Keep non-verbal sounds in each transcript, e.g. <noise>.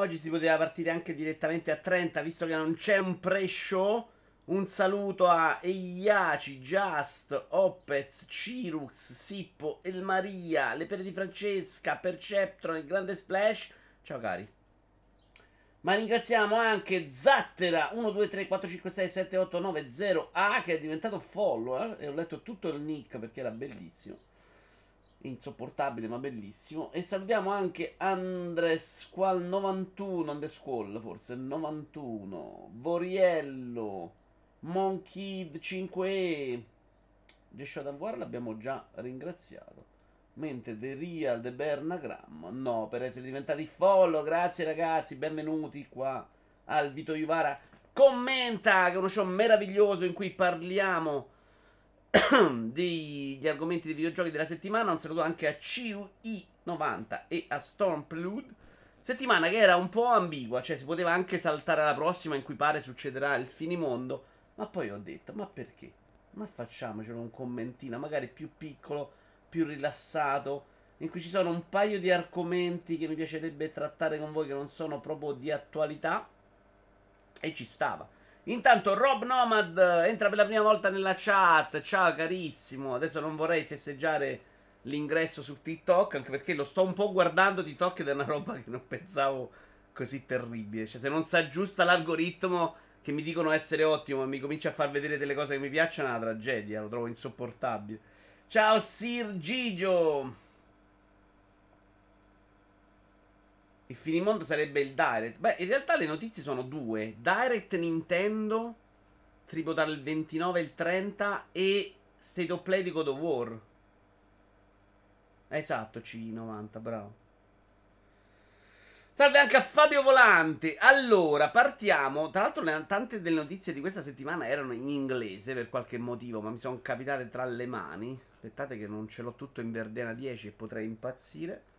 Oggi si poteva partire anche direttamente a 30, visto che non c'è un pre-show. Un saluto a Eiaci, Just, Opez, Cirux, Sippo, Elmaria, Le Pere di Francesca, Perceptron, il Grande Splash. Ciao cari. Ma ringraziamo anche Zattera 1, 2, 3, 4, 5, 6, 7, 8, 9, 0 A che è diventato follow. Eh? E ho letto tutto il nick perché era bellissimo. Insopportabile ma bellissimo. E salutiamo anche Andres Qual 91 on the squall, forse 91. Boriello. Monkey 5E. Geshodan War l'abbiamo già ringraziato. Mentre The Real The Bernagram, no, per essere diventati follow. Grazie ragazzi, benvenuti qua al Vito Juvara. Commenta, che è uno show meraviglioso in cui parliamo <coughs> degli argomenti dei videogiochi della settimana. Un saluto anche a CUI90 e a Stormplude. Settimana che era un po' ambigua, cioè si poteva anche saltare alla prossima in cui pare succederà il finimondo. Ma poi ho detto, ma perché? Ma facciamocelo un commentino, magari più piccolo, più rilassato, in cui ci sono un paio di argomenti che mi piacerebbe trattare con voi che non sono proprio di attualità. E ci stava. Intanto Rob Nomad entra per la prima volta nella chat. Ciao carissimo. Adesso non vorrei festeggiare l'ingresso su TikTok, anche perché lo sto un po' guardando TikTok ed è una roba che non pensavo così terribile. Cioè, se non si aggiusta l'algoritmo che mi dicono essere ottimo e mi comincia a far vedere delle cose che mi piacciono, è una tragedia, lo trovo insopportabile. Ciao Sir Gigio. Il finimondo sarebbe il Direct. Beh, in realtà le notizie sono due. Direct Nintendo, tributare il 29 e il 30 e State of Play di God of War. Esatto, C90, bravo. Salve anche a Fabio Volante. Allora, partiamo. Tra l'altro, tante delle notizie di questa settimana erano in inglese per qualche motivo, ma mi sono capitate tra le mani. Aspettate che non ce l'ho tutto in Verdiana 10 e potrei impazzire.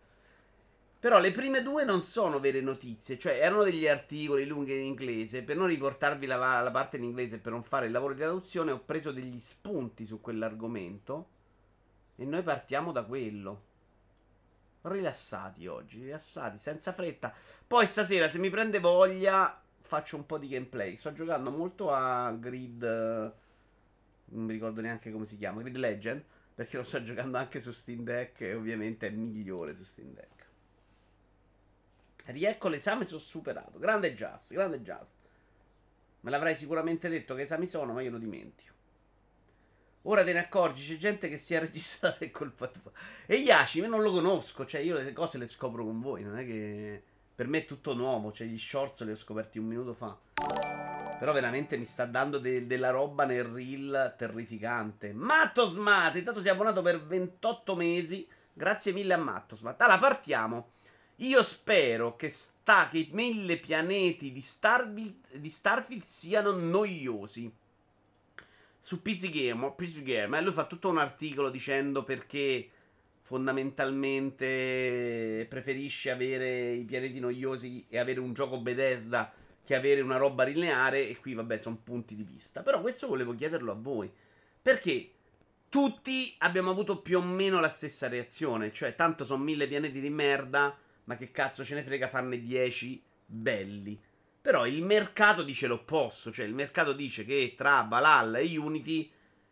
Però le prime due non sono vere notizie, cioè erano degli articoli lunghi in inglese. Per non riportarvi la, la parte in inglese e per non fare il lavoro di traduzione, ho preso degli spunti su quell'argomento. E noi partiamo da quello rilassati oggi, rilassati, senza fretta. Poi stasera, se mi prende voglia, faccio un po' di gameplay. Sto giocando molto a Grid. Non mi ricordo neanche come si chiama. Grid Legend. Perché lo sto giocando anche su Steam Deck. E ovviamente è migliore su Steam Deck. Riecco l'esame, sono superato. Grande Just, grande Just. Me l'avrei sicuramente detto che esami sono, ma io lo dimentico. Ora te ne accorgi, c'è gente che si è <laughs> registrata in colpa tua. E Yashi, io non lo conosco, cioè io le cose le scopro con voi, non è che... Per me è tutto nuovo, cioè gli shorts li ho scoperti un minuto fa. Però veramente mi sta dando de- della roba nel reel terrificante. Mattosmat, intanto si è abbonato per 28 mesi. Grazie mille a Mattosmat. Allora, partiamo. Io spero che, sta, che i mille pianeti di Starfield, di Starfield siano noiosi su PC Game, PC Game, lui fa tutto un articolo dicendo perché fondamentalmente preferisce avere i pianeti noiosi e avere un gioco Bethesda che avere una roba lineare e qui vabbè sono punti di vista. Però questo volevo chiederlo a voi. Perché tutti abbiamo avuto più o meno la stessa reazione, cioè tanto sono mille pianeti di merda, ma che cazzo ce ne frega farne dieci belli. Però il mercato dice l'opposto, cioè il mercato dice che tra Valhalla e Unity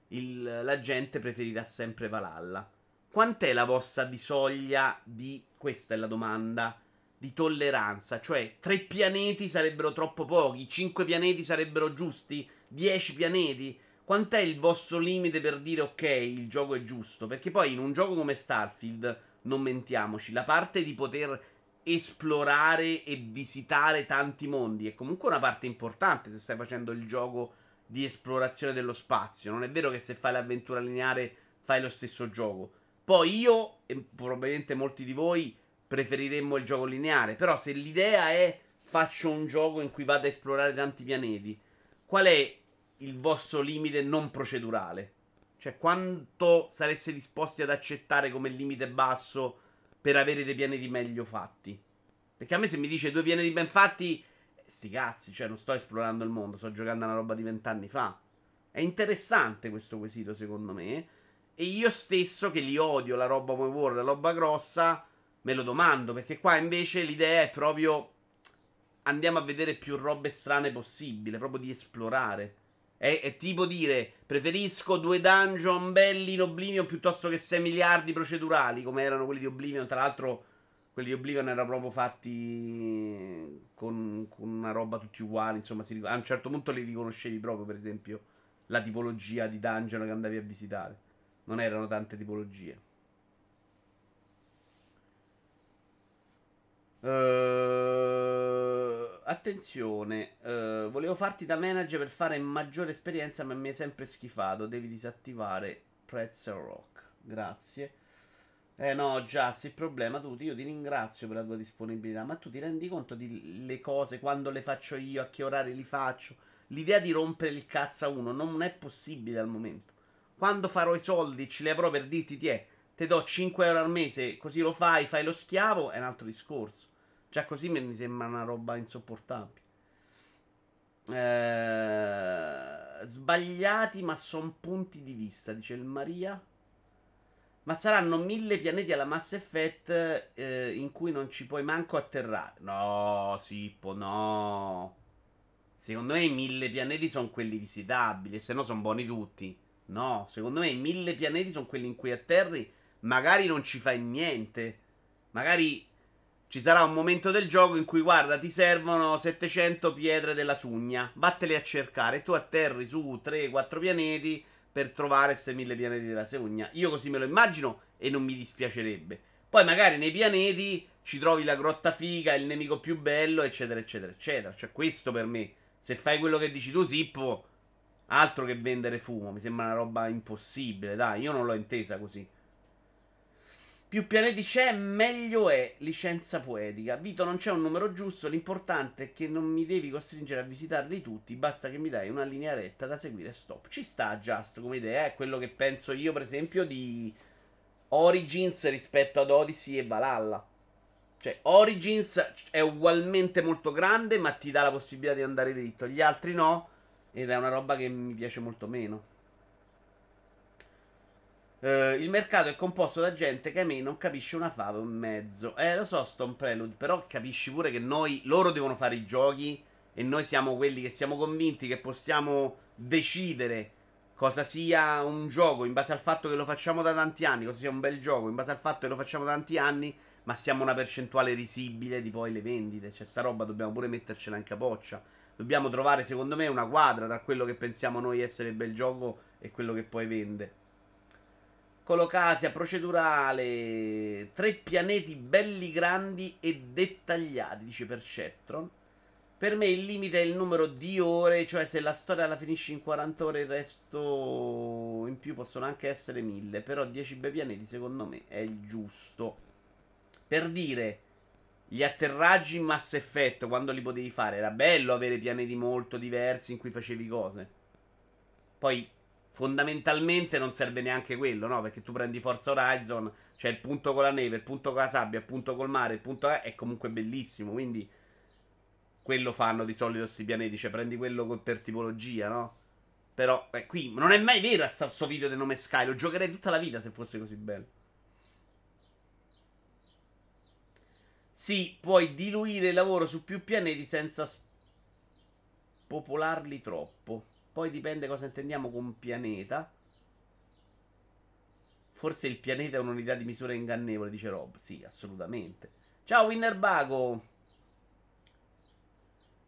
il, la gente preferirà sempre Valhalla. Quant'è la vostra di soglia di, questa è la domanda, di tolleranza? Cioè, tre pianeti sarebbero troppo pochi, cinque pianeti sarebbero giusti, dieci pianeti? Quant'è il vostro limite per dire ok, il gioco è giusto? Perché poi in un gioco come Starfield, non mentiamoci, la parte di poter esplorare e visitare tanti mondi. È comunque una parte importante se stai facendo il gioco di esplorazione dello spazio. Non è vero che se fai l'avventura lineare fai lo stesso gioco. Poi io, e probabilmente molti di voi, preferiremmo il gioco lineare. Però se l'idea è faccio un gioco in cui vado a esplorare tanti pianeti, qual è il vostro limite non procedurale? Cioè, quanto sareste disposti ad accettare come limite basso per avere dei pianeti meglio fatti. Perché a me se mi dice due pianeti ben fatti, sti cazzi, cioè non sto esplorando il mondo, sto giocando a una roba di vent'anni fa. È interessante questo quesito secondo me. E io stesso che li odio la roba come world, la roba grossa, me lo domando. Perché qua invece l'idea è proprio andiamo a vedere più robe strane possibile, proprio di esplorare. È, è, tipo dire preferisco due dungeon belli in Oblivion piuttosto che 6 miliardi procedurali come erano quelli di Oblivion. Tra l'altro, quelli di Oblivion erano proprio fatti con, con una roba tutti uguali. Insomma, si, a un certo punto li riconoscevi proprio, per esempio, la tipologia di dungeon che andavi a visitare. Non erano tante tipologie. Uh, attenzione, uh, volevo farti da manager per fare maggiore esperienza, ma mi hai sempre schifato. Devi disattivare Pretzel Rock. Grazie. Eh no, già, se il problema tu, io ti ringrazio per la tua disponibilità, ma tu ti rendi conto delle cose, quando le faccio io, a che orari li faccio? L'idea di rompere il cazzo a uno non è possibile al momento. Quando farò i soldi, ce li avrò per dirti, ti è, te do 5 euro al mese, così lo fai, fai lo schiavo, è un altro discorso. Già così mi sembra una roba insopportabile. Eh, sbagliati, ma sono punti di vista, dice il Maria. Ma saranno mille pianeti alla Mass Effect eh, in cui non ci puoi manco atterrare. No, Sippo, no. Secondo me i mille pianeti sono quelli visitabili, se no sono buoni tutti. No, secondo me i mille pianeti sono quelli in cui atterri, magari non ci fai niente. Magari ci sarà un momento del gioco in cui, guarda, ti servono 700 pietre della sugna. Vattele a cercare. Tu atterri su 3-4 pianeti per trovare queste mille pianeti della sugna. Io così me lo immagino e non mi dispiacerebbe. Poi magari nei pianeti ci trovi la grotta figa, il nemico più bello, eccetera, eccetera, eccetera. Cioè, questo per me, se fai quello che dici tu, Sippo, altro che vendere fumo. Mi sembra una roba impossibile, dai, io non l'ho intesa così. Più pianeti c'è, meglio è. Licenza poetica. Vito, non c'è un numero giusto. L'importante è che non mi devi costringere a visitarli tutti. Basta che mi dai una linea retta da seguire. Stop. Ci sta, Just, come idea. È quello che penso io, per esempio, di Origins rispetto ad Odyssey e Valhalla. Cioè, Origins è ugualmente molto grande, ma ti dà la possibilità di andare dritto. Gli altri no. Ed è una roba che mi piace molto meno. Uh, il mercato è composto da gente che a me non capisce una fava e un mezzo. Eh, lo so, Stone Prelude, però capisci pure che noi, loro devono fare i giochi e noi siamo quelli che siamo convinti che possiamo decidere cosa sia un gioco in base al fatto che lo facciamo da tanti anni, cosa sia un bel gioco in base al fatto che lo facciamo da tanti anni, ma siamo una percentuale risibile di poi le vendite. Cioè, sta roba dobbiamo pure mettercela in capoccia. Dobbiamo trovare, secondo me, una quadra tra quello che pensiamo noi essere il bel gioco e quello che poi vende. Colocasia procedurale. Tre pianeti belli grandi e dettagliati, dice Perceptron. Per me il limite è il numero di ore, cioè se la storia la finisci in 40 ore, il resto in più possono anche essere 1000. Però 10 bei pianeti secondo me è il giusto. Per dire, gli atterraggi in Mass Effect, quando li potevi fare, era bello avere pianeti molto diversi in cui facevi cose. Poi fondamentalmente non serve neanche quello, no? Perché tu prendi Forza Horizon, c'è il punto con la neve, il punto con la sabbia, il punto col mare, il punto è comunque bellissimo, quindi quello fanno di solito questi pianeti, cioè prendi quello per tipologia, no? Però eh, qui non è mai vero questo video del nome Sky, lo giocherei tutta la vita se fosse così bello. Sì, puoi diluire il lavoro su più pianeti senza spopolarli troppo. Poi dipende cosa intendiamo con pianeta. Forse il pianeta è un'unità di misura ingannevole, dice Rob. Sì, assolutamente. Ciao Winnerbago.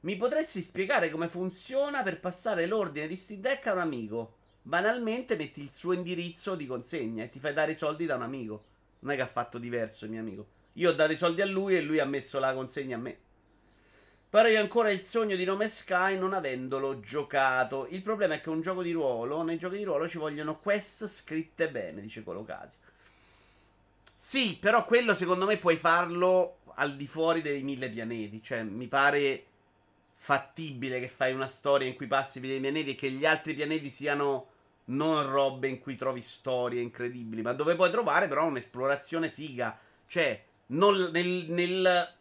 Mi potresti spiegare come funziona per passare l'ordine di Steam Deck a un amico? Banalmente metti il suo indirizzo di consegna e ti fai dare i soldi da un amico. Non è che ha fatto diverso il mio amico. Io ho dato i soldi a lui e lui ha messo la consegna a me. Però io ho ancora il sogno di Nome Sky non avendolo giocato. Il problema è che un gioco di ruolo, nei giochi di ruolo ci vogliono quest scritte bene, dice Colocasi. Sì, però quello secondo me puoi farlo al di fuori dei mille pianeti. Cioè, mi pare fattibile che fai una storia in cui passi per dei pianeti e che gli altri pianeti siano non robe in cui trovi storie incredibili, ma dove puoi trovare però un'esplorazione figa. Cioè, nel, nel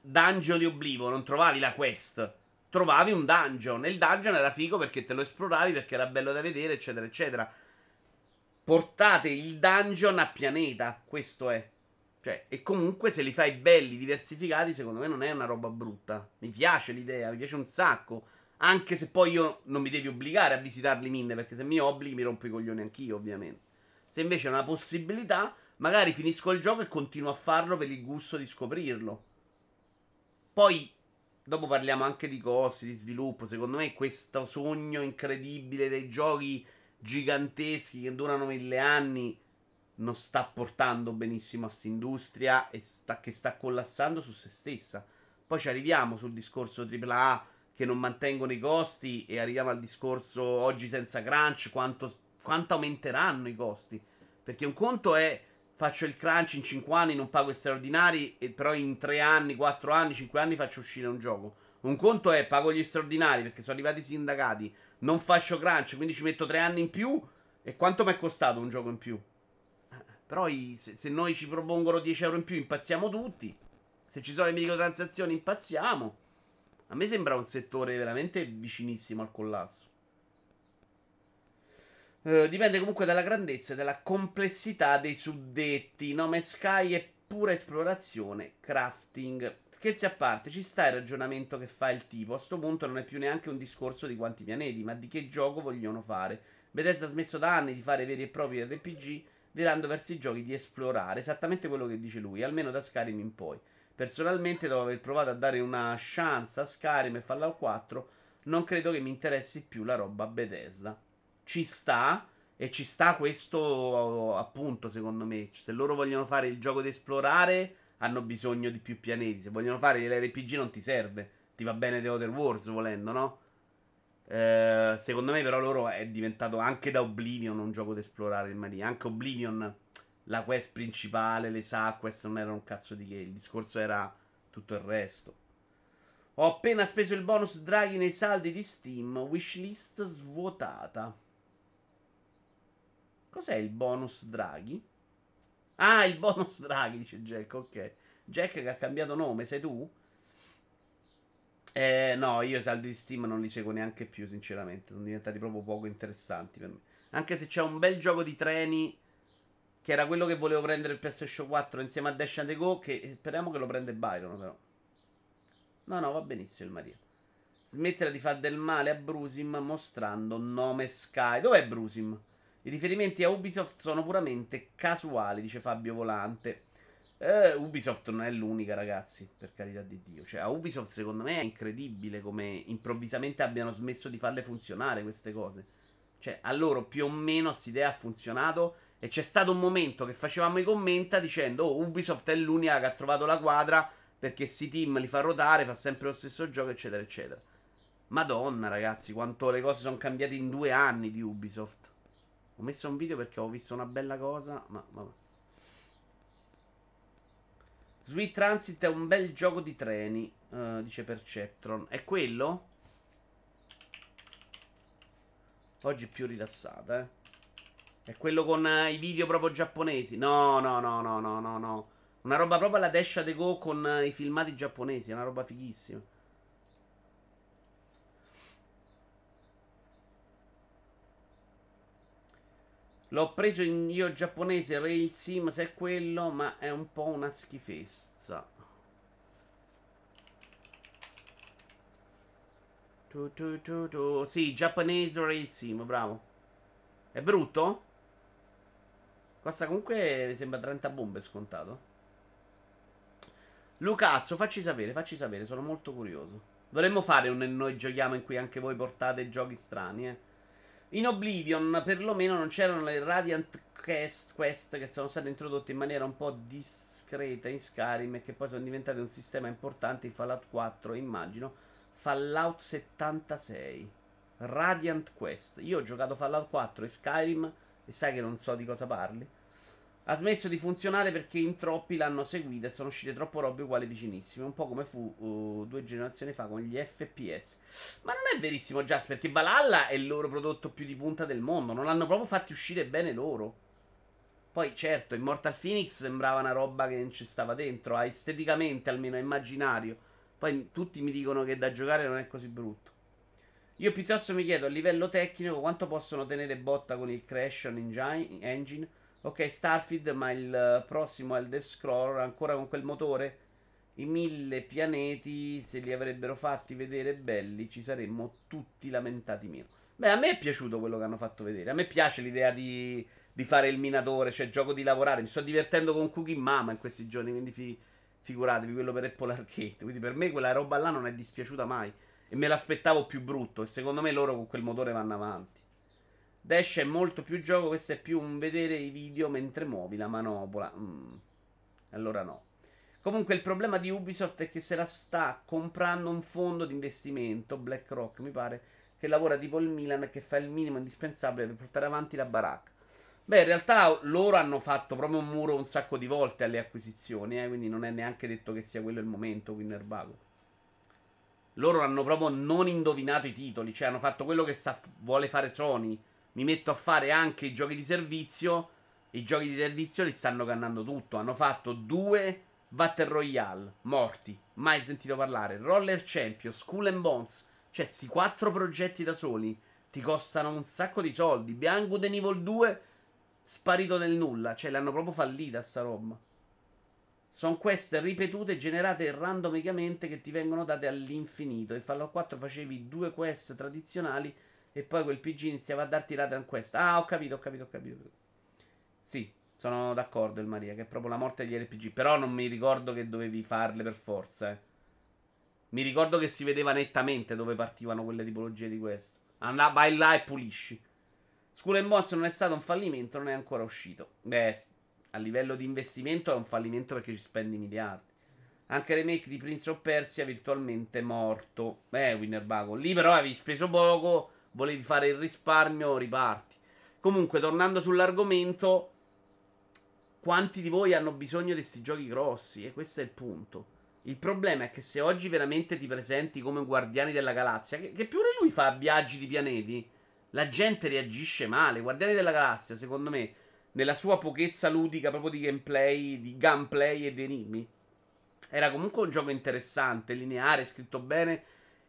dungeon di Oblivo, non trovavi la quest. Trovavi un dungeon. E il dungeon era figo perché te lo esploravi, perché era bello da vedere, eccetera, eccetera. Portate il dungeon a pianeta. Questo è. Cioè, e comunque se li fai belli, diversificati, secondo me non è una roba brutta. Mi piace l'idea, mi piace un sacco. Anche se poi io non mi devi obbligare a visitarli mille, perché se mi obblighi mi rompo i coglioni anch'io, ovviamente. Se invece è una possibilità, magari finisco il gioco e continuo a farlo per il gusto di scoprirlo. Poi, dopo parliamo anche di costi, di sviluppo. Secondo me questo sogno incredibile dei giochi giganteschi che durano mille anni non sta portando benissimo a quest'industria e sta, che sta collassando su se stessa. Poi ci arriviamo sul discorso AAA che non mantengono i costi e arriviamo al discorso oggi senza crunch, quanto, quanto aumenteranno i costi. Perché un conto è faccio il crunch in 5 anni, non pago straordinari, e però in 3 anni, 4 anni, 5 anni faccio uscire un gioco. Un conto è pago gli straordinari perché sono arrivati i sindacati, non faccio crunch, quindi ci metto 3 anni in più. E quanto mi è costato un gioco in più? Però se, se, noi ci propongono 10 euro in più impazziamo tutti. Se ci sono le microtransazioni impazziamo. A me sembra un settore veramente vicinissimo al collasso. Uh, dipende comunque dalla grandezza e dalla complessità dei suddetti. Nome Sky è pura esplorazione, crafting. Scherzi a parte, ci sta il ragionamento che fa il tipo. A questo punto non è più neanche un discorso di quanti pianeti, ma di che gioco vogliono fare. Bethesda ha smesso da anni di fare veri e propri RPG virando verso i giochi di esplorare, esattamente quello che dice lui, almeno da Skyrim in poi. Personalmente, dopo aver provato a dare una chance a Skyrim e Fallout 4, non credo che mi interessi più la roba Bethesda. Ci sta, e ci sta questo appunto, secondo me. Se loro vogliono fare il gioco di esplorare, hanno bisogno di più pianeti. Se vogliono fare l'RPG non ti serve. Ti va bene The Other Wars volendo, no? Eh, secondo me, però, loro è diventato anche da Oblivion un gioco da esplorare in Maria. Anche Oblivion, la quest principale, le quest non erano un cazzo di che. Il discorso era tutto il resto. Ho appena speso il bonus draghi nei saldi di Steam. Wishlist svuotata. Cos'è il bonus draghi? Ah, il bonus <laughs> draghi, dice Jack. Ok. Jack che ha cambiato nome, sei tu? Eh, no, io i saldi di Steam non li seguo neanche più, sinceramente. Sono diventati proprio poco interessanti per me. Anche se c'è un bel gioco di treni. Che era quello che volevo prendere il PlayStation 4 insieme a Dash and Go. Che speriamo che lo prende Byron, però. No, no, va benissimo il Maria. Smettere di fare del male a Brusim mostrando nome Sky. Dov'è Brusim? I riferimenti a Ubisoft sono puramente casuali, dice Fabio Volante. Uh, Ubisoft non è l'unica, ragazzi, per carità di Dio. Cioè, a Ubisoft, secondo me, è incredibile come improvvisamente abbiano smesso di farle funzionare queste cose. Cioè, a loro più o meno questa idea ha funzionato. E c'è stato un momento che facevamo i commenti dicendo: Oh, Ubisoft è l'unica che ha trovato la quadra perché si team li fa ruotare, fa sempre lo stesso gioco, eccetera, eccetera. Madonna, ragazzi, quanto le cose sono cambiate in due anni di Ubisoft. Ho messo un video perché ho visto una bella cosa, ma vabbè. Sweet Transit è un bel gioco di treni, uh, dice Perceptron. È quello? Oggi è più rilassata, eh. È quello con uh, i video proprio giapponesi. No, no, no, no, no, no, no. Una roba proprio alla Dash de Go con uh, i filmati giapponesi. È una roba fighissima. L'ho preso in io giapponese Rail Sim se è quello, ma è un po' una schifezza. Tu, tu, tu, tu. Sì, giapponese Rail Sim, bravo. È brutto? Costa comunque, mi sembra 30 bombe scontato. Lucazzo, facci sapere, facci sapere, sono molto curioso. Dovremmo fare un noi giochiamo in cui anche voi portate giochi strani, eh. In Oblivion perlomeno non c'erano le Radiant Quest, quest che sono state introdotte in maniera un po' discreta in Skyrim e che poi sono diventate un sistema importante in Fallout 4, immagino. Fallout 76. Radiant Quest. Io ho giocato Fallout 4 e Skyrim e sai che non so di cosa parli ha smesso di funzionare perché in troppi l'hanno seguita e sono uscite troppo robe uguali vicinissime. Un po' come fu uh, due generazioni fa con gli FPS. Ma non è verissimo, Just, perché Valhalla è il loro prodotto più di punta del mondo. Non l'hanno proprio fatti uscire bene loro. Poi, certo, Immortal Phoenix sembrava una roba che non ci stava dentro. Esteticamente, almeno, è immaginario. Poi tutti mi dicono che da giocare non è così brutto. Io piuttosto mi chiedo a livello tecnico quanto possono tenere botta con il Creation Engine Ok, Starfield, ma il prossimo è il The Scroll ancora con quel motore? I mille pianeti, se li avrebbero fatti vedere belli, ci saremmo tutti lamentati meno. Beh, a me è piaciuto quello che hanno fatto vedere. A me piace l'idea di, di fare il minatore, cioè gioco di lavorare. Mi sto divertendo con Cookie Mama in questi giorni, quindi fi, figuratevi quello per Apple Arcade. Quindi per me quella roba là non è dispiaciuta mai. E me l'aspettavo più brutto. E secondo me loro con quel motore vanno avanti. Dash è molto più gioco, questo è più un vedere i video mentre muovi la manopola. Mm. Allora no. Comunque il problema di Ubisoft è che se la sta comprando un fondo di investimento, BlackRock mi pare, che lavora tipo il Milan e che fa il minimo indispensabile per portare avanti la baracca. Beh, in realtà loro hanno fatto proprio un muro un sacco di volte alle acquisizioni, eh, quindi non è neanche detto che sia quello il momento, Winnerbago. Loro hanno proprio non indovinato i titoli, cioè hanno fatto quello che sa, vuole fare Sony mi metto a fare anche i giochi di servizio. I giochi di servizio li stanno cannando tutto. Hanno fatto due Battle Royale morti, mai sentito parlare. Roller Champion, School and Bones. Cioè, questi quattro progetti da soli ti costano un sacco di soldi. Bianco The Evil 2 sparito nel nulla. Cioè, l'hanno proprio fallita sta roba. Sono queste ripetute generate randomicamente che ti vengono date all'infinito. In Fallout 4 facevi due quest tradizionali e poi quel PG iniziava a darti in questa. Ah, ho capito, ho capito, ho capito. Sì, sono d'accordo il Maria, che è proprio la morte degli RPG. Però non mi ricordo che dovevi farle per forza, eh. Mi ricordo che si vedeva nettamente dove partivano quelle tipologie di questo. Andà, vai là e pulisci. School and Bones non è stato un fallimento, non è ancora uscito. Beh, a livello di investimento è un fallimento perché ci spendi miliardi. Anche il remake di Prince of Persia virtualmente morto. Beh, Winnerbago. Lì però avevi speso poco volevi fare il risparmio, riparti. Comunque, tornando sull'argomento, quanti di voi hanno bisogno di questi giochi grossi? E questo è il punto. Il problema è che se oggi veramente ti presenti come Guardiani della Galassia, che, che pure lui fa viaggi di pianeti, la gente reagisce male. Guardiani della Galassia, secondo me, nella sua pochezza ludica proprio di gameplay, di gunplay e di enigmi, era comunque un gioco interessante, lineare, scritto bene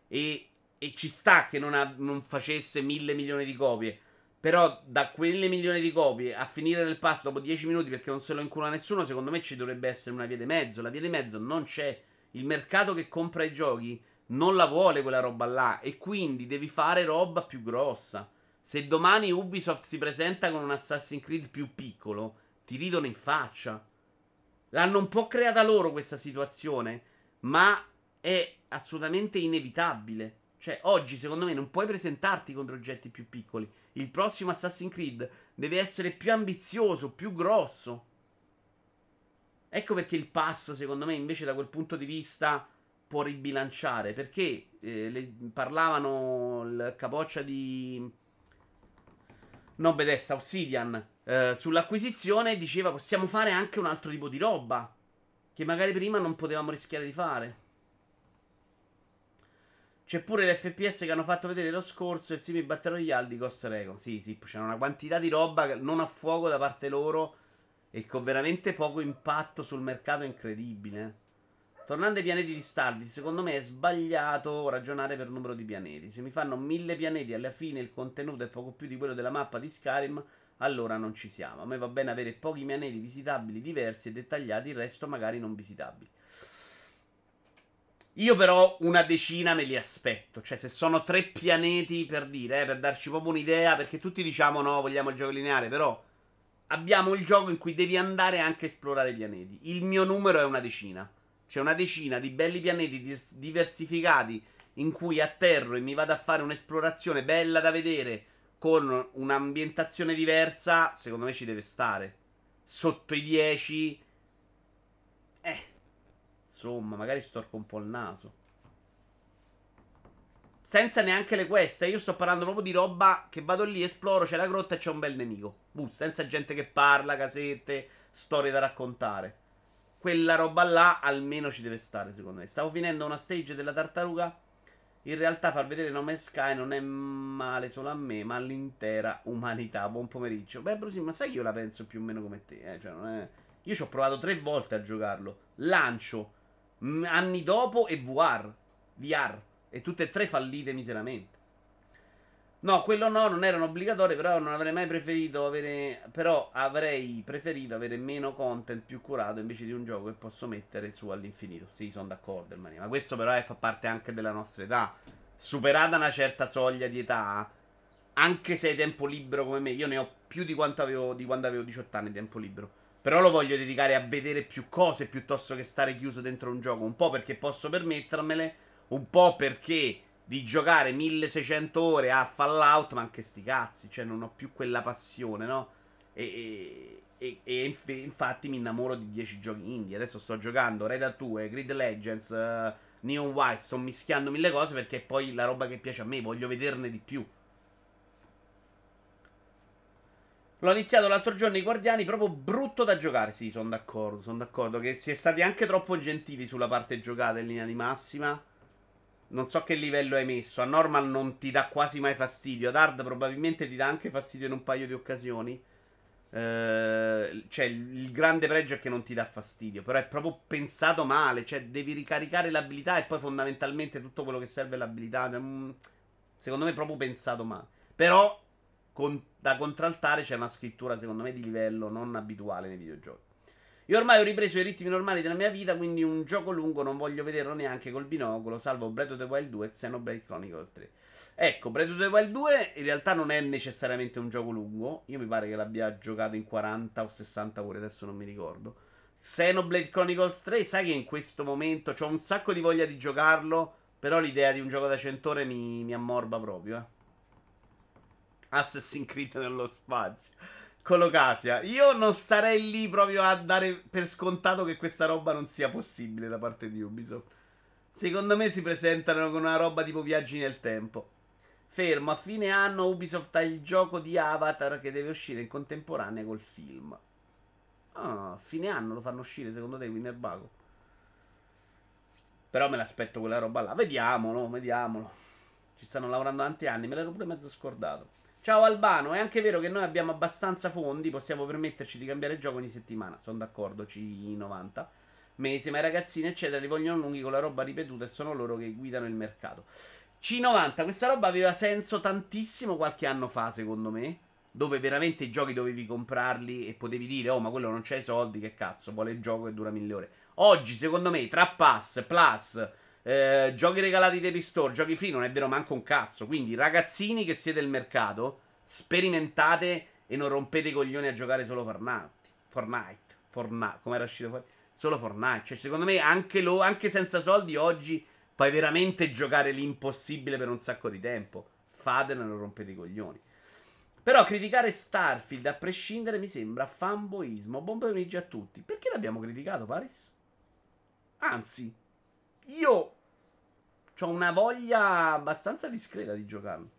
e e ci sta che non, ha, non, facesse mille milioni di copie. Però da quelle milioni di copie a finire nel pass dopo 10 minuti perché non se lo incula nessuno, secondo me ci dovrebbe essere una via di mezzo. La via di mezzo non c'è. Il mercato che compra i giochi non la vuole quella roba là. E quindi devi fare roba più grossa. Se domani Ubisoft si presenta con un Assassin's Creed più piccolo, ti ridono in faccia. L'hanno un po' creata loro questa situazione, ma è assolutamente inevitabile. Cioè, oggi secondo me non puoi presentarti con progetti più piccoli. Il prossimo Assassin's Creed deve essere più ambizioso, più grosso. Ecco perché il pass, secondo me, invece da quel punto di vista può ribilanciare. Perché eh, le, parlavano il capoccia di... No, Bethesda, Obsidian, eh, sull'acquisizione diceva possiamo fare anche un altro tipo di roba. Che magari prima non potevamo rischiare di fare. C'è pure l'FPS che hanno fatto vedere lo scorso, il simile Battle Royale di Ghost Recon. Sì, sì, c'è una quantità di roba non a fuoco da parte loro e con veramente poco impatto sul mercato incredibile. Tornando ai pianeti di Starfield, secondo me è sbagliato ragionare per numero di pianeti. Se mi fanno mille pianeti e alla fine il contenuto è poco più di quello della mappa di Skyrim, allora non ci siamo. A me va bene avere pochi pianeti visitabili diversi e dettagliati, il resto magari non visitabili. Io però una decina me li aspetto. Cioè, se sono tre pianeti per dire, eh, per darci proprio un'idea, perché tutti diciamo no, vogliamo il gioco lineare, però abbiamo il gioco in cui devi andare anche a esplorare i pianeti. Il mio numero è una decina. Cioè, una decina di belli pianeti diversificati in cui atterro e mi vado a fare un'esplorazione bella da vedere con un'ambientazione diversa, secondo me ci deve stare. Sotto i 10 eh Insomma, magari storco un po' il naso. Senza neanche le queste. Io sto parlando proprio di roba che vado lì, esploro, c'è la grotta e c'è un bel nemico. Uh, senza gente che parla, casette, storie da raccontare. Quella roba là almeno ci deve stare, secondo me. Stavo finendo una stage della tartaruga. In realtà far vedere No Man's Sky non è male solo a me, ma all'intera umanità. Buon pomeriggio. Beh, Brusi, ma sai che io la penso più o meno come te? Eh? Cioè, è... Io ci ho provato tre volte a giocarlo. Lancio anni dopo e VR. VR. E tutte e tre fallite miseramente. No, quello no, non erano obbligatori, però non avrei mai preferito avere... Però avrei preferito avere meno content più curato invece di un gioco che posso mettere su all'infinito. Sì, sono d'accordo, Ma questo però è, fa parte anche della nostra età. Superata una certa soglia di età, anche se hai tempo libero come me, io ne ho più di quanto avevo, di quando avevo 18 anni di tempo libero. Però lo voglio dedicare a vedere più cose piuttosto che stare chiuso dentro un gioco. Un po' perché posso permettermele, un po' perché di giocare 1600 ore a Fallout, ma anche sti cazzi, cioè non ho più quella passione, no? E, e, e, e infatti mi innamoro di 10 giochi indie. Adesso sto giocando Red Hat 2, Grid Legends, uh, Neon White, sto mischiando mille cose perché poi la roba che piace a me, voglio vederne di più. L'ho iniziato l'altro giorno i Guardiani, proprio brutto da giocare. Sì, sono d'accordo, sono d'accordo. Che si è stati anche troppo gentili sulla parte giocata in linea di massima. Non so che livello hai messo. A normal non ti dà quasi mai fastidio. Ad hard probabilmente ti dà anche fastidio in un paio di occasioni. Uh, cioè, il grande pregio è che non ti dà fastidio. Però è proprio pensato male. Cioè, devi ricaricare l'abilità e poi fondamentalmente tutto quello che serve l'abilità. Um, secondo me è proprio pensato male. Però, con, da contraltare c'è una scrittura, secondo me, di livello non abituale nei videogiochi. Io ormai ho ripreso i ritmi normali della mia vita, quindi un gioco lungo non voglio vederlo neanche col binocolo, salvo Breath of the Wild 2 e Xenoblade Chronicle 3. Ecco, Breath of the Wild 2 in realtà non è necessariamente un gioco lungo. Io mi pare che l'abbia giocato in 40 o 60 ore, adesso non mi ricordo. Xenoblade Chronicles 3, sai che in questo momento ho un sacco di voglia di giocarlo, però l'idea di un gioco da 100 ore mi, mi ammorba proprio, eh. Assassin's Creed nello spazio. Colocasia. Io non starei lì proprio a dare per scontato che questa roba non sia possibile da parte di Ubisoft. Secondo me si presentano con una roba tipo viaggi nel tempo. Fermo, a fine anno Ubisoft ha il gioco di Avatar che deve uscire in contemporanea col film. Ah, a fine anno lo fanno uscire secondo te Winner Bago? Però me l'aspetto quella roba là. Vediamolo, vediamolo. Ci stanno lavorando tanti anni, me l'ero pure mezzo scordato. Ciao Albano, è anche vero che noi abbiamo abbastanza fondi, possiamo permetterci di cambiare gioco ogni settimana. Sono d'accordo, C90 mesi, ma i ragazzini, eccetera, li vogliono lunghi con la roba ripetuta e sono loro che guidano il mercato. C90, questa roba aveva senso tantissimo qualche anno fa, secondo me. Dove veramente i giochi dovevi comprarli e potevi dire, oh, ma quello non c'ha i soldi, che cazzo, vuole il gioco che dura mille ore. Oggi, secondo me, tra Pass, Plus, eh, giochi regalati dei Store, giochi free, non è vero manco un cazzo. Quindi, ragazzini che siete del mercato, sperimentate e non rompete i coglioni a giocare solo Fortnite. Fortnite, Fortnite, come era uscito fuori? Solo Fortnite. Cioè, secondo me, anche, lo, anche senza soldi oggi puoi veramente giocare l'impossibile per un sacco di tempo. Fatelo e non rompete i coglioni. Però criticare Starfield a prescindere mi sembra fanboismo. Pomeriggio a tutti. Perché l'abbiamo criticato, Paris? Anzi, io ho una voglia abbastanza discreta di giocarlo.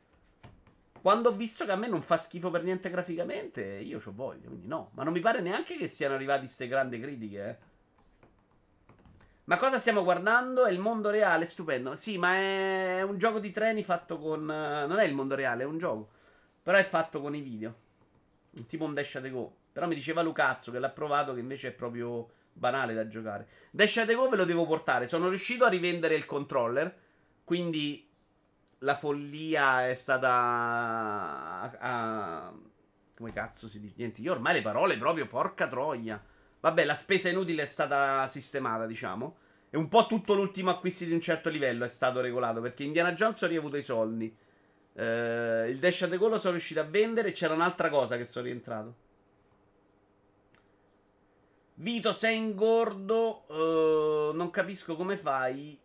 Quando ho visto che a me non fa schifo per niente graficamente, io ho voglia, quindi no. Ma non mi pare neanche che siano arrivate queste grandi critiche, eh. Ma cosa stiamo guardando? È il mondo reale, stupendo. Sì, ma è un gioco di treni fatto con... Non è il mondo reale, è un gioco. Però è fatto con i video. Tipo un Dash at Go. Però mi diceva Lucazzo che l'ha provato, che invece è proprio banale da giocare. Dash at Go ve lo devo portare. Sono riuscito a rivendere il controller. Quindi la follia è stata. A, a, come cazzo si dice? Niente, io ormai le parole proprio, porca troia. Vabbè, la spesa inutile è stata sistemata, diciamo. E un po' tutto l'ultimo acquisto di un certo livello è stato regolato. Perché Indiana Jones ho riavuto i soldi. Eh, il Dash at Go lo sono riuscito a vendere. E c'era un'altra cosa che sono rientrato. Vito, sei ingordo. Uh, non capisco come fai.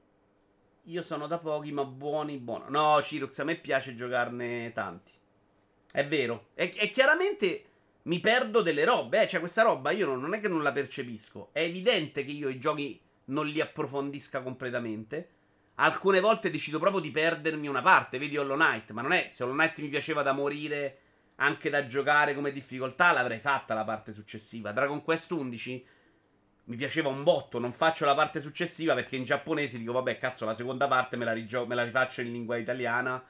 Io sono da pochi, ma buoni, buono. No, Cirux, a me piace giocarne tanti. È vero. E, e chiaramente mi perdo delle robe. Eh. Cioè, questa roba io non, non è che non la percepisco. È evidente che io i giochi non li approfondisca completamente. Alcune volte decido proprio di perdermi una parte. Vedi Hollow Knight. Ma non è. Se Hollow Knight mi piaceva da morire anche da giocare come difficoltà, l'avrei fatta la parte successiva. Dragon Quest 11 mi piaceva un botto, non faccio la parte successiva perché in giapponese dico vabbè cazzo la seconda parte me la, rigio- me la rifaccio in lingua italiana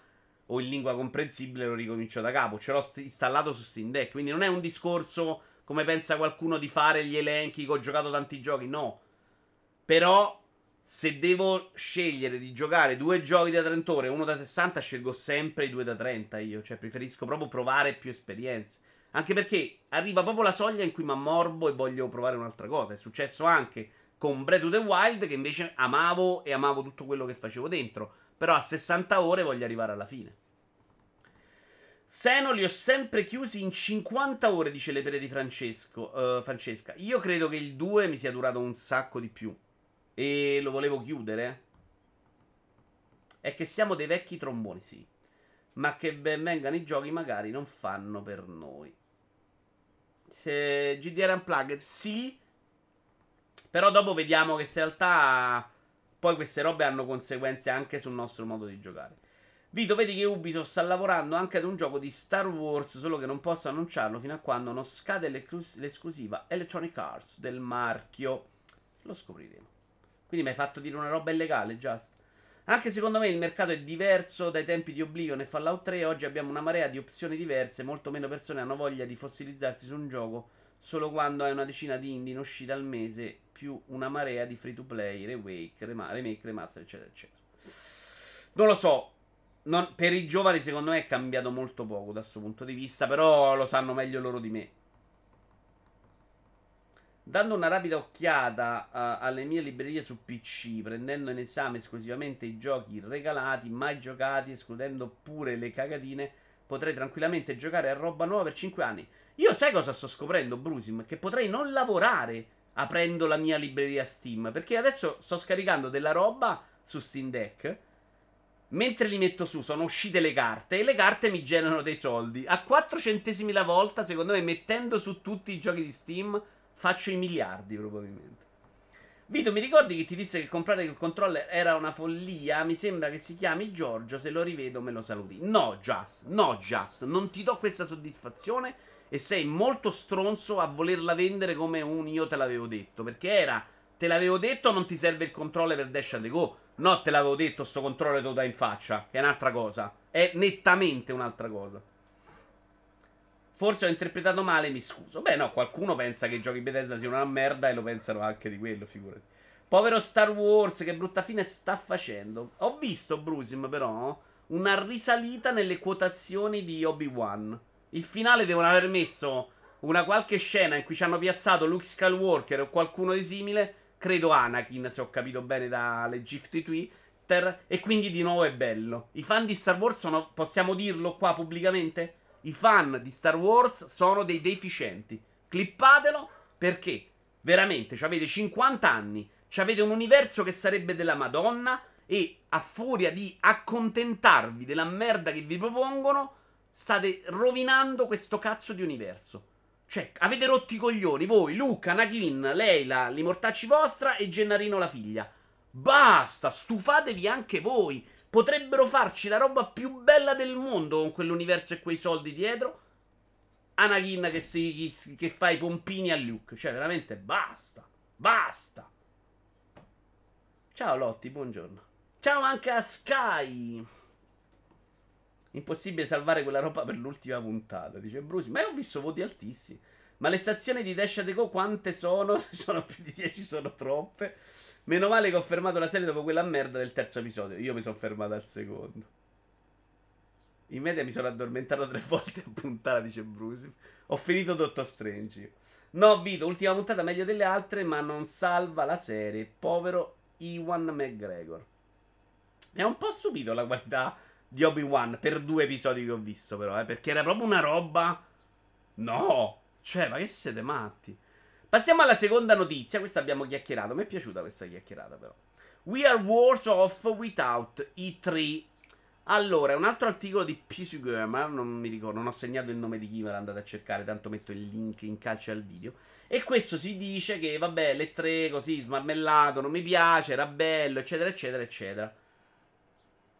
o in lingua comprensibile e lo ricomincio da capo. Ce l'ho st- installato su Steam Deck, quindi non è un discorso come pensa qualcuno di fare gli elenchi che ho giocato tanti giochi, no. Però se devo scegliere di giocare due giochi da 30 ore e uno da 60, scelgo sempre i due da 30 io. Cioè, preferisco proprio provare più esperienze. Anche perché arriva proprio la soglia in cui mi ammorbo e voglio provare un'altra cosa. È successo anche con Breath of the Wild, che invece amavo e amavo tutto quello che facevo dentro. Però a 60 ore voglio arrivare alla fine. Seno li ho sempre chiusi in 50 ore, dice le pere di Francesco, uh, Francesca. Io credo che il 2 mi sia durato un sacco di più. E lo volevo chiudere. È che siamo dei vecchi tromboni, sì. Ma che ben vengano i giochi magari non fanno per noi. Se GDR Unplugged, sì. Però dopo vediamo che se in realtà poi queste robe hanno conseguenze anche sul nostro modo di giocare. Vito, vedi che Ubisoft sta lavorando anche ad un gioco di Star Wars, solo che non posso annunciarlo fino a quando non scade l'esclusiva Electronic Arts del marchio. Lo scopriremo. Quindi mi hai fatto dire una roba illegale, Just. Anche secondo me il mercato è diverso dai tempi di Oblivion e Fallout 3. Oggi abbiamo una marea di opzioni diverse. Molto meno persone hanno voglia di fossilizzarsi su un gioco solo quando hai una decina di indie in uscita al mese, più una marea di free to play, remake, remake, remaster, eccetera, eccetera. Non lo so. Non, per i giovani, secondo me, è cambiato molto poco da questo punto di vista. Però lo sanno meglio loro di me. Dando una rapida occhiata uh, alle mie librerie su PC, prendendo in esame esclusivamente i giochi regalati, mai giocati, escludendo pure le cagatine, potrei tranquillamente giocare a roba nuova per 5 anni. Io sai cosa sto scoprendo, Brusim? Che potrei non lavorare aprendo la mia libreria Steam, perché adesso sto scaricando della roba su Steam Deck. Mentre li metto su, sono uscite le carte e le carte mi generano dei soldi. A 4 centesimi la volta, secondo me, mettendo su tutti i giochi di Steam faccio i miliardi probabilmente. Vito, mi ricordi che ti disse che comprare il controller era una follia? Mi sembra che si chiami Giorgio, se lo rivedo me lo saluti. No, Just, no, Just, non ti do questa soddisfazione e sei molto stronzo a volerla vendere come un io te l'avevo detto, perché era te l'avevo detto non ti serve il controller per Dash and Go. No, te l'avevo detto sto controller te lo dai in faccia, che è un'altra cosa. È nettamente un'altra cosa. Forse ho interpretato male, mi scuso. Beh, no, qualcuno pensa che i giochi Bethesda siano una merda e lo pensano anche di quello, figurati. Povero Star Wars, che brutta fine sta facendo. Ho visto, Brusim, però, una risalita nelle quotazioni di Obi-Wan. Il finale devono aver messo una qualche scena in cui ci hanno piazzato Luke Skywalker o qualcuno di simile. Credo Anakin, se ho capito bene dalle GIF di Twitter. E quindi di nuovo è bello. I fan di Star Wars sono, possiamo dirlo qua pubblicamente? I fan di Star Wars sono dei deficienti. Clippatelo perché veramente avete 50 anni, avete un universo che sarebbe della Madonna e a furia di accontentarvi della merda che vi propongono, state rovinando questo cazzo di universo. Cioè, avete rotto i coglioni voi, Luca, Anakin, Leila, li mortacci vostra e Gennarino la figlia. Basta, stufatevi anche voi. Potrebbero farci la roba più bella del mondo con quell'universo e quei soldi dietro. Anakin che, si, che fa i pompini a Luke. Cioè, veramente basta. Basta. Ciao Lotti, buongiorno. Ciao anche a Sky. Impossibile salvare quella roba per l'ultima puntata, dice Bruce. Ma io ho visto voti altissimi. Ma le stazioni di Dash Go quante sono? Se <laughs> sono più di 10 sono troppe. Meno male che ho fermato la serie dopo quella merda del terzo episodio. Io mi sono fermato al secondo. In media mi sono addormentato tre <laughs> volte a puntata, dice Bruce. Ho finito Dottor Strange. No, Vito, ultima puntata meglio delle altre, ma non salva la serie. Povero Iwan McGregor. Mi ha un po' stupito la qualità di Obi-Wan per due episodi che ho visto, però, eh, perché era proprio una roba. No! Cioè, ma che siete matti? Passiamo alla seconda notizia. Questa abbiamo chiacchierato. Mi è piaciuta questa chiacchierata, però. We are worse off without E3. Allora, è un altro articolo di PC Gamer. Non mi ricordo, non ho segnato il nome di chi me l'ha andato a cercare. Tanto metto il link in calce al video. E questo si dice che, vabbè, le 3 così smarmellato, non mi piace, era bello, eccetera, eccetera, eccetera.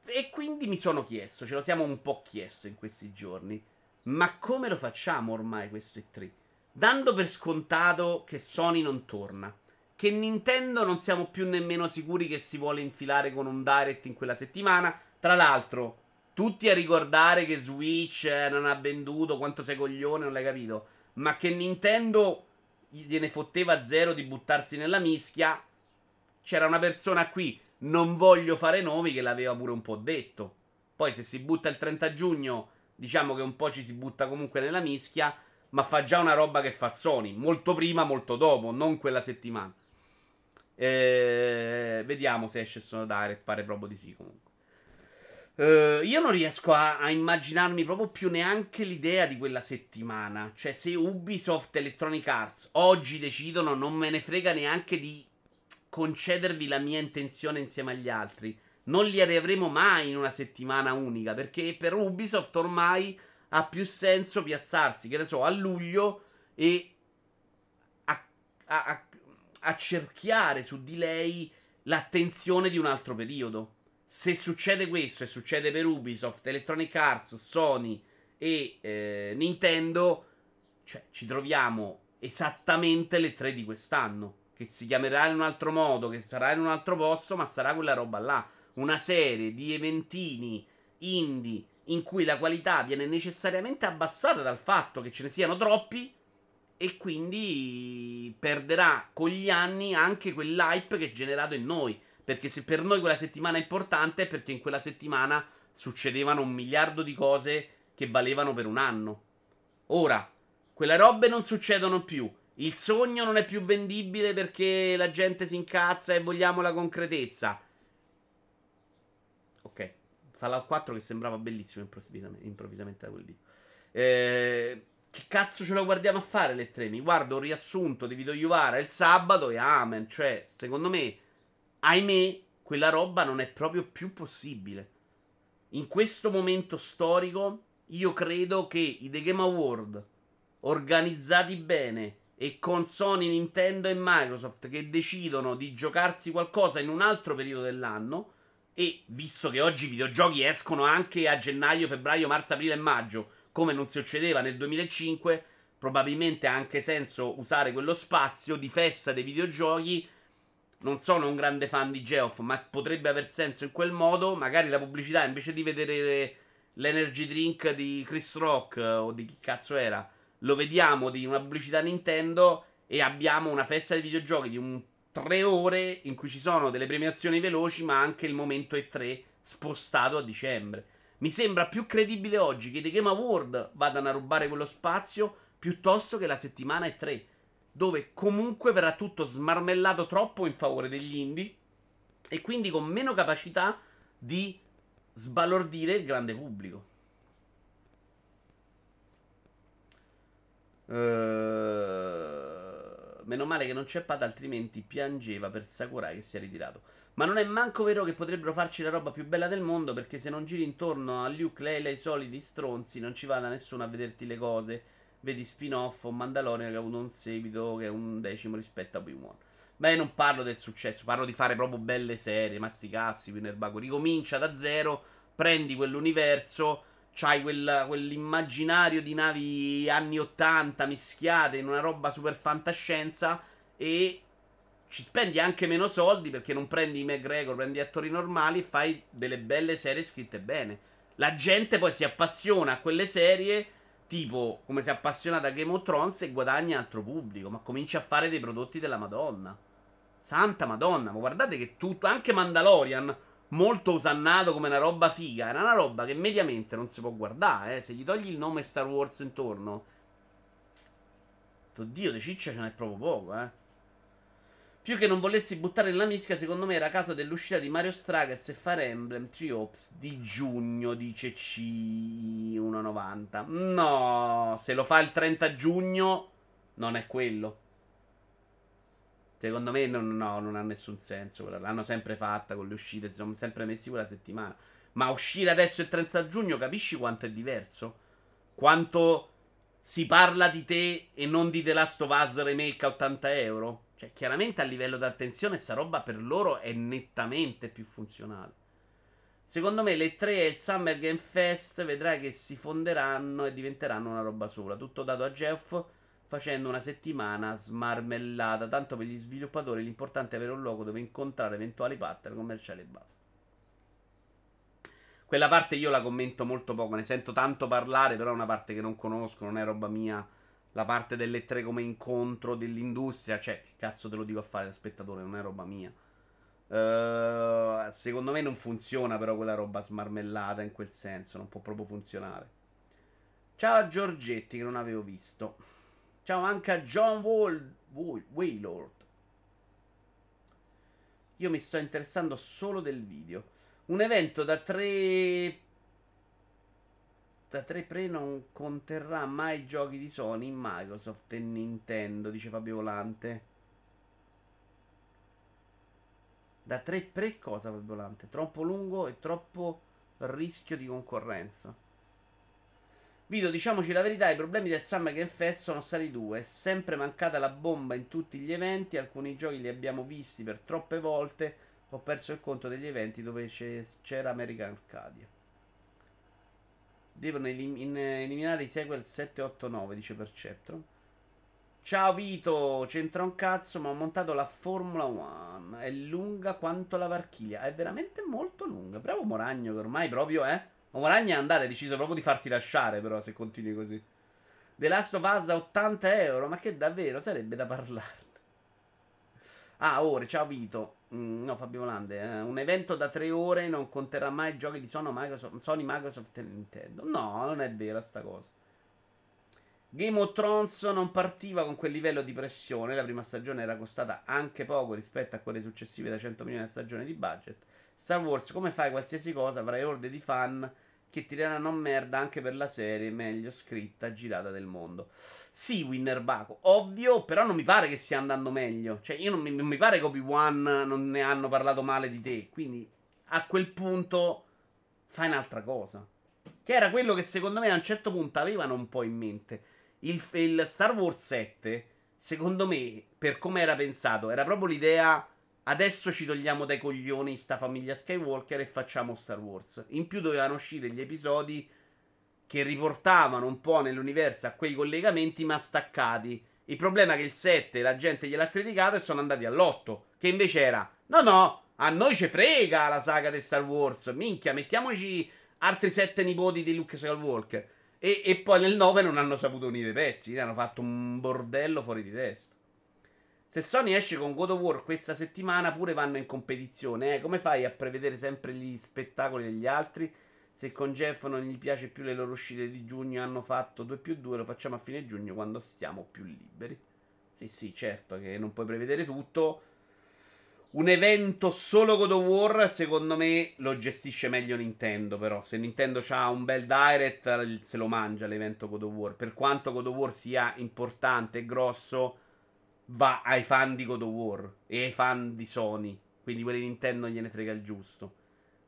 E quindi mi sono chiesto, ce lo siamo un po' chiesto in questi giorni. Ma come lo facciamo ormai questo E3? Dando per scontato che Sony non torna. Che Nintendo non siamo più nemmeno sicuri che si vuole infilare con un direct in quella settimana. Tra l'altro, tutti a ricordare che Switch eh, non ha venduto, quanto sei coglione, non l'hai capito. Ma che Nintendo gliene fotteva zero di buttarsi nella mischia. c'era una persona qui, non voglio fare nomi, che l'aveva pure un po' detto. Poi se si butta il 30 giugno, diciamo che un po' ci si butta comunque nella mischia, ma fa già una roba che fa Sony, molto prima, molto dopo, non quella settimana. Eh, vediamo se esce Sono Direct, pare proprio di sì comunque. Uh, io non riesco a, a, immaginarmi proprio più neanche l'idea di quella settimana. Cioè, se Ubisoft Electronic Arts oggi decidono, non me ne frega neanche di concedervi la mia intenzione insieme agli altri. Non li avremo mai in una settimana unica. Perché per Ubisoft ormai ha più senso piazzarsi, che ne so, a luglio e a, a, a cerchiare su di lei l'attenzione di un altro periodo se succede questo e succede per Ubisoft, Electronic Arts, Sony e eh, Nintendo, cioè ci troviamo esattamente le tre di quest'anno. Che si chiamerà in un altro modo, che sarà in un altro posto, ma sarà quella roba là. Una serie di eventini indie in cui la qualità viene necessariamente abbassata dal fatto che ce ne siano troppi e quindi perderà con gli anni anche quell'hype che è generato in noi. Perché se per noi quella settimana è importante è perché in quella settimana succedevano un miliardo di cose che valevano per un anno. Ora, quelle robe non succedono più. Il sogno non è più vendibile perché la gente si incazza e vogliamo la concretezza. Fallout 4 che sembrava bellissimo improvvisamente, improvvisamente da quel video. Eh, che cazzo ce lo guardiamo a fare le tre? Mi guardo un riassunto di Vito Iuvara il sabato e amen. Cioè, secondo me ahimè, quella roba non è proprio più possibile. In questo momento storico, io credo che i The Game Award, organizzati bene e con Sony, Nintendo e Microsoft che decidono di giocarsi qualcosa in un altro periodo dell'anno, e visto che oggi i videogiochi escono anche a gennaio, febbraio, marzo, aprile e maggio, come non succedeva nel 2005, probabilmente ha anche senso usare quello spazio di festa dei videogiochi non sono un grande fan di Geoff, ma potrebbe aver senso in quel modo. Magari la pubblicità, invece di vedere l'energy drink di Chris Rock eh, o di chi cazzo era, lo vediamo di una pubblicità Nintendo e abbiamo una festa di videogiochi di un tre ore in cui ci sono delle premiazioni veloci, ma anche il momento E3 spostato a dicembre. Mi sembra più credibile oggi che i The Game Award vadano a rubare quello spazio piuttosto che la settimana E3 dove comunque verrà tutto smarmellato troppo in favore degli indie e quindi con meno capacità di sbalordire il grande pubblico. Uh, meno male che non c'è Pada, altrimenti piangeva per Sakurai che si è ritirato. Ma non è manco vero che potrebbero farci la roba più bella del mondo perché se non giri intorno a Luke, Leila e i soliti stronzi non ci vada nessuno a vederti le cose vedi spin-off o Mandalorian che ha avuto un seguito che è un decimo rispetto a Obi-Wan. Beh, non parlo del successo, parlo di fare proprio belle serie, ma sti. Ricomincia da zero, prendi quell'universo, c'hai quel, quell'immaginario di navi anni 80 mischiate in una roba super fantascienza e ci spendi anche meno soldi perché non prendi McGregor, prendi attori normali e fai delle belle serie scritte bene. La gente poi si appassiona a quelle serie tipo come si appassiona da Game of Thrones e guadagna altro pubblico, ma comincia a fare dei prodotti della Madonna. Santa Madonna, ma guardate che tutto, anche Mandalorian, molto usannato come una roba figa, era una roba che mediamente non si può guardare, eh. Se gli togli il nome Star Wars intorno, oddio, di ciccia ce n'è proprio poco, eh. Più che non volersi buttare nella mischia, secondo me era caso dell'uscita di Mario Strikers e Fire Emblem Tree Ops di giugno, dice C190. No, se lo fa il 30 giugno, non è quello. Secondo me non, no, non ha nessun senso. L'hanno sempre fatta con le uscite, si sono sempre messi quella settimana. Ma uscire adesso il 30 giugno, capisci quanto è diverso? Quanto si parla di te e non di The Last of Us Remake a 80 euro? Cioè, chiaramente a livello d'attenzione, sta roba per loro è nettamente più funzionale. Secondo me le tre e il Summer Game Fest vedrai che si fonderanno e diventeranno una roba sola. Tutto dato a Jeff facendo una settimana smarmellata. Tanto per gli sviluppatori l'importante è avere un luogo dove incontrare eventuali partner commerciali e basta. Quella parte io la commento molto poco, ne sento tanto parlare, però è una parte che non conosco, non è roba mia la parte delle tre come incontro dell'industria. Cioè, che cazzo te lo dico a fare da spettatore, non è roba mia. Uh, secondo me non funziona però quella roba smarmellata in quel senso, non può proprio funzionare. Ciao a Giorgetti che non avevo visto. Ciao anche a John Wall, Waylord. Io mi sto interessando solo del video. Un evento da tre da 3 pre non conterrà mai giochi di Sony, Microsoft e Nintendo, dice Fabio Volante. Da 3 pre cosa Fabio Volante? Troppo lungo e troppo rischio di concorrenza. Vito, diciamoci la verità, i problemi del Summer Game Fest sono stati due. È sempre mancata la bomba in tutti gli eventi, alcuni giochi li abbiamo visti per troppe volte. Ho perso il conto degli eventi dove c'era American Arcadia. Devono elim- eliminare i sequel 7, 8, 9, dice Perceptron. Ciao Vito, c'entra un cazzo, ma ho montato la Formula 1. È lunga quanto la Varchiglia. È veramente molto lunga. Bravo Moragno, che ormai proprio è. Ma Moragno è andare, ha deciso proprio di farti lasciare, però, se continui così. The Last of Us a 80 euro, ma che davvero sarebbe da parlare. Ah, ore, ciao Vito. Mm, no, Fabio Volante. Eh, un evento da tre ore non conterrà mai giochi di Sony Microsoft, Sony, Microsoft e Nintendo. No, non è vera sta cosa. Game of Thrones non partiva con quel livello di pressione. La prima stagione era costata anche poco rispetto a quelle successive da 100 milioni a stagione di budget. Star Wars, come fai qualsiasi cosa, avrai orde di fan che tireranno merda anche per la serie meglio scritta, girata del mondo. Sì, Winner Baco, ovvio, però non mi pare che stia andando meglio. Cioè, io non mi, non mi pare che Obi-Wan non ne hanno parlato male di te. Quindi, a quel punto, fai un'altra cosa. Che era quello che secondo me a un certo punto avevano un po' in mente. Il, il Star Wars 7, secondo me, per come era pensato, era proprio l'idea Adesso ci togliamo dai coglioni sta famiglia Skywalker e facciamo Star Wars. In più dovevano uscire gli episodi che riportavano un po' nell'universo a quei collegamenti ma staccati. Il problema è che il 7 la gente gliel'ha criticato e sono andati all'8, che invece era no no, a noi ci frega la saga di Star Wars, minchia, mettiamoci altri 7 nipoti di Luke Skywalker. E, e poi nel 9 non hanno saputo unire i pezzi, hanno fatto un bordello fuori di testa. Se Sony esce con God of War questa settimana, pure vanno in competizione. Eh? Come fai a prevedere sempre gli spettacoli degli altri? Se con Jeff non gli piace più le loro uscite di giugno, hanno fatto 2 più 2, lo facciamo a fine giugno quando stiamo più liberi. Sì, sì, certo che non puoi prevedere tutto. Un evento solo God of War, secondo me, lo gestisce meglio Nintendo. Però, se Nintendo ha un bel direct, se lo mangia l'evento God of War. Per quanto God of War sia importante e grosso va ai fan di God of War e ai fan di Sony. Quindi quelli Nintendo gliene frega il giusto.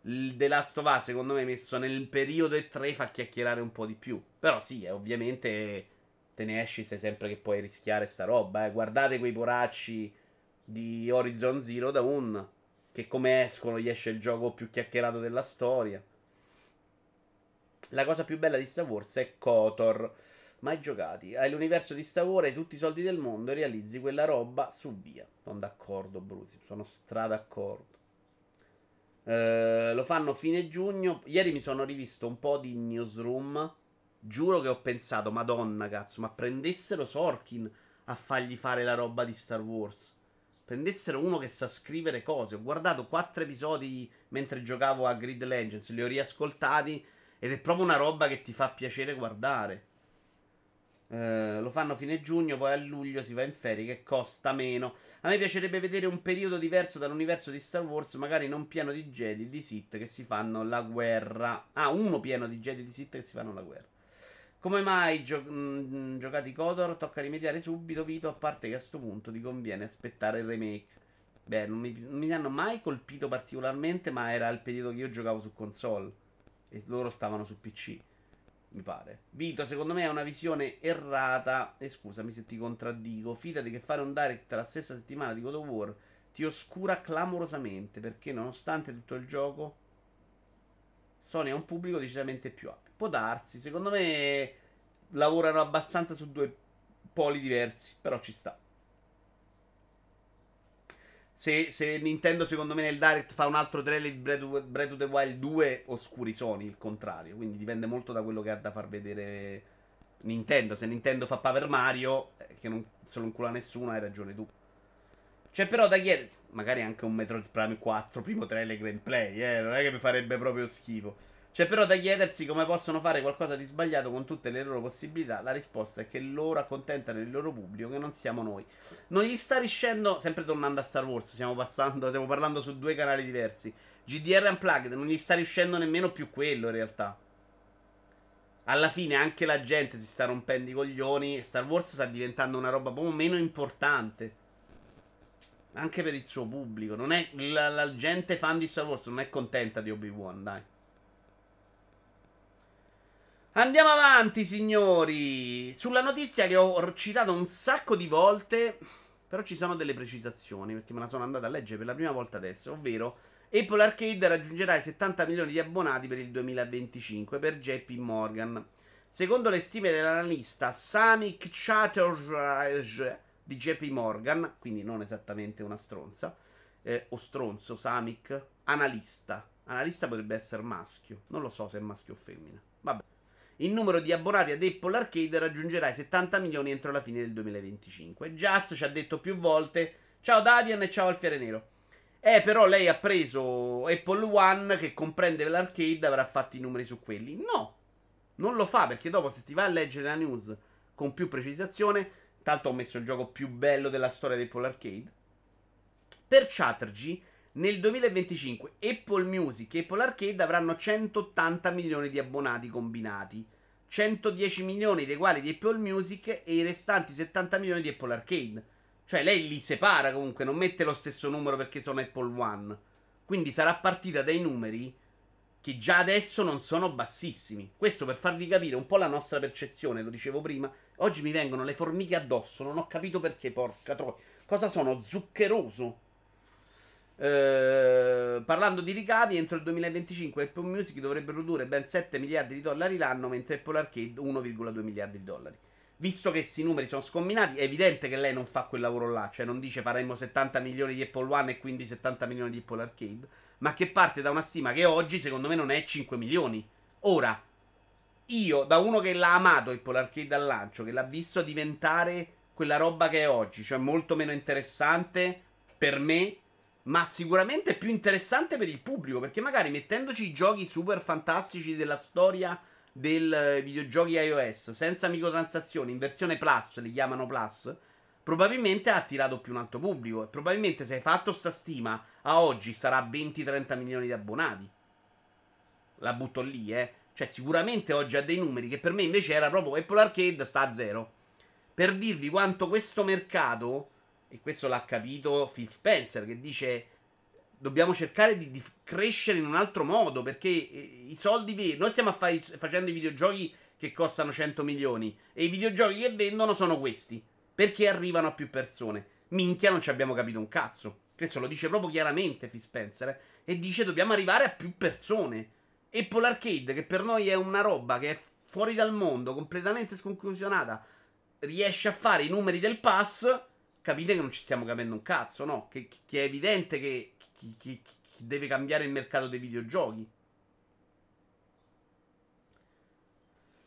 Il The Last of Us, secondo me, messo nel periodo E3 fa chiacchierare un po' di più. Però sì, eh, ovviamente te ne esci, sai sempre che puoi rischiare sta roba. Eh. Guardate quei poracci di Horizon Zero Dawn. Che come escono gli esce il gioco più chiacchierato della storia. La cosa più bella di Star Wars è Kotor mai giocati. Hai l'universo di Star Wars, hai tutti i soldi del mondo e realizzi quella roba su via. Sono d'accordo, Brusi. Sono stra d'accordo. Uh, lo fanno fine giugno. Ieri mi sono rivisto un po' di newsroom. Giuro che ho pensato, Madonna cazzo, ma prendessero Sorkin a fargli fare la roba di Star Wars. Prendessero uno che sa scrivere cose. Ho guardato quattro episodi mentre giocavo a Grid Legends, li ho riascoltati ed è proprio una roba che ti fa piacere guardare. Eh, lo fanno fine giugno, poi a luglio si va in ferie che costa meno. A me piacerebbe vedere un periodo diverso dall'universo di Star Wars, magari non pieno di Jedi di Sith che si fanno la guerra. Ah, uno pieno di Jedi di Sith che si fanno la guerra. Come mai gio- mh, mm, giocati Kodor? Tocca rimediare subito, Vito, a parte che a questo punto ti conviene aspettare il remake. Beh, non mi, non mi hanno mai colpito particolarmente, ma era il periodo che io giocavo su console e loro stavano su PC mi pare. Vito, secondo me è una visione errata. E scusami se ti contraddico. Fidati che fare un direct la stessa settimana di God of War ti oscura clamorosamente. Perché nonostante tutto il gioco, Sony ha un pubblico decisamente più ampio. Può darsi, secondo me lavorano abbastanza su due poli diversi. Però ci sta. Se, se, Nintendo, secondo me, nel Direct fa un altro trailer di Breath of the Wild 2, oscuri Sony, il contrario. Quindi dipende molto da quello che ha da far vedere Nintendo. Se Nintendo fa Paper Mario, eh, che non se lo incula nessuno, hai ragione tu. C'è però da chiedere, magari anche un Metroid Prime 4, primo trailer gameplay, eh, non è che mi farebbe proprio schifo. C'è però da chiedersi come possono fare qualcosa di sbagliato con tutte le loro possibilità. La risposta è che loro accontentano il loro pubblico, che non siamo noi. Non gli sta riuscendo, sempre tornando a Star Wars, stiamo, passando, stiamo parlando su due canali diversi. GDR Unplugged non gli sta riuscendo nemmeno più quello in realtà. Alla fine anche la gente si sta rompendo i coglioni e Star Wars sta diventando una roba proprio meno importante. Anche per il suo pubblico. Non è, la, la gente fan di Star Wars non è contenta di Obi-Wan, dai. Andiamo avanti, signori. Sulla notizia che ho citato un sacco di volte, però ci sono delle precisazioni, perché me la sono andata a leggere per la prima volta adesso, ovvero Apple Arcade raggiungerà i 70 milioni di abbonati per il 2025 per JP Morgan. Secondo le stime dell'analista Samik Chatterjee di JP Morgan, quindi non esattamente una stronza, eh, o stronzo, Samik, analista. Analista potrebbe essere maschio, non lo so se è maschio o femmina. Vabbè il numero di abbonati ad Apple Arcade raggiungerà i 70 milioni entro la fine del 2025. Just ci ha detto più volte: Ciao Davian e ciao Alfiere Nero. Eh, però lei ha preso Apple One che comprende l'arcade avrà fatto i numeri su quelli. No, non lo fa perché dopo se ti vai a leggere la news con più precisazione, tanto ho messo il gioco più bello della storia di Apple Arcade. Per Chatterjee, nel 2025 Apple Music e Apple Arcade avranno 180 milioni di abbonati combinati. 110 milioni dei quali di Apple Music e i restanti 70 milioni di Apple Arcade. Cioè lei li separa comunque, non mette lo stesso numero perché sono Apple One. Quindi sarà partita dai numeri che già adesso non sono bassissimi. Questo per farvi capire un po' la nostra percezione, lo dicevo prima. Oggi mi vengono le formiche addosso, non ho capito perché, porca troia. Cosa sono? Zuccheroso? Eh, parlando di ricavi, entro il 2025 Apple Music dovrebbe produrre ben 7 miliardi di dollari l'anno, mentre Apple Arcade 1,2 miliardi di dollari. Visto che questi numeri sono scombinati, è evidente che lei non fa quel lavoro là, cioè non dice faremo 70 milioni di Apple One e quindi 70 milioni di Apple Arcade, ma che parte da una stima che oggi secondo me non è 5 milioni. Ora, io da uno che l'ha amato Apple Arcade al lancio, che l'ha visto diventare quella roba che è oggi, cioè molto meno interessante per me ma sicuramente più interessante per il pubblico, perché magari mettendoci i giochi super fantastici della storia del eh, videogiochi iOS, senza microtransazioni, in versione Plus, li chiamano Plus, probabilmente ha attirato più un alto pubblico. E probabilmente se hai fatto sta stima, a oggi sarà 20-30 milioni di abbonati. La butto lì, eh. Cioè, sicuramente oggi ha dei numeri che per me invece era proprio Apple Arcade sta a zero. Per dirvi quanto questo mercato e questo l'ha capito Phil Spencer, che dice dobbiamo cercare di, di crescere in un altro modo, perché eh, i soldi noi stiamo fa- facendo i videogiochi che costano 100 milioni e i videogiochi che vendono sono questi, perché arrivano a più persone. Minchia, non ci abbiamo capito un cazzo. Questo lo dice proprio chiaramente Phil Spencer, eh? e dice dobbiamo arrivare a più persone. Apple Arcade, che per noi è una roba che è fuori dal mondo, completamente sconclusionata, riesce a fare i numeri del pass capite che non ci stiamo capendo un cazzo, no? Che, che è evidente che chi, chi deve cambiare il mercato dei videogiochi.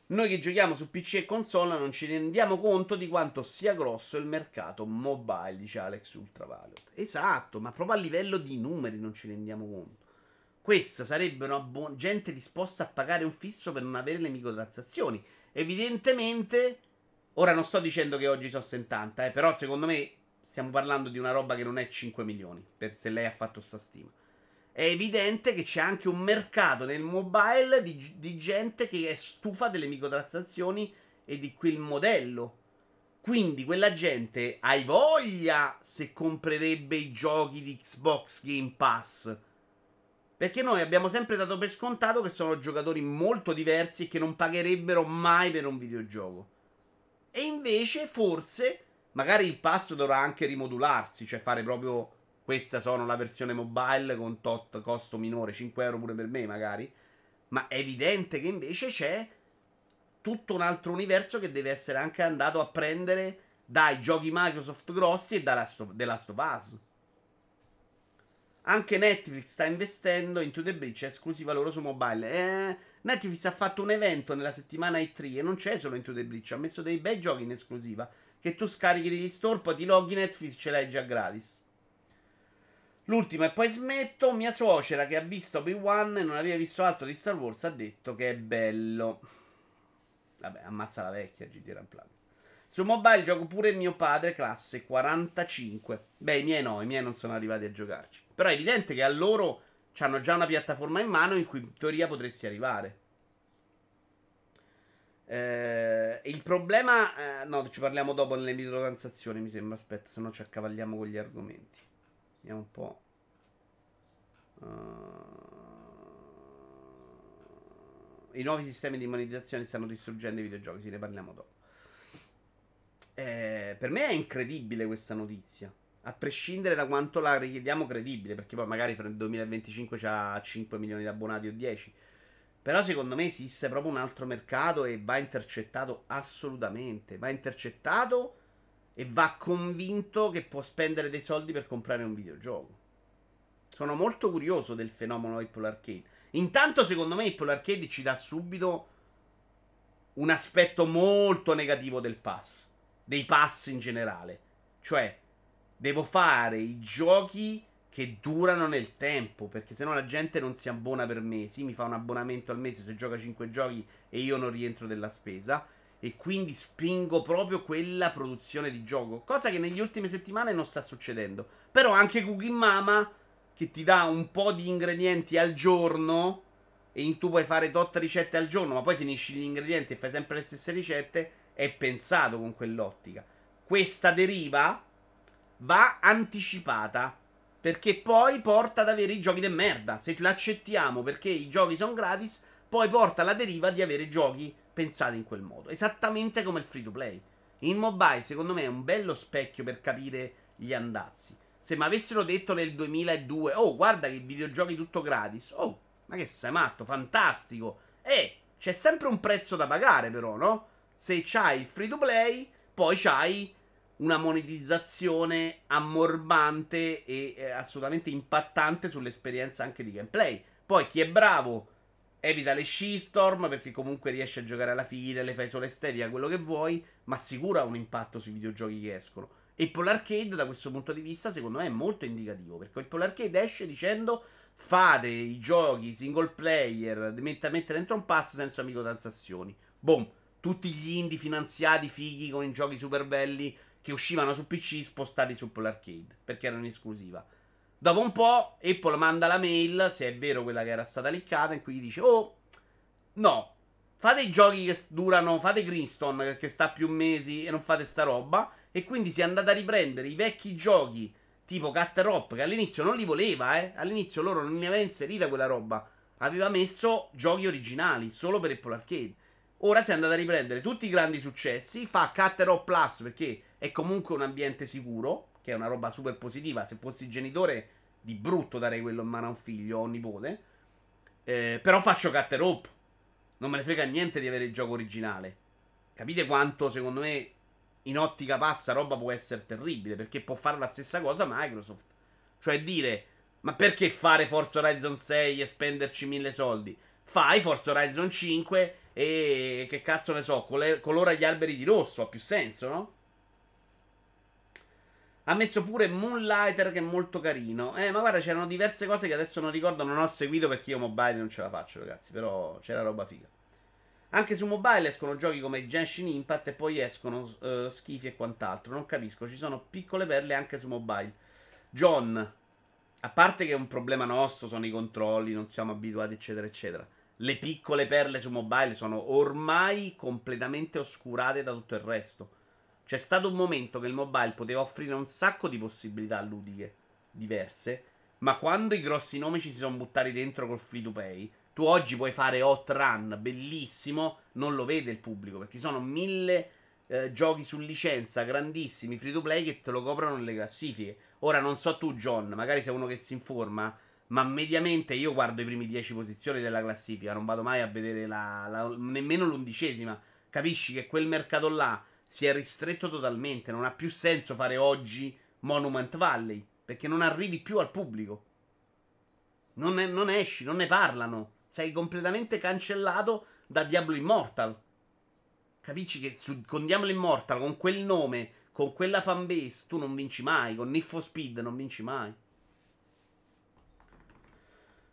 Noi che giochiamo su PC e console non ci rendiamo conto di quanto sia grosso il mercato mobile, dice Alex Ultraviolet. Esatto, ma proprio a livello di numeri non ci rendiamo conto. Questa sarebbe una bu- gente disposta a pagare un fisso per non avere le microtransazioni. Evidentemente Ora non sto dicendo che oggi sono 70, eh, però secondo me stiamo parlando di una roba che non è 5 milioni, per se lei ha fatto sta stima. È evidente che c'è anche un mercato nel mobile di, di gente che è stufa delle microtransazioni e di quel modello. Quindi quella gente hai voglia se comprerebbe i giochi di Xbox Game Pass. Perché noi abbiamo sempre dato per scontato che sono giocatori molto diversi e che non pagherebbero mai per un videogioco. E invece, forse, magari il passo dovrà anche rimodularsi, cioè fare proprio questa sono la versione mobile con tot costo minore, 5 euro pure per me magari. Ma è evidente che invece c'è tutto un altro universo che deve essere anche andato a prendere dai giochi Microsoft grossi e da Last of, Us. Anche Netflix sta investendo in To The Breach, esclusiva loro su mobile. Eh, Netflix ha fatto un evento nella settimana E3 e non c'è solo Into the Breach, ha messo dei bei giochi in esclusiva che tu scarichi degli store, poi ti loghi Netflix ce l'hai già gratis. L'ultimo e poi smetto. Mia suocera che ha visto Obi-Wan e non aveva visto altro di Star Wars ha detto che è bello. Vabbè, ammazza la vecchia GD Ramplan. Su mobile gioco pure mio padre, classe 45. Beh, i miei no, i miei non sono arrivati a giocarci. Però è evidente che a loro hanno già una piattaforma in mano in cui in teoria potresti arrivare. Eh, il problema... Eh, no, ci parliamo dopo nelle microtransazioni, mi sembra. Aspetta, se no ci accavalliamo con gli argomenti. Vediamo un po'. Uh... I nuovi sistemi di monetizzazione stanno distruggendo i videogiochi, sì, ne parliamo dopo. Eh, per me è incredibile questa notizia. A prescindere da quanto la richiediamo credibile, perché poi magari fra il 2025 c'ha 5 milioni di abbonati o 10. Però secondo me esiste proprio un altro mercato e va intercettato assolutamente. Va intercettato e va convinto che può spendere dei soldi per comprare un videogioco. Sono molto curioso del fenomeno Apple Arcade. Intanto, secondo me, Apple Arcade ci dà subito un aspetto molto negativo del pass dei pass in generale. Cioè, devo fare i giochi che durano nel tempo, perché sennò la gente non si abbona per mesi, mi fa un abbonamento al mese se gioca 5 giochi e io non rientro della spesa e quindi spingo proprio quella produzione di gioco, cosa che negli ultime settimane non sta succedendo. Però anche Cooking Mama che ti dà un po' di ingredienti al giorno e tu puoi fare tot ricette al giorno, ma poi finisci gli ingredienti e fai sempre le stesse ricette, è pensato con quell'ottica. Questa deriva va anticipata perché poi porta ad avere i giochi di merda. Se l'accettiamo perché i giochi sono gratis, poi porta alla deriva di avere giochi pensati in quel modo. Esattamente come il free to play. Il mobile, secondo me, è un bello specchio per capire gli andazzi. Se mi avessero detto nel 2002, oh, guarda che videogiochi tutto gratis, oh, ma che sei matto, fantastico. Eh, c'è sempre un prezzo da pagare, però, no? se c'hai il free to play, poi c'hai una monetizzazione ammorbante e eh, assolutamente impattante sull'esperienza anche di gameplay. Poi chi è bravo evita le shitstorm perché comunque riesce a giocare alla fine, le fai solo estetica, quello che vuoi, ma sicuro ha un impatto sui videogiochi che escono. E Polar Arcade da questo punto di vista secondo me è molto indicativo perché il Polar Arcade esce dicendo fate i giochi single player, mettete dentro un pass senza microtransazioni. Boom tutti gli indie finanziati fighi con i giochi super belli che uscivano su PC spostati su Apple Arcade perché erano in esclusiva. Dopo un po' Apple manda la mail, se è vero quella che era stata liccata, in cui dice: Oh, no, fate i giochi che durano, fate Greenstone che sta più mesi e non fate sta roba. E quindi si è andata a riprendere i vecchi giochi tipo Cutter Hop che all'inizio non li voleva, eh. All'inizio loro non ne aveva inserita quella roba. Aveva messo giochi originali solo per Apple Arcade. Ora si è andato a riprendere tutti i grandi successi. Fa Cutter Plus perché è comunque un ambiente sicuro. Che è una roba super positiva. Se fossi genitore, di brutto darei quello in mano a un figlio o a un nipote. Eh, però faccio Cutter Non me ne frega niente di avere il gioco originale. Capite quanto, secondo me, in ottica passa roba può essere terribile. Perché può fare la stessa cosa Microsoft. Cioè dire, ma perché fare Forza Horizon 6 e spenderci mille soldi? Fai Forza Horizon 5 e che cazzo ne so, col- colora gli alberi di rosso, ha più senso, no? Ha messo pure Moonlighter che è molto carino. Eh, ma guarda, c'erano diverse cose che adesso non ricordo, non ho seguito perché io mobile non ce la faccio, ragazzi, però c'era roba figa. Anche su mobile escono giochi come Genshin Impact e poi escono uh, schifi e quant'altro. Non capisco, ci sono piccole perle anche su mobile. John, a parte che è un problema nostro, sono i controlli, non siamo abituati, eccetera, eccetera le piccole perle su mobile sono ormai completamente oscurate da tutto il resto. C'è stato un momento che il mobile poteva offrire un sacco di possibilità ludiche diverse, ma quando i grossi nomi ci si sono buttati dentro col free to play, tu oggi puoi fare hot run, bellissimo, non lo vede il pubblico, perché ci sono mille eh, giochi su licenza grandissimi free to play che te lo coprono nelle classifiche. Ora non so tu John, magari sei uno che si informa, ma mediamente io guardo i primi 10 posizioni della classifica, non vado mai a vedere la, la, nemmeno l'undicesima. Capisci che quel mercato là si è ristretto totalmente, non ha più senso fare oggi Monument Valley, perché non arrivi più al pubblico. Non, è, non esci, non ne parlano. Sei completamente cancellato da Diablo Immortal. Capisci che su, con Diablo Immortal, con quel nome, con quella fanbase, tu non vinci mai. Con for Speed non vinci mai.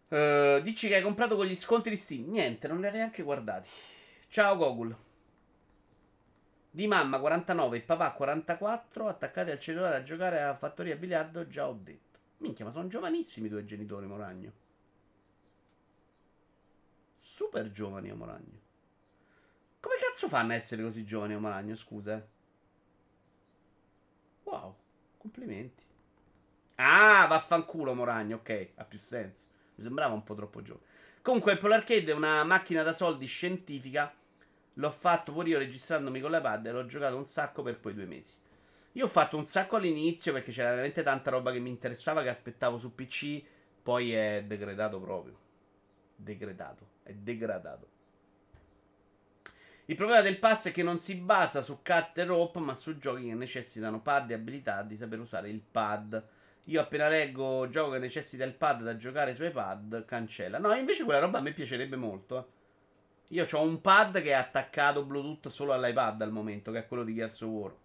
Uh, dici che hai comprato con gli sconti di Steam. Niente, non li hai neanche guardati. Ciao Gogul. Di mamma 49 e papà 44, attaccati al cellulare a giocare a fattoria biliardo, già ho detto. Minchia, ma sono giovanissimi i tuoi genitori, Moragno. Super giovani, Moragno. Come cazzo fanno a essere così giovani, Moragno? Scusa. Eh. Wow, complimenti. Ah, vaffanculo, Moragno. Ok, ha più senso. Mi sembrava un po' troppo giovane. Comunque, il Polar Arcade è una macchina da soldi scientifica. L'ho fatto pure io registrandomi con l'iPad e l'ho giocato un sacco per quei due mesi. Io ho fatto un sacco all'inizio perché c'era veramente tanta roba che mi interessava, che aspettavo su PC. Poi è degradato proprio. Degradato. È degradato. Il problema del pass è che non si basa su cut e rope, ma su giochi che necessitano pad e abilità di saper usare il pad. Io appena leggo gioco che necessita il pad da giocare su iPad, cancella. No, invece quella roba a me piacerebbe molto. Eh. Io ho un pad che è attaccato Bluetooth solo all'iPad al momento, che è quello di Gears of War.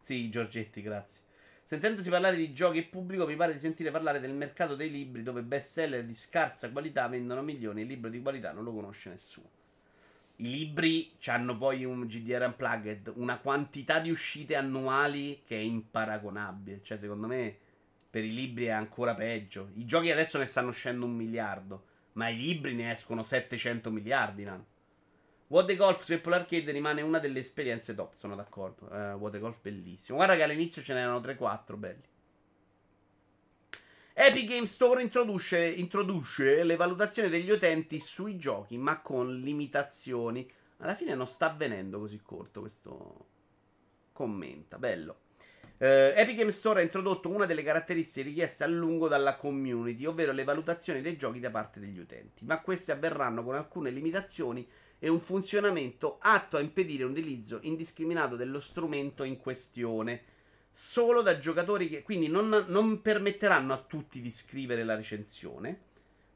Sì, Giorgetti, grazie. Sentendosi parlare di giochi e pubblico, mi pare di sentire parlare del mercato dei libri dove bestseller di scarsa qualità vendono milioni e il libro di qualità non lo conosce nessuno. I libri hanno poi un GDR Unplugged, una quantità di uscite annuali che è imparagonabile. Cioè, secondo me, per i libri è ancora peggio. I giochi adesso ne stanno uscendo un miliardo, ma i libri ne escono 700 miliardi. No? What the Golf su Apple Arcade rimane una delle esperienze top, sono d'accordo. Uh, What the Golf bellissimo. Guarda che all'inizio ce n'erano 3-4 belli. Epic Game Store introduce, introduce, le valutazioni degli utenti sui giochi, ma con limitazioni. Alla fine non sta avvenendo così corto questo commenta. Bello. Uh, Epic Game Store ha introdotto una delle caratteristiche richieste a lungo dalla community, ovvero le valutazioni dei giochi da parte degli utenti. Ma queste avverranno con alcune limitazioni e un funzionamento atto a impedire un utilizzo indiscriminato dello strumento in questione solo da giocatori che quindi non, non permetteranno a tutti di scrivere la recensione,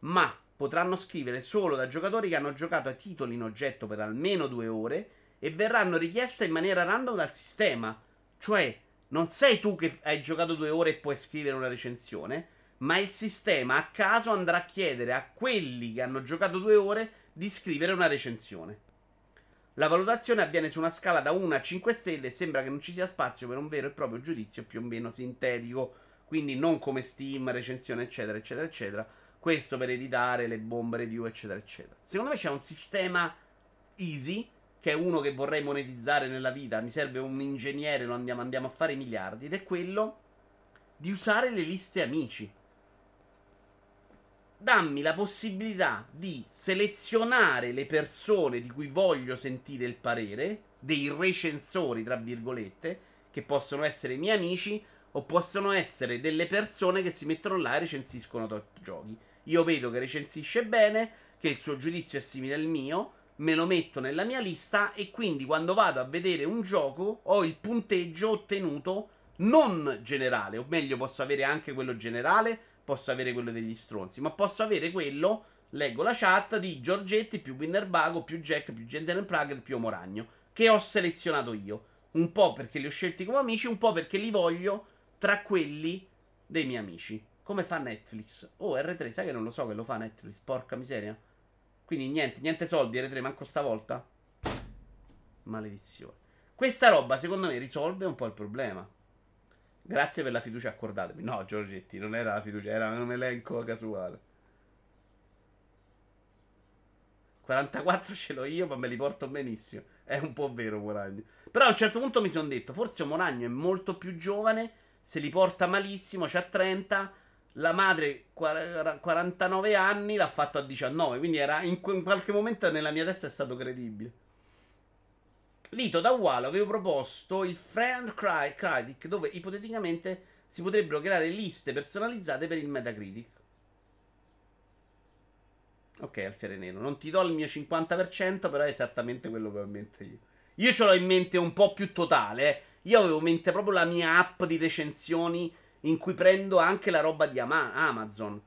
ma potranno scrivere solo da giocatori che hanno giocato a titoli in oggetto per almeno due ore e verranno richieste in maniera random dal sistema. Cioè, non sei tu che hai giocato due ore e puoi scrivere una recensione, ma il sistema a caso andrà a chiedere a quelli che hanno giocato due ore di scrivere una recensione. La valutazione avviene su una scala da 1 a 5 stelle e sembra che non ci sia spazio per un vero e proprio giudizio più o meno sintetico, quindi non come Steam, recensione, eccetera, eccetera, eccetera. Questo per evitare le bombe review, eccetera, eccetera. Secondo me c'è un sistema easy, che è uno che vorrei monetizzare nella vita. Mi serve un ingegnere, lo andiamo, andiamo a fare miliardi, ed è quello di usare le liste amici dammi la possibilità di selezionare le persone di cui voglio sentire il parere, dei recensori, tra virgolette, che possono essere i miei amici o possono essere delle persone che si mettono là e recensiscono tot giochi. Io vedo che recensisce bene, che il suo giudizio è simile al mio, me lo metto nella mia lista e quindi quando vado a vedere un gioco ho il punteggio ottenuto non generale, o meglio posso avere anche quello generale posso avere quello degli stronzi, ma posso avere quello, leggo la chat, di Giorgetti più Winnerbago più Jack più Gentleman Plug più Moragno, che ho selezionato io. Un po' perché li ho scelti come amici, un po' perché li voglio tra quelli dei miei amici. Come fa Netflix? Oh, R3, sai che non lo so che lo fa Netflix, porca miseria. Quindi niente, niente soldi R3, manco stavolta. Maledizione. Questa roba, secondo me, risolve un po' il problema. Grazie per la fiducia accordatemi. No, Giorgetti, non era la fiducia, era un elenco casuale. 44 ce l'ho io, ma me li porto benissimo. È un po' vero, Moragno. Però a un certo punto mi sono detto, forse Moragno è molto più giovane, se li porta malissimo, c'ha 30. La madre, 49 anni, l'ha fatto a 19. Quindi era in, qualche momento nella mia testa è stato credibile. Lito da Walo avevo proposto il Friend Cry Critic, dove ipoteticamente si potrebbero creare liste personalizzate per il Metacritic. Ok, Alfiere Nero. Non ti do il mio 50%, però è esattamente quello che ho in mente io. Io ce l'ho in mente un po' più totale. Eh. Io avevo in mente proprio la mia app di recensioni in cui prendo anche la roba di Ama- Amazon.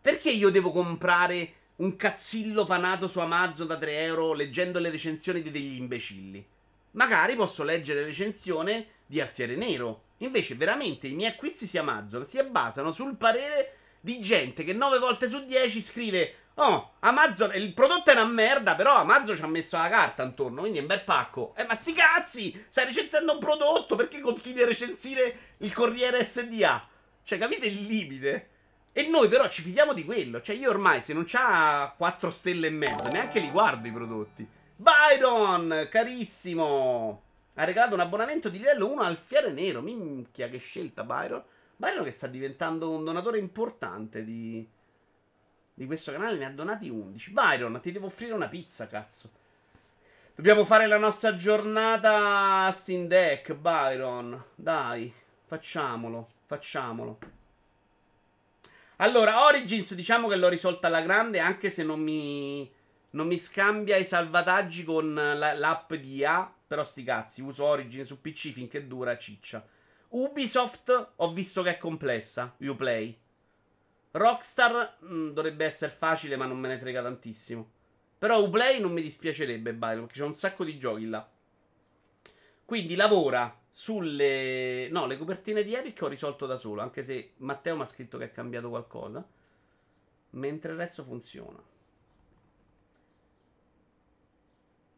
Perché io devo comprare un cazzillo panato su Amazon da 3 euro leggendo le recensioni di degli imbecilli? magari posso leggere recensione di Alfiere Nero. Invece, veramente, i miei acquisti su Amazon si basano sul parere di gente che 9 volte su 10 scrive Oh, Amazon, il prodotto è una merda, però Amazon ci ha messo la carta intorno, quindi è un bel pacco. Eh, ma sti cazzi, stai recensendo un prodotto, perché continui a recensire il Corriere SDA? Cioè, capite il limite? E noi però ci fidiamo di quello. Cioè, io ormai se non c'ha 4 stelle e mezzo, neanche li guardo i prodotti. Byron, carissimo, ha regalato un abbonamento di livello 1 al Fiere Nero. Minchia, che scelta, Byron. Byron che sta diventando un donatore importante di di questo canale ne ha donati 11. Byron, ti devo offrire una pizza, cazzo. Dobbiamo fare la nostra giornata Steam Deck, Byron. Dai, facciamolo, facciamolo. Allora, Origins diciamo che l'ho risolta alla grande, anche se non mi, non mi scambia i salvataggi con la, l'app di IA. Però sti cazzi, uso Origins su PC finché dura ciccia. Ubisoft ho visto che è complessa, Uplay. Rockstar mh, mm, dovrebbe essere facile, ma non me ne frega tantissimo. Però Uplay non mi dispiacerebbe, Byron, perché c'è un sacco di giochi là. Quindi lavora sulle... No, le copertine di Epic ho risolto da solo, anche se Matteo mi ha scritto che è cambiato qualcosa. Mentre il resto funziona.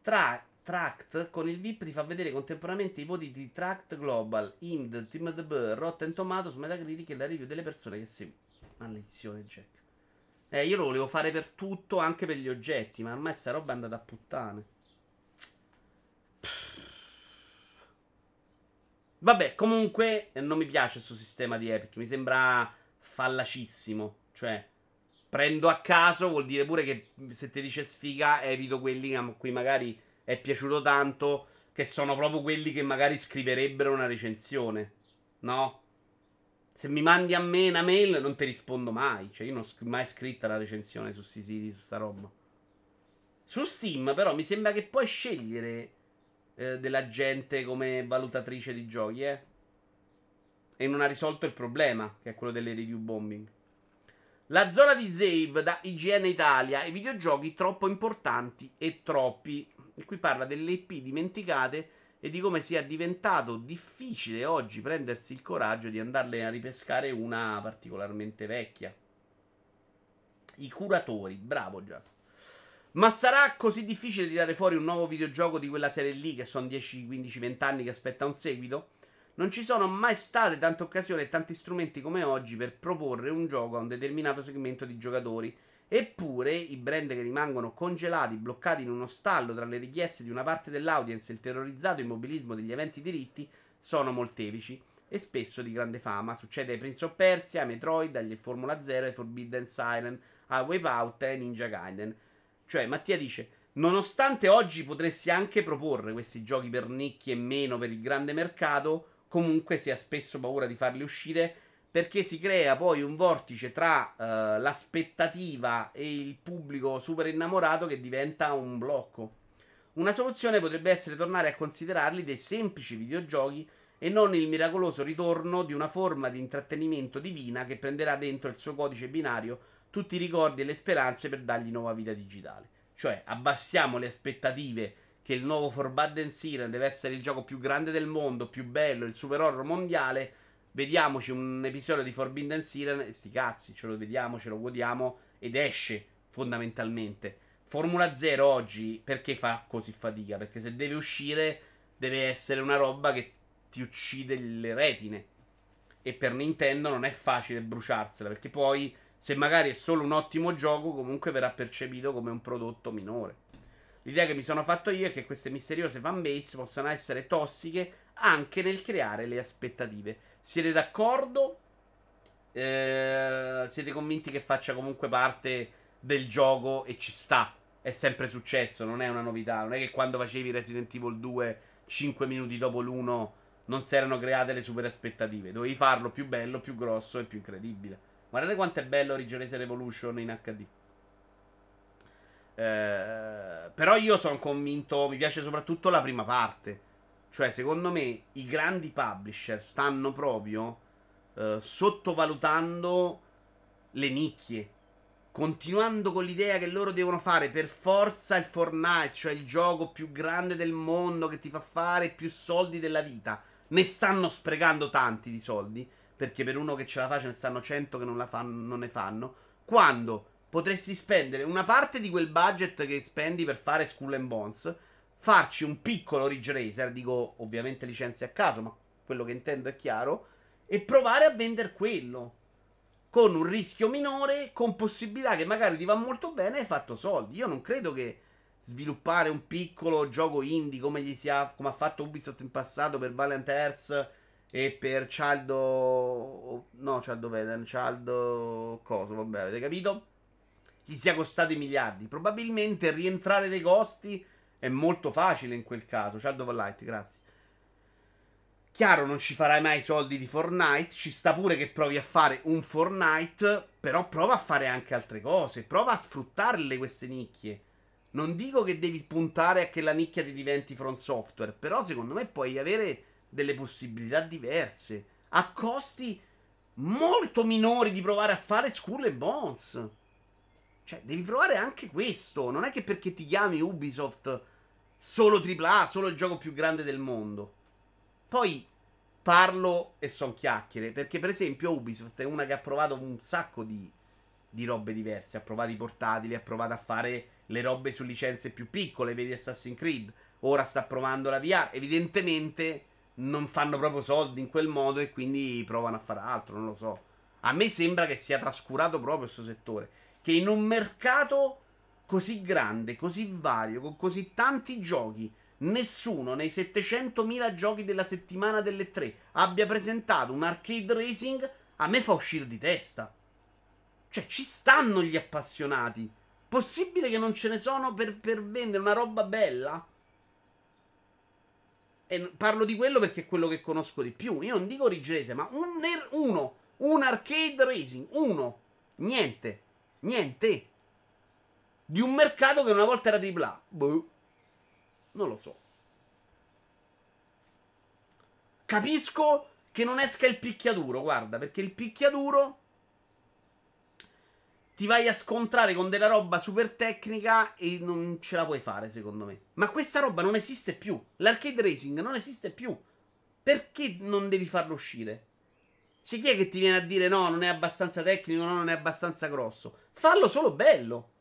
Tra... Tract con il VIP ti fa vedere contemporaneamente i voti di Tract Global, IMD, TeamDB, Rotten Tomatoes, Metacritic e la review delle persone che seguono. Maledizione, Jack. Eh, io lo volevo fare per tutto, anche per gli oggetti, ma ormai sta roba è andata a puttane. Vabbè, comunque eh, non mi piace questo sistema di Epic, mi sembra fallacissimo. Cioè, prendo a caso, vuol dire pure che se ti dice sfiga, evito quelli a cui magari è piaciuto tanto, che sono proprio quelli che magari scriverebbero una recensione. No? Se mi mandi a me una mail non ti rispondo mai. Cioè, io non ho mai scritto la recensione su questi siti, su sta roba. Su Steam, però, mi sembra che puoi scegliere eh, della gente come valutatrice di giochi, eh. E non ha risolto il problema, che è quello delle review bombing. La zona di save da IGN Italia, i videogiochi troppo importanti e troppi. E qui parla delle IP dimenticate e di come sia diventato difficile oggi prendersi il coraggio di andarle a ripescare una particolarmente vecchia. I curatori, bravo Just. Ma sarà così difficile tirare fuori un nuovo videogioco di quella serie lì, che sono 10, 15, 20 anni che aspetta un seguito? Non ci sono mai state tante occasioni e tanti strumenti come oggi per proporre un gioco a un determinato segmento di giocatori Eppure i brand che rimangono congelati, bloccati in uno stallo tra le richieste di una parte dell'audience e il terrorizzato immobilismo degli eventi diritti sono molteplici e spesso di grande fama. Succede ai Prince of Persia, ai Metroid, agli Formula 0, ai Forbidden Siren, a Wipeout e ai Ninja Gaiden. Cioè, Mattia dice, nonostante oggi potresti anche proporre questi giochi per nicchie e meno per il grande mercato, comunque si ha spesso paura di farli uscire perché si crea poi un vortice tra uh, l'aspettativa e il pubblico super innamorato che diventa un blocco. Una soluzione potrebbe essere tornare a considerarli dei semplici videogiochi e non il miracoloso ritorno di una forma di intrattenimento divina che prenderà dentro il suo codice binario tutti i ricordi e le speranze per dargli nuova vita digitale. Cioè, abbassiamo le aspettative che il nuovo Forbidden Siren deve essere il gioco più grande del mondo, più bello, il super horror mondiale vediamoci un episodio di Forbidden Siren e sti cazzi, ce lo vediamo, ce lo godiamo ed esce fondamentalmente. Formula 0 oggi perché fa così fatica? Perché se deve uscire deve essere una roba che ti uccide le retine. E per Nintendo non è facile bruciarsela, perché poi se magari è solo un ottimo gioco comunque verrà percepito come un prodotto minore. L'idea che mi sono fatto io è che queste misteriose fanbase possano essere tossiche anche nel creare le aspettative. Siete d'accordo? Eh, siete convinti che faccia comunque parte del gioco e ci sta? È sempre successo, non è una novità. Non è che quando facevi Resident Evil 2 5 minuti dopo l'1 non si erano create le super aspettative. Dovevi farlo più bello, più grosso e più incredibile. Guardate quanto è bello Origin Racer Revolution in HD. Eh, però io sono convinto, mi piace soprattutto la prima parte. Cioè, secondo me, i grandi publisher stanno proprio uh, sottovalutando le nicchie. Continuando con l'idea che loro devono fare per forza il Fortnite, cioè il gioco più grande del mondo che ti fa fare più soldi della vita. Ne stanno sprecando tanti di soldi perché per uno che ce la fa ce ne stanno 100 che non, fanno, non ne fanno, quando potresti spendere una parte di quel budget che spendi per fare Skull and Bones, farci un piccolo Ridge Racer, dico ovviamente licenze a caso, ma quello che intendo è chiaro, e provare a vendere quello con un rischio minore, con possibilità che magari ti va molto bene e hai fatto soldi. Io non credo che sviluppare un piccolo gioco indie come, gli sia, come ha fatto Ubisoft in passato per Valiant Earth e per Cialdo... No, Cialdo Veden, Cialdo... Coso, vabbè, avete capito? Gli sia costato i miliardi. Probabilmente rientrare dei costi è molto facile in quel caso. Cialdo Light, grazie. Chiaro, non ci farai mai soldi di Fortnite. Ci sta pure che provi a fare un Fortnite. Però prova a fare anche altre cose. Prova a sfruttarle queste nicchie. Non dico che devi puntare a che la nicchia ti diventi front software. Però secondo me puoi avere delle possibilità diverse. A costi molto minori di provare a fare Skull e Bones. Cioè, devi provare anche questo. Non è che perché ti chiami Ubisoft solo AAA, solo il gioco più grande del mondo. Poi parlo e son chiacchiere. Perché, per esempio, Ubisoft è una che ha provato un sacco di, di robe diverse. Ha provato i portatili, ha provato a fare le robe su licenze più piccole. Vedi Assassin's Creed. Ora sta provando la VR. Evidentemente non fanno proprio soldi in quel modo e quindi provano a fare altro. Non lo so. A me sembra che sia trascurato proprio questo settore. Che in un mercato così grande, così vario, con così tanti giochi nessuno nei 700.000 giochi della settimana delle tre abbia presentato un arcade racing, a me fa uscire di testa. Cioè, ci stanno gli appassionati. Possibile che non ce ne sono per, per vendere una roba bella? E parlo di quello perché è quello che conosco di più. Io non dico originese, ma un, uno. Un arcade racing. Uno. Niente. Niente. Di un mercato che una volta era AAA. Boh. Non lo so. Capisco che non esca il picchiaduro, guarda, perché il picchiaduro ti vai a scontrare con della roba super tecnica e non ce la puoi fare, secondo me. Ma questa roba non esiste più. L'arcade racing non esiste più. Perché non devi farlo uscire? C'è chi è che ti viene a dire no, non è abbastanza tecnico, no, non è abbastanza grosso. Fallo solo bello.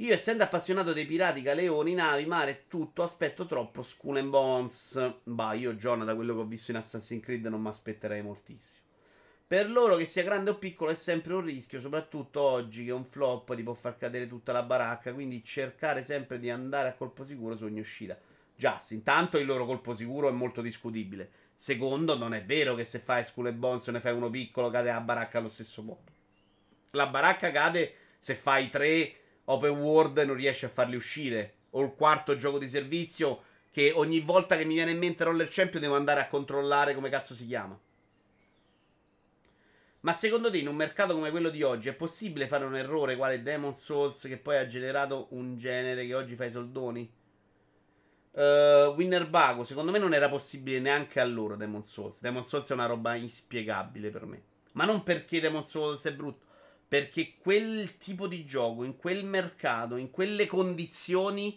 Io, essendo appassionato dei pirati, galeoni, navi, mare tutto, aspetto troppo Skull and Bones. Bah, io, John, da quello che ho visto in Assassin's Creed, non mi aspetterei moltissimo. Per loro, che sia grande o piccolo, è sempre un rischio, soprattutto oggi che un flop ti può far cadere tutta la baracca. Quindi cercare sempre di andare a colpo sicuro su ogni uscita. Già, intanto il loro colpo sicuro è molto discutibile. Secondo, non è vero che se fai Skull and Bones ne fai uno piccolo, cade la baracca allo stesso modo. La baracca cade se fai tre open world non riesci a farli uscire. O il quarto gioco di servizio che ogni volta che mi viene in mente Roller Champion devo andare a controllare come cazzo si chiama. Ma secondo te in un mercato come quello di oggi è possibile fare un errore quale Demon Souls che poi ha generato un genere che oggi fa i soldoni? Uh, Winner Bago, secondo me non era possibile neanche a loro Demon Souls. Demon Souls è una roba inspiegabile per me. Ma non perché Demon Souls è brutto, perché quel tipo di gioco, in quel mercato, in quelle condizioni,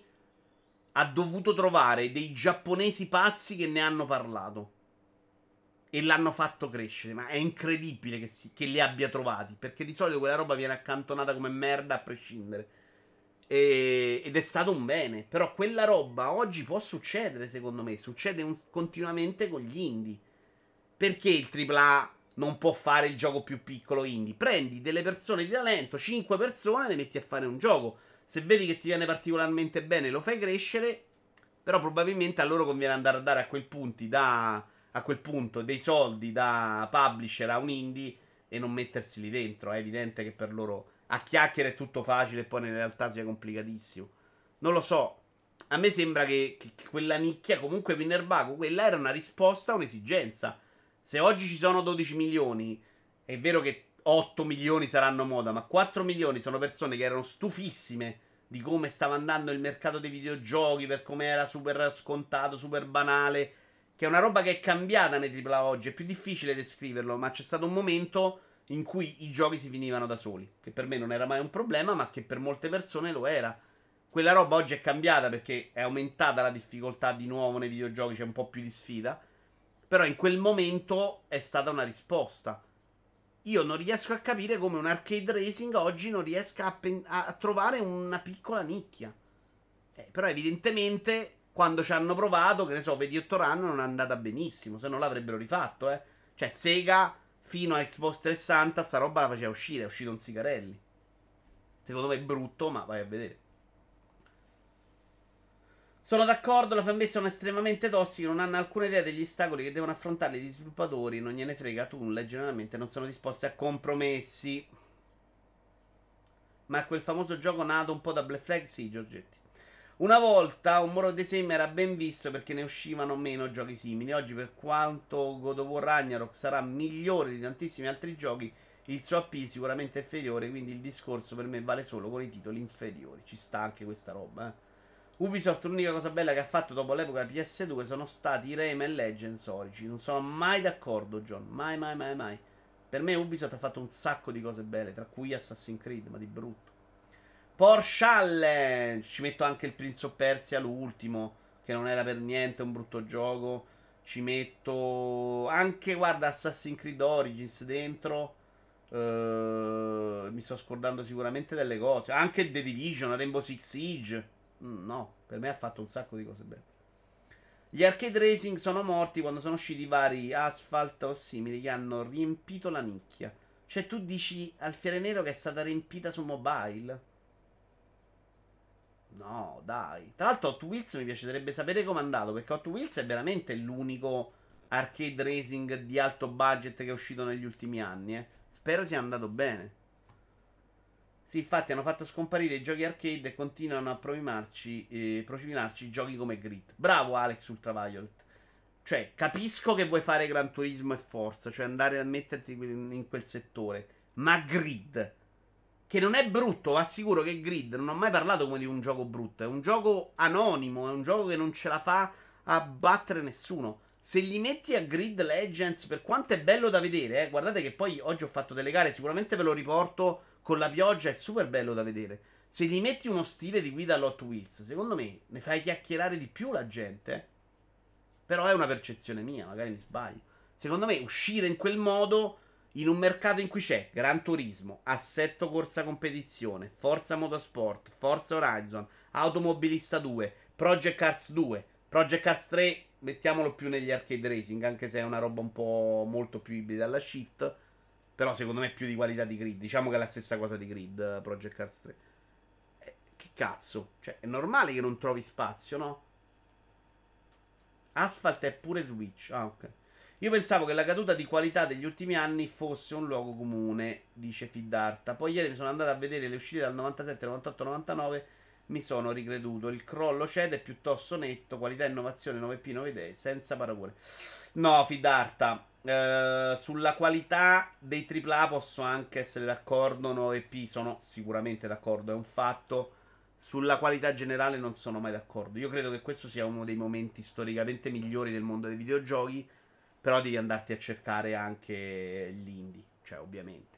ha dovuto trovare dei giapponesi pazzi che ne hanno parlato. E l'hanno fatto crescere. Ma è incredibile che, si, che li abbia trovati. Perché di solito quella roba viene accantonata come merda a prescindere. E, ed è stato un bene. Però quella roba oggi può succedere, secondo me. Succede un, continuamente con gli indie. Perché il AAA non può fare il gioco più piccolo indie. Prendi delle persone di talento, 5 persone, le metti a fare un gioco. Se vedi che ti viene particolarmente bene, lo fai crescere. Però probabilmente a loro conviene andare a dare a quel, da, a quel punto dei soldi da publisher a un indie e non mettersi lì dentro. È evidente che per loro a chiacchiere è tutto facile e poi in realtà sia complicatissimo. Non lo so. A me sembra che, che quella nicchia, comunque Winnerbago, quella era una risposta a un'esigenza se oggi ci sono 12 milioni, è vero che 8 milioni saranno moda, ma 4 milioni sono persone che erano stufissime di come stava andando il mercato dei videogiochi, per come era super scontato, super banale, che è una roba che è cambiata nei AAA oggi, è più difficile descriverlo, ma c'è stato un momento in cui i giochi si finivano da soli, che per me non era mai un problema, ma che per molte persone lo era. Quella roba oggi è cambiata perché è aumentata la difficoltà di nuovo nei videogiochi, c'è un po' più di sfida. Però in quel momento è stata una risposta. Io non riesco a capire come un arcade racing oggi non riesca a, pen- a trovare una piccola nicchia. Eh, però evidentemente quando ci hanno provato, che ne so, vedi 8 Run non è andata benissimo, se no l'avrebbero rifatto, eh. Cioè Sega fino a Xbox 360 sta roba la faceva uscire, è uscito un sigarelli. Secondo me è brutto, ma vai a vedere. Sono d'accordo, la fanbase sono estremamente tossici, non hanno alcuna idea degli ostacoli che devono affrontare gli sviluppatori, non gliene frega nulla e generalmente non sono disposti a compromessi. Ma quel famoso gioco nato un po' da Black Flag, sì, Giorgetti. Una volta un Moro the Same era ben visto perché ne uscivano meno giochi simili. Oggi, per quanto God of War Ragnarok sarà migliore di tantissimi altri giochi, il suo appeal sicuramente è inferiore. Quindi il discorso per me vale solo con i titoli inferiori. Ci sta anche questa roba, eh. Ubisoft l'unica cosa bella che ha fatto dopo l'epoca PS2 sono stati i Rayman Legends Origin. Non sono mai d'accordo, John. Mai, mai, mai, mai. Per me Ubisoft ha fatto un sacco di cose belle, tra cui Assassin's Creed, ma di brutto. Porsche. Ci metto anche il Prince of Persia, l'ultimo, che non era per niente un brutto gioco. Ci metto anche, guarda, Assassin's Creed Origins dentro. Uh, mi sto scordando sicuramente delle cose. Anche The Division, Rainbow Six Siege. Mm, no, per me ha fatto un sacco di cose belle. Gli arcade racing sono morti quando sono usciti vari asphalt o simili che hanno riempito la nicchia. Cioè, tu dici al Fiere Nero che è stata riempita su mobile? No, dai. Tra l'altro, Hot Wheels mi piacerebbe sapere com'è andato. Perché Hot Wheels è veramente l'unico arcade racing di alto budget che è uscito negli ultimi anni. Eh. Spero sia andato bene. Sì, infatti hanno fatto scomparire i giochi arcade e continuano a profilarci, eh, profilarci giochi come Grid. Bravo Alex Ultraviolet. Cioè, capisco che vuoi fare Gran Turismo e Forza, cioè andare a metterti in quel settore. Ma Grid, che non è brutto, assicuro che Grid non ho mai parlato come di un gioco brutto. È un gioco anonimo, è un gioco che non ce la fa a battere nessuno. Se li metti a Grid Legends, per quanto è bello da vedere, eh, guardate che poi oggi ho fatto delle gare, sicuramente ve lo riporto con la pioggia è super bello da vedere. Se gli metti uno stile di guida all'Hot Wheels, secondo me ne fai chiacchierare di più la gente. Però è una percezione mia, magari mi sbaglio. Secondo me uscire in quel modo in un mercato in cui c'è Gran Turismo, Assetto Corsa Competizione, Forza Motorsport, Forza Horizon, Automobilista 2, Project Cars 2, Project Cars 3, mettiamolo più negli arcade racing, anche se è una roba un po' molto più ibrida alla shift. Però secondo me è più di qualità di grid. Diciamo che è la stessa cosa di grid eh, Project Cars 3. Eh, che cazzo? Cioè, è normale che non trovi spazio, no? Asphalt è pure Switch. Ah, ok. Io pensavo che la caduta di qualità degli ultimi anni fosse un luogo comune, dice Fiddarta. Poi ieri mi sono andato a vedere le uscite dal 97, 98, 99. Mi sono ricreduto. Il crollo cede è piuttosto netto. Qualità, innovazione, 9P, 9 idee, senza paragone. No, Fiddarta. Uh, sulla qualità dei AAA posso anche essere d'accordo. 9P sono sicuramente d'accordo, è un fatto. Sulla qualità generale non sono mai d'accordo. Io credo che questo sia uno dei momenti storicamente migliori del mondo dei videogiochi. Però devi andarti a cercare anche gli indie. Cioè, ovviamente.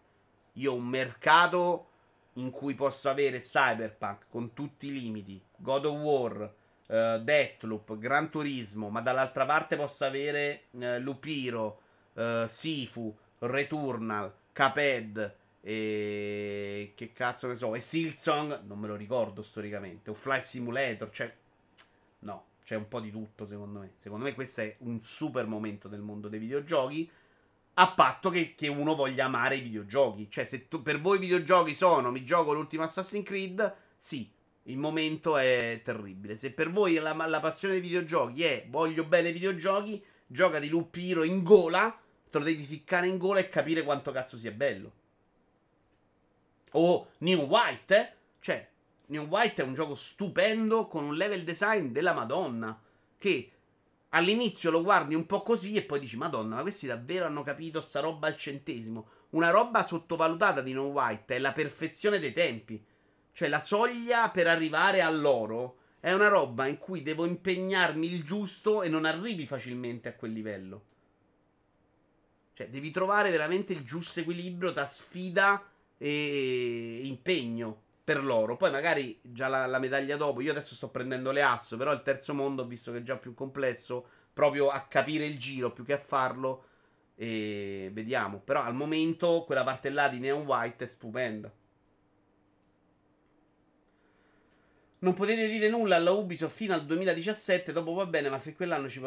Io ho un mercato in cui posso avere Cyberpunk con tutti i limiti, God of War, uh, Deathloop, Gran Turismo, ma dall'altra parte posso avere uh, Lupiro uh, Sifu, Returnal, Caped e che cazzo ne so, e Silsong, non me lo ricordo storicamente, o Flight Simulator, cioè no, c'è un po' di tutto secondo me. Secondo me questo è un super momento del mondo dei videogiochi. A patto che, che uno voglia amare i videogiochi. Cioè, se tu, per voi i videogiochi sono mi gioco l'ultimo Assassin's Creed, sì, il momento è terribile. Se per voi la, la passione dei videogiochi è voglio bene i videogiochi, gioca di Lupiro in gola te lo devi ficcare in gola e capire quanto cazzo sia bello. O New White, eh? Cioè, New White è un gioco stupendo con un level design della Madonna. Che all'inizio lo guardi un po' così e poi dici: Madonna, ma questi davvero hanno capito sta roba al centesimo. Una roba sottovalutata di New White è la perfezione dei tempi. Cioè, la soglia per arrivare all'oro è una roba in cui devo impegnarmi il giusto e non arrivi facilmente a quel livello. Cioè, devi trovare veramente il giusto equilibrio tra sfida e impegno per loro. Poi magari già la, la, medaglia dopo, io adesso sto prendendo le asso, però il terzo mondo, visto che è già più complesso, proprio a capire il giro più che a farlo. E vediamo. Però al momento quella parte là di Neon White è stupenda. Non potete dire nulla alla Ubisoft fino al 2017. Dopo va bene, ma se quell'anno ci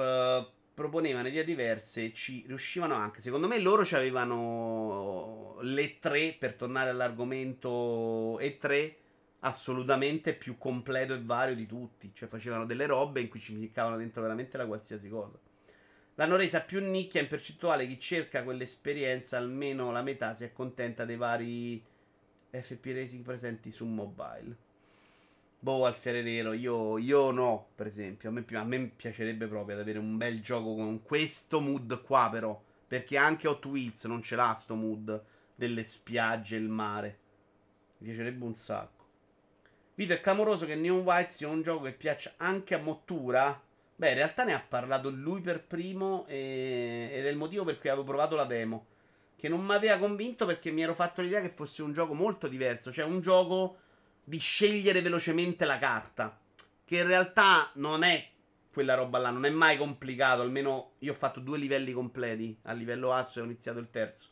proponevano idee diverse e ci riuscivano anche. Secondo me loro avevano le tre per tornare all'argomento E3 assolutamente più completo e vario di tutti. Cioè facevano delle robe in cui ci ficcavano dentro veramente la qualsiasi cosa. L'hanno resa più nicchia in percentuale. Chi cerca quell'esperienza, almeno la metà, si accontenta dei vari FP Racing presenti su mobile. Boh, Alfiere Nero, io, io no, per esempio. A me, a me, piacerebbe proprio ad avere un bel gioco con questo mood qua, però. Perché anche Hot Wheels non ce l'ha sto mood delle spiagge e il mare. Mi piacerebbe un sacco. Vito è clamoroso che Neon White sia un gioco che piaccia anche a Mottura. Beh, in realtà ne ha parlato lui per primo e... ed è il motivo per cui avevo provato la demo. Che non mi aveva convinto perché mi ero fatto l'idea che fosse un gioco molto diverso. Cioè un gioco di scegliere velocemente la carta. Che in realtà non è quella roba là, non è mai complicato. Almeno io ho fatto due livelli completi. A livello asso e ho iniziato il terzo.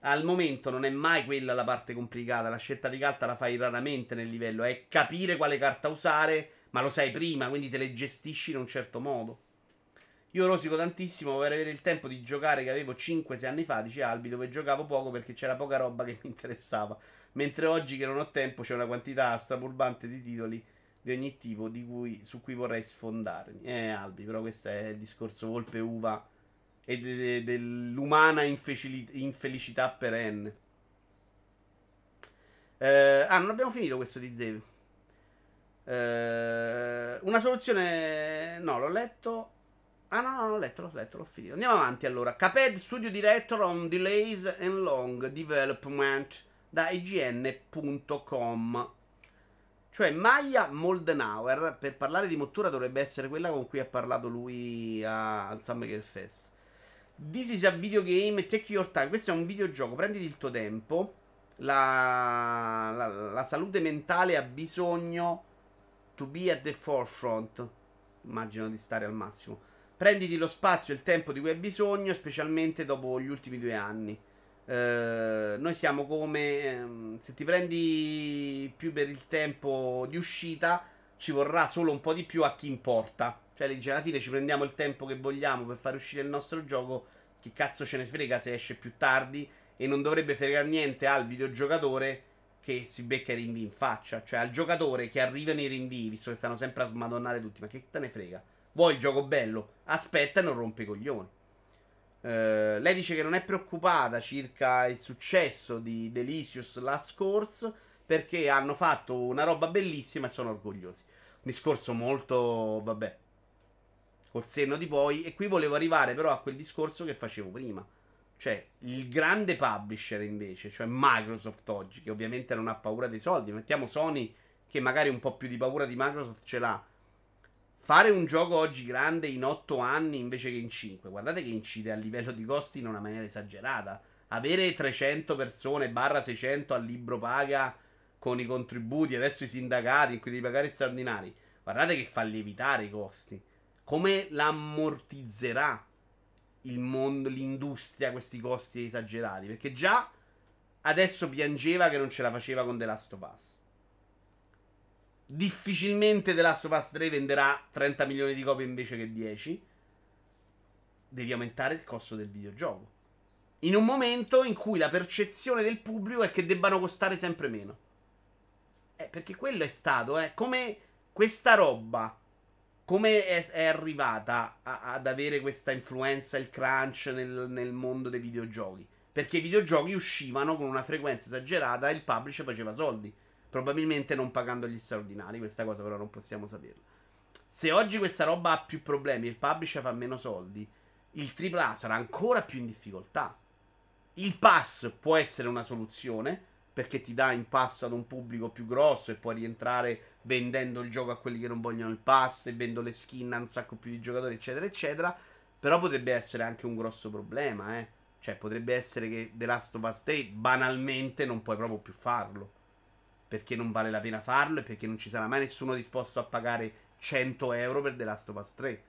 Al momento non è mai quella la parte complicata. La scelta di carta la fai raramente nel livello. È capire quale carta usare, ma lo sai prima, quindi te le gestisci in un certo modo. Io rosico tantissimo per avere il tempo di giocare che avevo 5-6 anni fa, dice Albi, dove giocavo poco perché c'era poca roba che mi interessava. Mentre oggi che non ho tempo c'è una quantità straburbante di titoli di ogni tipo cui, su cui vorrei sfondarmi. Eh, Albi, però questo è il discorso volpe uva e de- de- dell'umana infelicità perenne. Eh, ah, non abbiamo finito questo di Zev. Eh, una soluzione. No, l'ho letto. Ah, no, no, l'ho letto, l'ho letto, l'ho finito. Andiamo avanti allora. Caped Studio Director on Delays and Long Development da IGN.com. Cioè Maya Moldenauer, per parlare di Mottura dovrebbe essere quella con cui ha parlato lui a, al Summer Fest. This is a video game, take your time. Questo è un videogioco, prenditi il tuo tempo. La, la, la salute mentale ha bisogno to be at the forefront. Immagino di stare al massimo. Prenditi lo spazio e il tempo di cui hai bisogno, specialmente dopo gli ultimi due anni. Eh, noi siamo come ehm, se ti prendi più per il tempo di uscita, ci vorrà solo un po' di più a chi importa. Cioè, le dice alla fine ci prendiamo il tempo che vogliamo per fare uscire il nostro gioco. Chi cazzo ce ne frega se esce più tardi? E non dovrebbe fregare niente al videogiocatore che si becca i rinvii in faccia. Cioè, al giocatore che arrivano i rinvii, visto che stanno sempre a smadonnare tutti. Ma che te ne frega? Vuoi il gioco bello? Aspetta e non rompe i coglioni. Uh, lei dice che non è preoccupata circa il successo di Delicious Last Course perché hanno fatto una roba bellissima e sono orgogliosi. Un discorso molto, vabbè, col senno di poi. E qui volevo arrivare però a quel discorso che facevo prima. Cioè, il grande publisher invece, cioè Microsoft oggi, che ovviamente non ha paura dei soldi. Mettiamo Sony, che magari un po' più di paura di Microsoft ce l'ha Fare un gioco oggi grande in 8 anni invece che in 5, guardate che incide a livello di costi in una maniera esagerata. Avere 300 persone, barra 600 al libro paga con i contributi, adesso i sindacati in cui devi pagare straordinari, guardate che fa lievitare i costi. Come l'ammortizzerà il mondo, l'industria, questi costi esagerati? Perché già adesso piangeva che non ce la faceva con The Last of Us difficilmente The Last of Us 3 venderà 30 milioni di copie invece che 10. Devi aumentare il costo del videogioco. In un momento in cui la percezione del pubblico è che debbano costare sempre meno. Eh, perché quello è stato, eh. Come questa roba, come è, è arrivata a, ad avere questa influenza, il crunch nel, nel mondo dei videogiochi? Perché i videogiochi uscivano con una frequenza esagerata e il publisher faceva soldi. Probabilmente non pagando gli straordinari, questa cosa però non possiamo saperlo. Se oggi questa roba ha più problemi e il publisher fa meno soldi, il AAA sarà ancora più in difficoltà. Il pass può essere una soluzione perché ti dà in passo ad un pubblico più grosso e puoi rientrare vendendo il gioco a quelli che non vogliono il pass e vendo le skin a un sacco più di giocatori, eccetera, eccetera. Però potrebbe essere anche un grosso problema, eh. Cioè, potrebbe essere che The Last of Us 3 banalmente non puoi proprio più farlo perché non vale la pena farlo e perché non ci sarà mai nessuno disposto a pagare 100 euro per The Last of Us 3.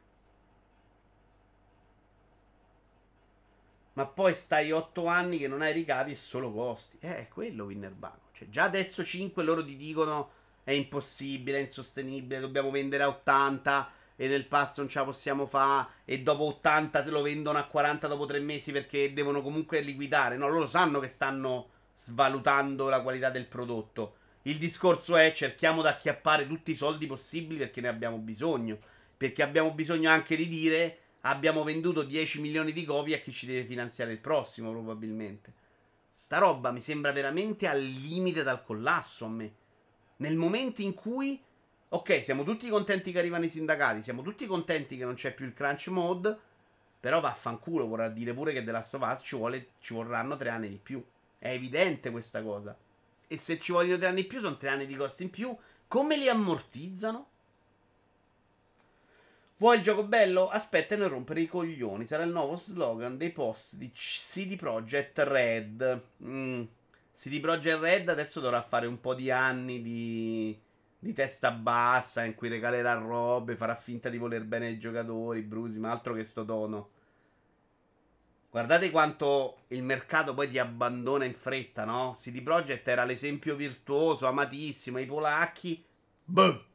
ma poi stai 8 anni che non hai ricavi e solo costi. Eh, è quello Winnerbanco. Cioè, già adesso 5 loro ti dicono è impossibile, è insostenibile, dobbiamo vendere a 80 e nel pass non ce la possiamo fare e dopo 80 te lo vendono a 40 dopo 3 mesi perché devono comunque liquidare. No, loro sanno che stanno svalutando la qualità del prodotto. Il discorso è cerchiamo di acchiappare tutti i soldi possibili perché ne abbiamo bisogno. Perché abbiamo bisogno anche di dire abbiamo venduto 10 milioni di copie a chi ci deve finanziare il prossimo, probabilmente. Sta roba mi sembra veramente al limite dal collasso a me. Nel momento in cui, ok, siamo tutti contenti che arrivano i sindacati, siamo tutti contenti che non c'è più il crunch mode, però vaffanculo, vorrà dire pure che The Last of Us ci, vuole, ci vorranno tre anni di più. È evidente questa cosa. E se ci vogliono tre anni in più, sono tre anni di costi in più. Come li ammortizzano? Vuoi il gioco bello? Aspetta e non rompere i coglioni. Sarà il nuovo slogan dei post di CD Projekt Red. Mm. CD Projekt Red adesso dovrà fare un po' di anni di, di testa bassa in cui regalerà robe, farà finta di voler bene ai giocatori, Brusi, ma altro che sto tono. Guardate quanto il mercato poi ti abbandona in fretta, no? CD Projekt era l'esempio virtuoso, amatissimo, i polacchi. Boh!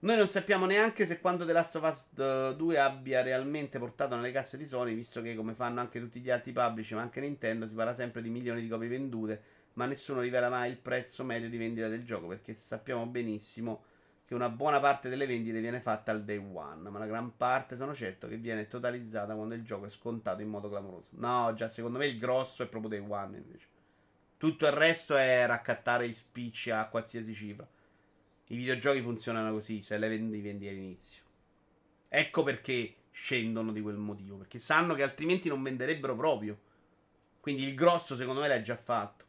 Noi non sappiamo neanche se quando The Last of Us 2 abbia realmente portato nelle casse di Sony, visto che come fanno anche tutti gli altri publisher, ma anche Nintendo, si parla sempre di milioni di copie vendute, ma nessuno rivela mai il prezzo medio di vendita del gioco, perché sappiamo benissimo che una buona parte delle vendite viene fatta al day one, ma la gran parte sono certo che viene totalizzata quando il gioco è scontato in modo clamoroso. No, già secondo me il grosso è proprio day one invece. Tutto il resto è raccattare i spicci a qualsiasi cifra. I videogiochi funzionano così, se le vendi, vendi all'inizio. Ecco perché scendono di quel motivo, perché sanno che altrimenti non venderebbero proprio. Quindi il grosso secondo me l'hai già fatto.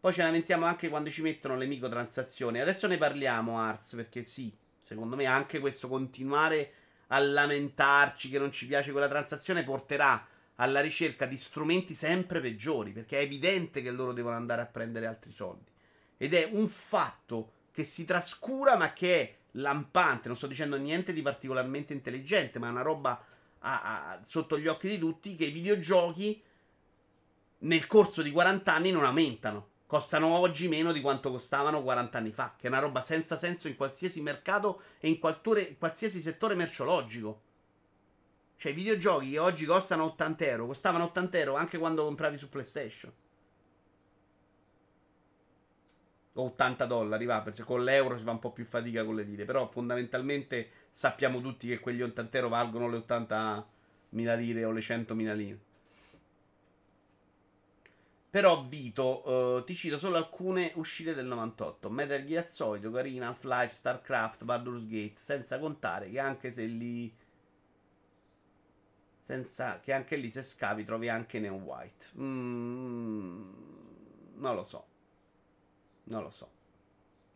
Poi ce lamentiamo anche quando ci mettono le microtransazioni. Adesso ne parliamo, Ars, perché sì, secondo me anche questo continuare a lamentarci che non ci piace quella transazione porterà alla ricerca di strumenti sempre peggiori, perché è evidente che loro devono andare a prendere altri soldi. Ed è un fatto che si trascura ma che è lampante, non sto dicendo niente di particolarmente intelligente, ma è una roba a, a, sotto gli occhi di tutti che i videogiochi nel corso di 40 anni non aumentano. Costano oggi meno di quanto costavano 40 anni fa, che è una roba senza senso in qualsiasi mercato e in qualsiasi settore merceologico. Cioè, i videogiochi che oggi costano 80 euro, costavano 80 euro anche quando compravi su PlayStation. o 80 dollari, va, perché con l'euro si fa un po' più fatica con le lire, però fondamentalmente sappiamo tutti che quegli 80 euro valgono le 80 mila lire o le 100 mila lire. Però Vito, uh, ti cito solo alcune uscite del 98. Metal Gear Solid, Ocarina, Half-Life, StarCraft, Baldur's Gate, senza contare che anche se lì senza che anche lì se scavi trovi anche Neon White. Mm, non lo so. Non lo so.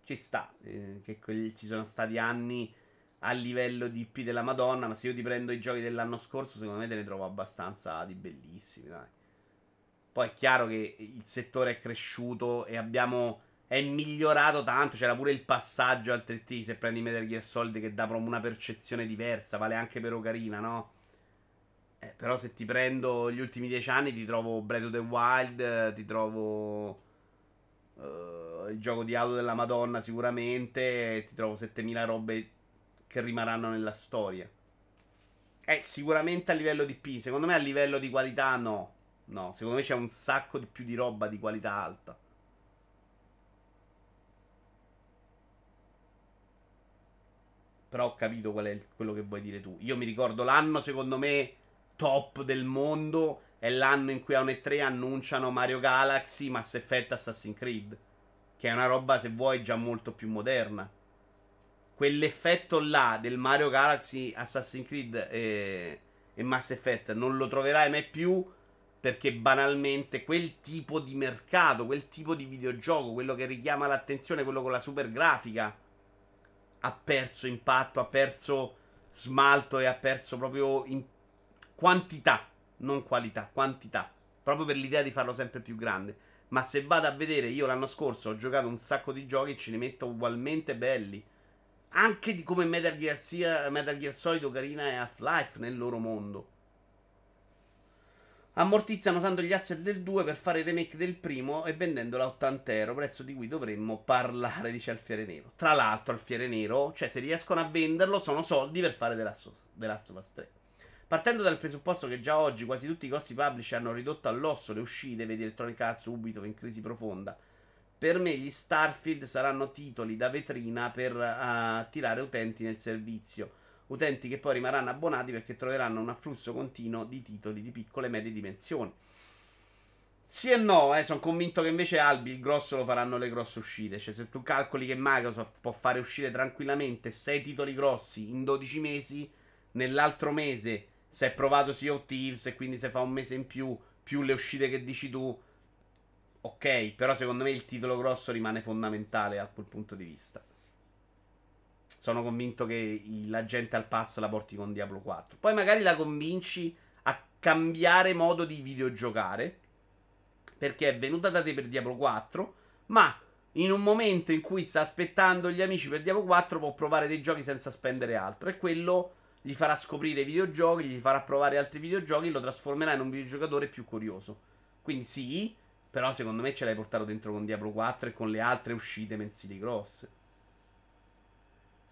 Ci sta, eh, che quelli, ci sono stati anni a livello di IP della Madonna, ma se io ti prendo i giochi dell'anno scorso, secondo me te ne trovo abbastanza di bellissimi, dai. Poi è chiaro che il settore è cresciuto e abbiamo è migliorato tanto. C'era pure il passaggio al 3T. Se prendi Metal Gear Solid, che dà proprio una percezione diversa, vale anche per Ocarina, no? Eh, però se ti prendo gli ultimi dieci anni, ti trovo Breath of the Wild, ti trovo Uh, il gioco di auto della Madonna sicuramente. Ti trovo 7000 robe che rimarranno nella storia. Eh, sicuramente a livello di P. Secondo me a livello di qualità no. No, secondo me c'è un sacco di più di roba di qualità alta. Però ho capito qual è il, quello che vuoi dire tu. Io mi ricordo l'anno, secondo me, top del mondo è l'anno in cui a un E3 annunciano Mario Galaxy, Mass Effect, Assassin's Creed. Che è una roba, se vuoi, già molto più moderna. Quell'effetto là del Mario Galaxy, Assassin's Creed e, e Mass Effect non lo troverai mai più perché banalmente quel tipo di mercato, quel tipo di videogioco, quello che richiama l'attenzione, quello con la super grafica, ha perso impatto, ha perso smalto e ha perso proprio in quantità non qualità, quantità. Proprio per l'idea di farlo sempre più grande. Ma se vado a vedere, io l'anno scorso ho giocato un sacco di giochi e ce ne metto ugualmente belli. Anche di come Metal Gear, sia, Metal Gear Solid, Ocarina e Half-Life nel loro mondo. Ammortizzano usando gli asset del 2 per fare il remake del primo e vendendolo a 80 euro, prezzo di cui dovremmo parlare, dice Alfiere Nero. Tra l'altro, Alfiere Nero, cioè se riescono a venderlo, sono soldi per fare The Last of Us 3. Partendo dal presupposto che già oggi quasi tutti i costi publisher hanno ridotto all'osso le uscite, vedi Electronic Arts subito in crisi profonda, per me gli Starfield saranno titoli da vetrina per uh, attirare utenti nel servizio utenti che poi rimarranno abbonati perché troveranno un afflusso continuo di titoli di piccole e medie dimensioni. Sì e no, eh, sono convinto che invece Albi il grosso lo faranno le grosse uscite. Cioè, se tu calcoli che Microsoft può fare uscire tranquillamente 6 titoli grossi in 12 mesi, nell'altro mese si è provato Sea of Thieves e quindi se fa un mese in più, più le uscite che dici tu, ok, però secondo me il titolo grosso rimane fondamentale da quel punto di vista. Sono convinto che la gente al pass la porti con Diablo 4. Poi magari la convinci a cambiare modo di videogiocare. Perché è venuta da te per Diablo 4. Ma in un momento in cui sta aspettando gli amici per Diablo 4 può provare dei giochi senza spendere altro. E quello gli farà scoprire i videogiochi, gli farà provare altri videogiochi, lo trasformerà in un videogiocatore più curioso. Quindi sì, però secondo me ce l'hai portato dentro con Diablo 4 e con le altre uscite mensili grosse.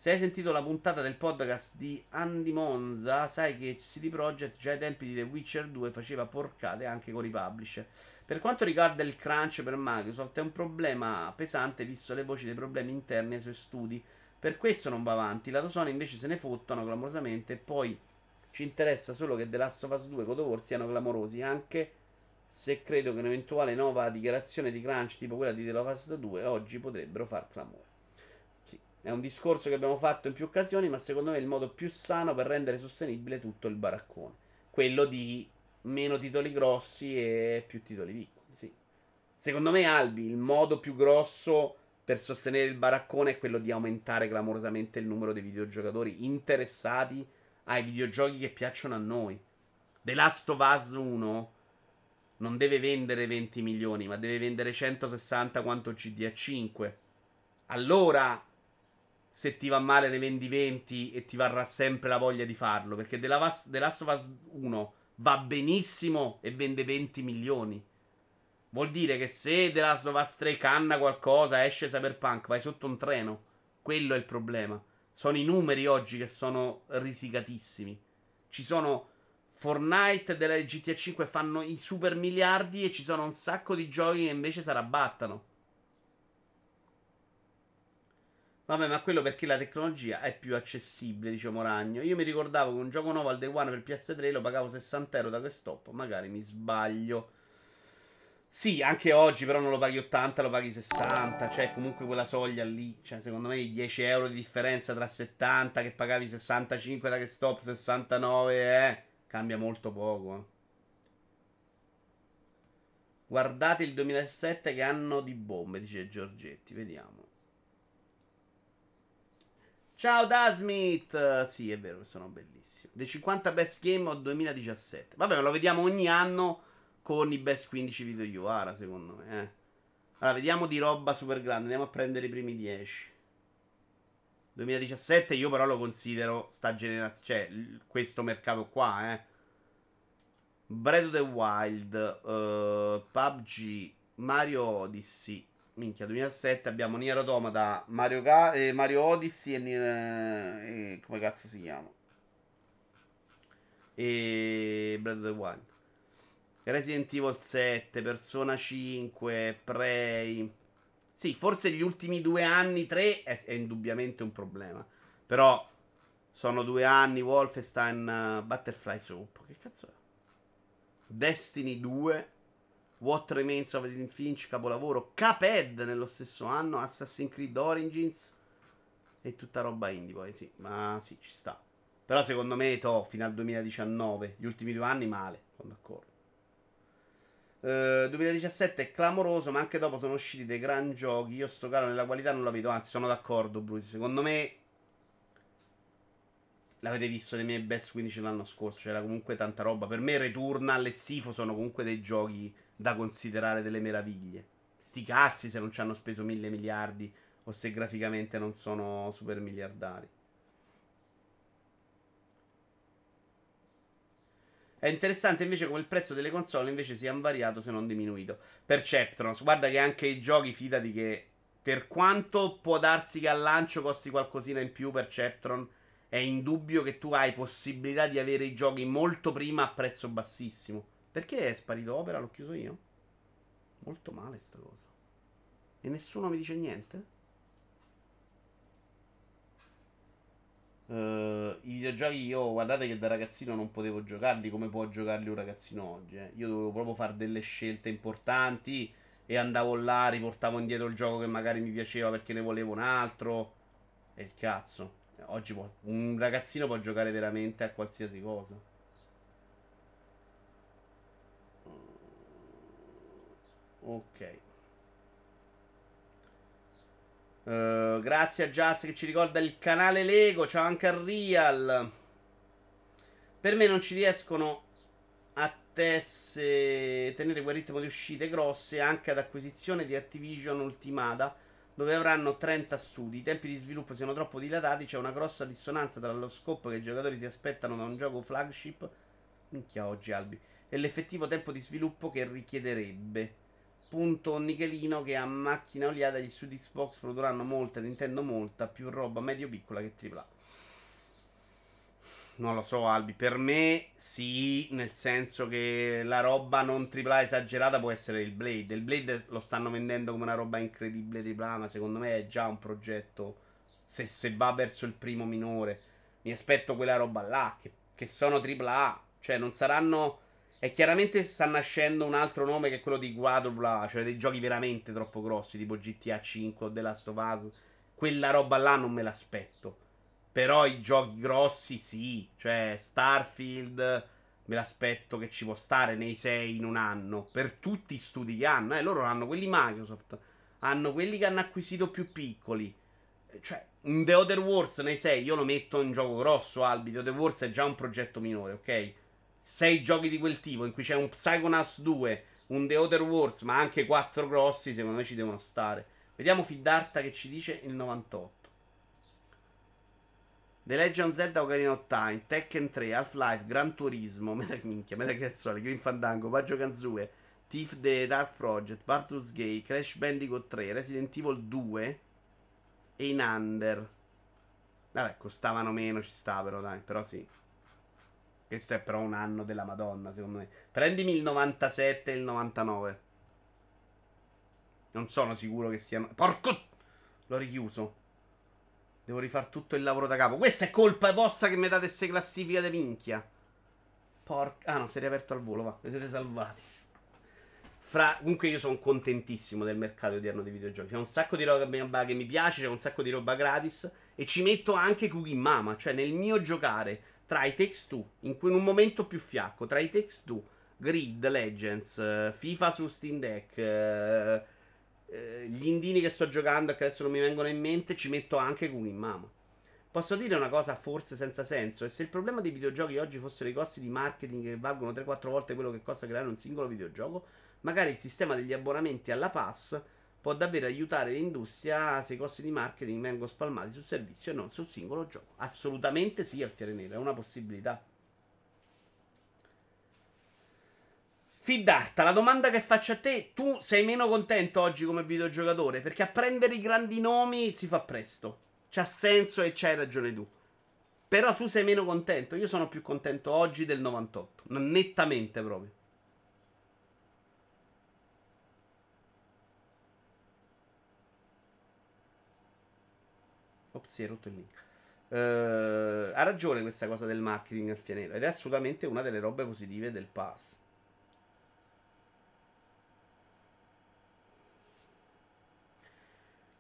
Se hai sentito la puntata del podcast di Andy Monza, sai che CD Projekt già ai tempi di The Witcher 2 faceva porcate anche con i publisher. Per quanto riguarda il crunch per Microsoft, è un problema pesante visto le voci dei problemi interni ai suoi studi. Per questo non va avanti. La Sony invece se ne fottono clamorosamente. E poi ci interessa solo che The Last of Us 2 e God of War siano clamorosi. Anche se credo che un'eventuale nuova dichiarazione di crunch tipo quella di The Last of Us 2 oggi potrebbero far clamore. È un discorso che abbiamo fatto in più occasioni, ma secondo me è il modo più sano per rendere sostenibile tutto il baraccone. Quello di meno titoli grossi e più titoli piccoli, sì. Secondo me, Albi, il modo più grosso per sostenere il baraccone è quello di aumentare clamorosamente il numero dei videogiocatori interessati ai videogiochi che piacciono a noi. The Last of Us 1 non deve vendere 20 milioni, ma deve vendere 160 quanto GDA 5. Allora se ti va male ne vendi 20 e ti varrà sempre la voglia di farlo. Perché The Last, of Us 1 va benissimo e vende 20 milioni. Vuol dire che se The Last of Us 3 canna qualcosa, esce Cyberpunk, vai sotto un treno. Quello è il problema. Sono i numeri oggi che sono risicatissimi. Ci sono Fortnite della GTA 5 fanno i super miliardi e ci sono un sacco di giochi che invece si arrabattano. Vabbè, ma quello perché la tecnologia è più accessibile, dice Moragno. Io mi ricordavo che un gioco nuovo al day one per PS3 lo pagavo 60 euro da quest'op. Magari mi sbaglio. Sì, anche oggi, però non lo paghi 80, lo paghi 60. Cioè, comunque quella soglia lì. Cioè, secondo me i 10 euro di differenza tra 70 che pagavi 65 da che stop, 69, eh. Cambia molto poco. Eh. Guardate il 2007 che anno di bombe, dice Giorgetti. Vediamo. Ciao Dasmith! Sì, è vero sono bellissimo. Dei 50 best game o 2017. Vabbè, lo vediamo ogni anno con i best 15 video Yuara, secondo me. Eh. Allora, vediamo di roba super grande. Andiamo a prendere i primi 10. 2017 io però lo considero sta generazione, cioè questo mercato qua, eh. Breath of the Wild, uh, PUBG, Mario Odyssey, Minchia, 2007 abbiamo Nier Automata, Mario, Ga- eh, Mario Odyssey e, Nier, eh, come cazzo si chiama? E Breath of the Wild. Resident Evil 7, Persona 5, Prey. Sì, forse gli ultimi due anni, tre, è, è indubbiamente un problema. Però sono due anni, Wolfenstein, uh, Butterfly Soap. Che cazzo è? Destiny 2. What Remains of Edith Finch, capolavoro, Caped nello stesso anno, Assassin's Creed Origins e tutta roba indie poi, sì, ma sì, ci sta. Però secondo me, to, fino al 2019, gli ultimi due anni male, sono d'accordo. Uh, 2017 è clamoroso, ma anche dopo sono usciti dei gran giochi. Io sto calo nella qualità non la vedo, anzi sono d'accordo, Bruce. Secondo me l'avete visto nei miei best 15 l'anno scorso, c'era comunque tanta roba. Per me Returnal e Sifo sono comunque dei giochi da considerare delle meraviglie. Sti cazzi se non ci hanno speso mille miliardi o se graficamente non sono super miliardari. È interessante invece come il prezzo delle console invece sia invariato se non diminuito. Per Ceptrons, guarda che anche i giochi, fidati che per quanto può darsi che al lancio costi qualcosina in più per Ceptron, è indubbio che tu hai possibilità di avere i giochi molto prima a prezzo bassissimo. Perché è sparito Opera? L'ho chiuso io? Molto male sta cosa. E nessuno mi dice niente? Uh, I videogiochi io guardate che da ragazzino non potevo giocarli come può giocarli un ragazzino oggi. Eh. Io dovevo proprio fare delle scelte importanti e andavo là, riportavo indietro il gioco che magari mi piaceva perché ne volevo un altro. E il cazzo. Oggi può, un ragazzino può giocare veramente a qualsiasi cosa. Ok. Uh, grazie a Jazz che ci ricorda il canale Lego. Ciao anche a Real. Per me non ci riescono a tesse, tenere quel ritmo di uscite grosse anche ad acquisizione di Activision Ultimata, dove avranno 30 studi. I tempi di sviluppo siano troppo dilatati. C'è una grossa dissonanza tra lo scopo che i giocatori si aspettano da un gioco flagship. Minchia oggi, Albi. E l'effettivo tempo di sviluppo che richiederebbe punto nichelino che a macchina oliata gli studi Xbox produrranno molta, Nintendo molta, più roba medio piccola che AAA. Non lo so, Albi. Per me sì, nel senso che la roba non AAA esagerata può essere il Blade. Il Blade lo stanno vendendo come una roba incredibile AAA, ma secondo me è già un progetto. Se, se va verso il primo minore, mi aspetto quella roba là, che, che sono AAA. Cioè, non saranno e chiaramente sta nascendo un altro nome che è quello di quadrupla, cioè dei giochi veramente troppo grossi, tipo GTA 5 o The Last of Us. Quella roba là non me l'aspetto. Però i giochi grossi sì, cioè Starfield me l'aspetto che ci può stare nei 6 in un anno. Per tutti i studi che hanno, eh, loro hanno quelli Microsoft, hanno quelli che hanno acquisito più piccoli. Cioè, un The Other Wars nei 6 io lo metto in gioco grosso, Albi. The Other Wars è già un progetto minore, ok? Sei giochi di quel tipo in cui c'è un Psychonauts 2, un The Other Wars, ma anche quattro grossi, secondo me ci devono stare. Vediamo Fidarta che ci dice il 98. The Legend Zelda Ocarina of Time, Tekken 3, Half-Life, Gran Turismo, <laughs> Meta Minchia, Meta Cazzoli, Green Fandango, Baggio Kanzue, Thief The Dark Project, Bartles Gate, Crash Bandicoot 3, Resident Evil 2 e In Under. Vabbè, costavano meno, ci sta però, dai, però sì. Questo è però un anno della Madonna, secondo me. Prendimi il 97 e il 99. Non sono sicuro che siano. Porco! L'ho richiuso. Devo rifare tutto il lavoro da capo. Questa è colpa vostra che mi date queste classifiche di minchia. Porca. Ah no, si è riaperto al volo, va. Vi siete salvati. Fra... Comunque io sono contentissimo del mercato odierno dei videogiochi. C'è un sacco di roba che mi piace, c'è un sacco di roba gratis. E ci metto anche Cookie Mama. Cioè nel mio giocare tra i Takes Two, in, cui, in un momento più fiacco, tra i Takes Two, Grid, Legends, uh, FIFA su Steam Deck, uh, uh, gli indini che sto giocando e che adesso non mi vengono in mente, ci metto anche in mano. Posso dire una cosa forse senza senso, e se il problema dei videogiochi oggi fossero i costi di marketing che valgono 3-4 volte quello che costa creare un singolo videogioco, magari il sistema degli abbonamenti alla pass può davvero aiutare l'industria se i costi di marketing vengono spalmati sul servizio e non sul singolo gioco. Assolutamente sì, Alfiere Nero, è una possibilità. Fidarta, la domanda che faccio a te, tu sei meno contento oggi come videogiocatore? Perché a prendere i grandi nomi si fa presto. C'ha senso e c'hai ragione tu. Però tu sei meno contento. Io sono più contento oggi del 98. Nettamente proprio. Ops, si è rotto il link. Uh, ha ragione questa cosa del marketing al fianello ed è assolutamente una delle robe positive del pass.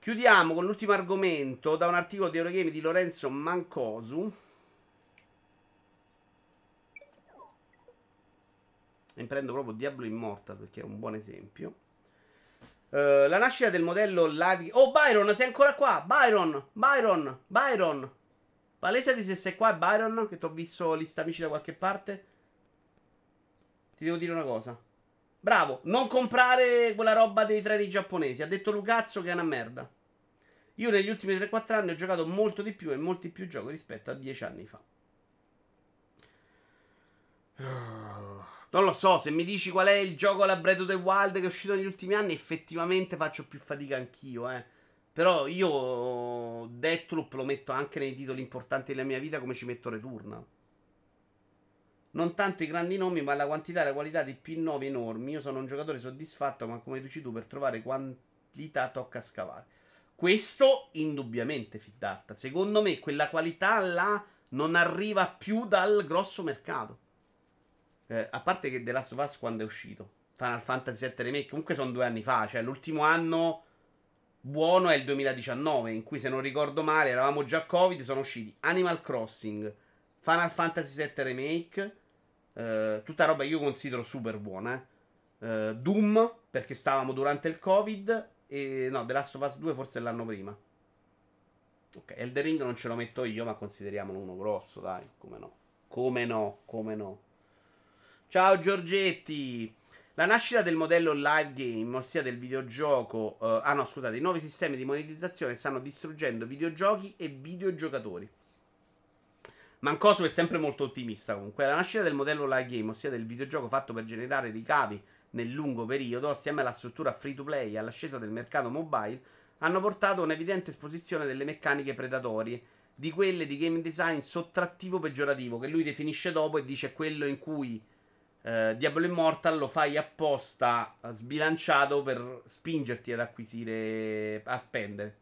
Chiudiamo con l'ultimo argomento da un articolo di Eurogame di Lorenzo Mancosu. E prendo proprio Diablo Immortal perché è un buon esempio. Uh, la nascita del modello Ladi. Oh, Byron, sei ancora qua? Byron, Byron, Byron. Palesati se sei qua, Byron, che ti ho visto lista amici da qualche parte. Ti devo dire una cosa. Bravo, non comprare quella roba dei treni giapponesi. Ha detto Lucazzo che è una merda. Io negli ultimi 3-4 anni ho giocato molto di più e molti più giochi rispetto a 10 anni fa. Non lo so, se mi dici qual è il gioco la Breath of the Wild che è uscito negli ultimi anni, effettivamente faccio più fatica anch'io, eh. Però io Deathloop lo metto anche nei titoli importanti della mia vita come ci metto Returnal. Non tanto i grandi nomi, ma la quantità e la qualità di P9 enormi. Io sono un giocatore soddisfatto, ma come dici tu, per trovare quantità tocca scavare. Questo indubbiamente Fiddata. Secondo me quella qualità là non arriva più dal grosso mercato. Eh, a parte che The Last of Us quando è uscito? Final Fantasy VII Remake, comunque sono due anni fa, cioè l'ultimo anno buono è il 2019, in cui se non ricordo male eravamo già Covid, sono usciti Animal Crossing, Final Fantasy VII Remake, eh, tutta roba che io considero super buona. Eh. Doom, perché stavamo durante il Covid, e no, The Last of Us 2 forse l'anno prima. Ok, Elder Ring non ce lo metto io, ma consideriamolo uno grosso, dai, come no. Come no, come no. Ciao Giorgetti. La nascita del modello live game, ossia del videogioco. Uh, ah no, scusate, i nuovi sistemi di monetizzazione stanno distruggendo videogiochi e videogiocatori. Mancoso è sempre molto ottimista comunque. La nascita del modello live game, ossia del videogioco fatto per generare ricavi nel lungo periodo, assieme alla struttura free to play e all'ascesa del mercato mobile, hanno portato a un'evidente esposizione delle meccaniche predatorie, di quelle di game design sottrattivo peggiorativo, che lui definisce dopo e dice quello in cui eh, Diablo Immortal lo fai apposta sbilanciato per spingerti ad acquisire, a spendere.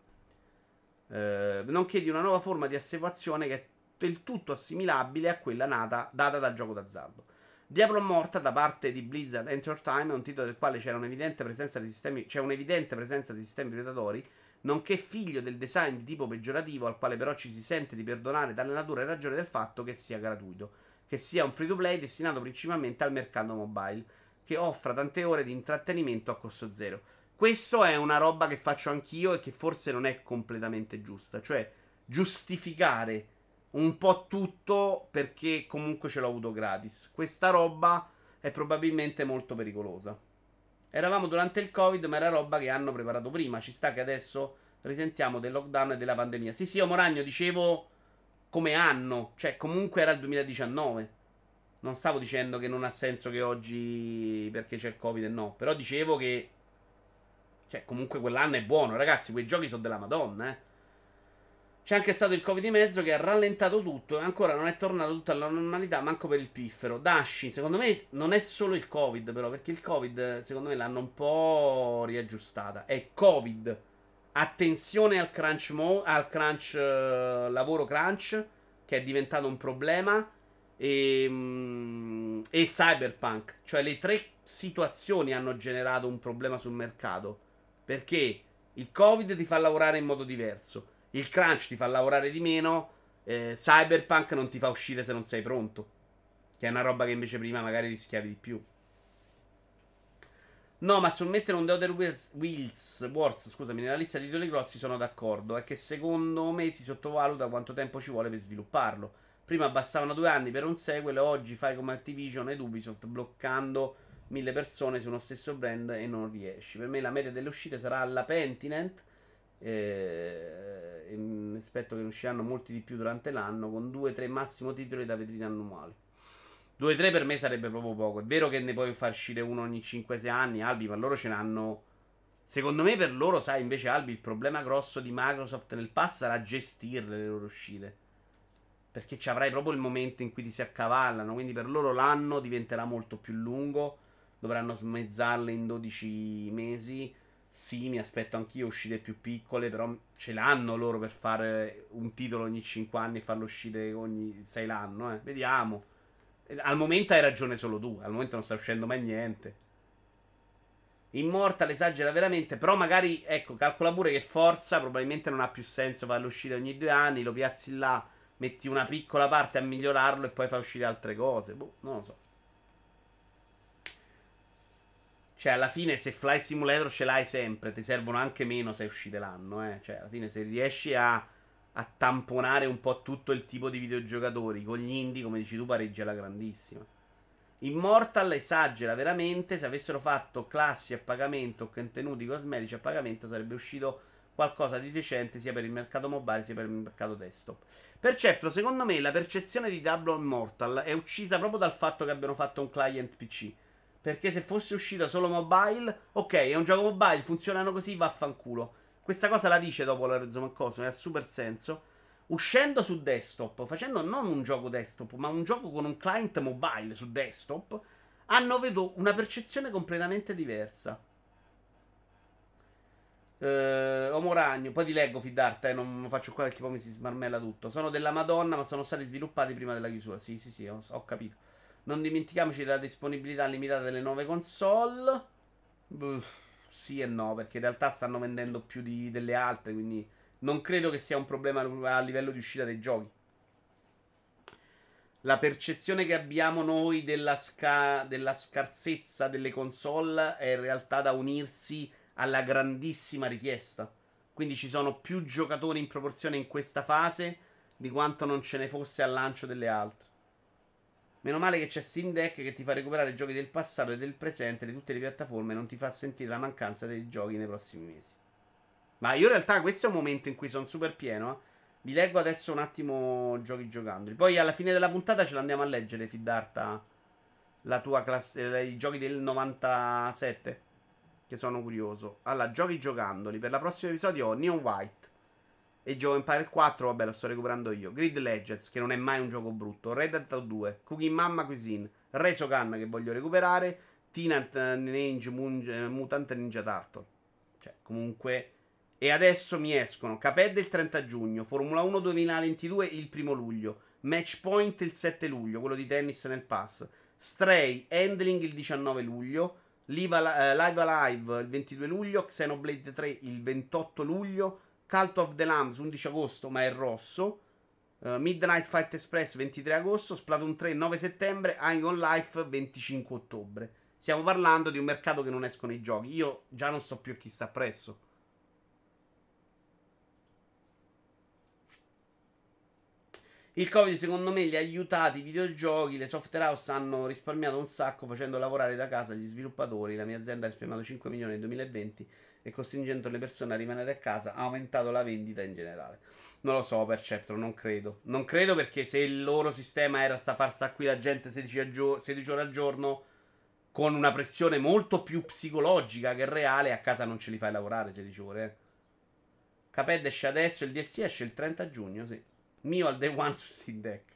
Eh, nonché di una nuova forma di asseverazione che è del tutto assimilabile a quella nata, data dal gioco d'azzardo. Diablo Immortal da parte di Blizzard Entertainment, un titolo del quale c'era un'evidente presenza di sistemi, c'è un'evidente presenza di sistemi predatori, nonché figlio del design di tipo peggiorativo al quale però ci si sente di perdonare dalle natura in ragione del fatto che sia gratuito che sia un free to play destinato principalmente al mercato mobile, che offra tante ore di intrattenimento a costo zero. Questo è una roba che faccio anch'io e che forse non è completamente giusta, cioè giustificare un po' tutto perché comunque ce l'ho avuto gratis. Questa roba è probabilmente molto pericolosa. Eravamo durante il Covid, ma era roba che hanno preparato prima. Ci sta che adesso risentiamo del lockdown e della pandemia. Sì, sì, io Moragno dicevo come anno, cioè comunque era il 2019. Non stavo dicendo che non ha senso che oggi perché c'è il Covid e no, però dicevo che cioè comunque quell'anno è buono, ragazzi, quei giochi sono della Madonna, eh. C'è anche stato il Covid di mezzo che ha rallentato tutto e ancora non è tornato tutta alla normalità, manco per il piffero. Dashi, secondo me non è solo il Covid, però, perché il Covid, secondo me, l'hanno un po' riaggiustata. È Covid Attenzione al crunch, mo- al crunch uh, lavoro crunch, che è diventato un problema. E, um, e Cyberpunk, cioè le tre situazioni hanno generato un problema sul mercato. Perché il Covid ti fa lavorare in modo diverso, il crunch ti fa lavorare di meno, eh, Cyberpunk non ti fa uscire se non sei pronto. Che è una roba che invece prima magari rischiavi di più. No, ma sul mettere un The Other Wheels Wars, scusami, nella lista di titoli grossi sono d'accordo. È che secondo me si sottovaluta quanto tempo ci vuole per svilupparlo. Prima bastavano due anni per un sequel, oggi fai come Activision ed Ubisoft bloccando mille persone su uno stesso brand e non riesci. Per me la media delle uscite sarà la Pentinent. Eh, mi aspetto che ne usciranno molti di più durante l'anno, con due, tre massimo titoli da vetrina annuale. 2-3 per me sarebbe proprio poco. È vero che ne puoi far uscire uno ogni 5-6 anni, Albi, ma loro ce n'hanno. Secondo me per loro, sai, invece Albi, il problema grosso di Microsoft nel pass sarà gestirle le loro uscite. Perché ci avrai proprio il momento in cui ti si accavallano. Quindi per loro l'anno diventerà molto più lungo. Dovranno smezzarle in 12 mesi. Sì, mi aspetto anch'io uscite più piccole, però ce l'hanno loro per fare un titolo ogni 5 anni e farlo uscire ogni 6 l'anno. Eh. Vediamo. Al momento hai ragione solo tu. Al momento non sta uscendo mai niente. Immortal esagera veramente. Però magari, ecco, calcola pure che forza probabilmente non ha più senso farlo uscire ogni due anni. Lo piazzi là, metti una piccola parte a migliorarlo e poi fai uscire altre cose. Boh, non lo so. Cioè, alla fine, se Fly Simulator ce l'hai sempre, ti servono anche meno se uscite l'anno, eh. Cioè, alla fine, se riesci a a tamponare un po' tutto il tipo di videogiocatori. Con gli indie, come dici tu, pareggia la grandissima. Immortal esagera veramente. Se avessero fatto classi a pagamento o contenuti cosmetici a pagamento, sarebbe uscito qualcosa di decente sia per il mercato mobile sia per il mercato desktop. Per certo, secondo me la percezione di Double Immortal è uccisa proprio dal fatto che abbiano fatto un client PC. Perché se fosse uscita solo mobile, ok, è un gioco mobile, funzionano così, vaffanculo. Questa cosa la dice dopo la Lorenzo Cosmo, ha super senso. Uscendo su desktop, facendo non un gioco desktop, ma un gioco con un client mobile su desktop, hanno vedo una percezione completamente diversa. Uh, Omo Ragno, poi ti leggo Fidart, eh, non faccio qua perché poi mi si smarmella tutto. Sono della Madonna, ma sono stati sviluppati prima della chiusura. Sì, sì, sì, ho, ho capito. Non dimentichiamoci della disponibilità limitata delle nuove console. Buh, sì e no, perché in realtà stanno vendendo più di, delle altre, quindi non credo che sia un problema a livello di uscita dei giochi. La percezione che abbiamo noi della, sca- della scarsezza delle console è in realtà da unirsi alla grandissima richiesta. Quindi ci sono più giocatori in proporzione in questa fase di quanto non ce ne fosse al lancio delle altre. Meno male che c'è Steam Deck che ti fa recuperare giochi del passato e del presente di tutte le piattaforme e non ti fa sentire la mancanza dei giochi nei prossimi mesi. Ma io in realtà questo è un momento in cui sono super pieno. Eh. Vi leggo adesso un attimo giochi giocandoli. Poi alla fine della puntata ce l'andiamo a leggere, Fiddarta, la tua classe, eh, i giochi del 97 che sono curioso. Allora, giochi giocandoli. Per la prossima episodio ho Neon White e Joe Empire 4, vabbè, lo sto recuperando io. Grid Legends, che non è mai un gioco brutto. Red Dead 2, Cooking Mamma Cuisine, Resogun che voglio recuperare, Teenage Ninja Mutant Ninja Turtle. Cioè, comunque e adesso mi escono Caped il 30 giugno, Formula 1 2022 il 1 luglio, Match Point il 7 luglio, quello di tennis nel pass, Stray Handling il 19 luglio, uh, Live Alive il 22 luglio, Xenoblade 3 il 28 luglio, Cult of the Lambs 11 agosto ma è rosso, uh, Midnight Fight Express 23 agosto, Splatoon 3 9 settembre, Igon Life 25 ottobre. Stiamo parlando di un mercato che non escono i giochi. Io già non so più chi sta presso. Il Covid, secondo me, li ha aiutati i videogiochi. Le software house hanno risparmiato un sacco facendo lavorare da casa gli sviluppatori. La mia azienda ha risparmiato 5 milioni nel 2020 e costringendo le persone a rimanere a casa ha aumentato la vendita in generale. Non lo so, per certo, non credo. Non credo perché se il loro sistema era sta far sta qui la gente 16, gio- 16 ore al giorno con una pressione molto più psicologica che reale, a casa non ce li fai lavorare 16 ore. Eh. Caped esce adesso, il DLC esce il 30 giugno, sì mio al day one <laughs> su Steam Deck.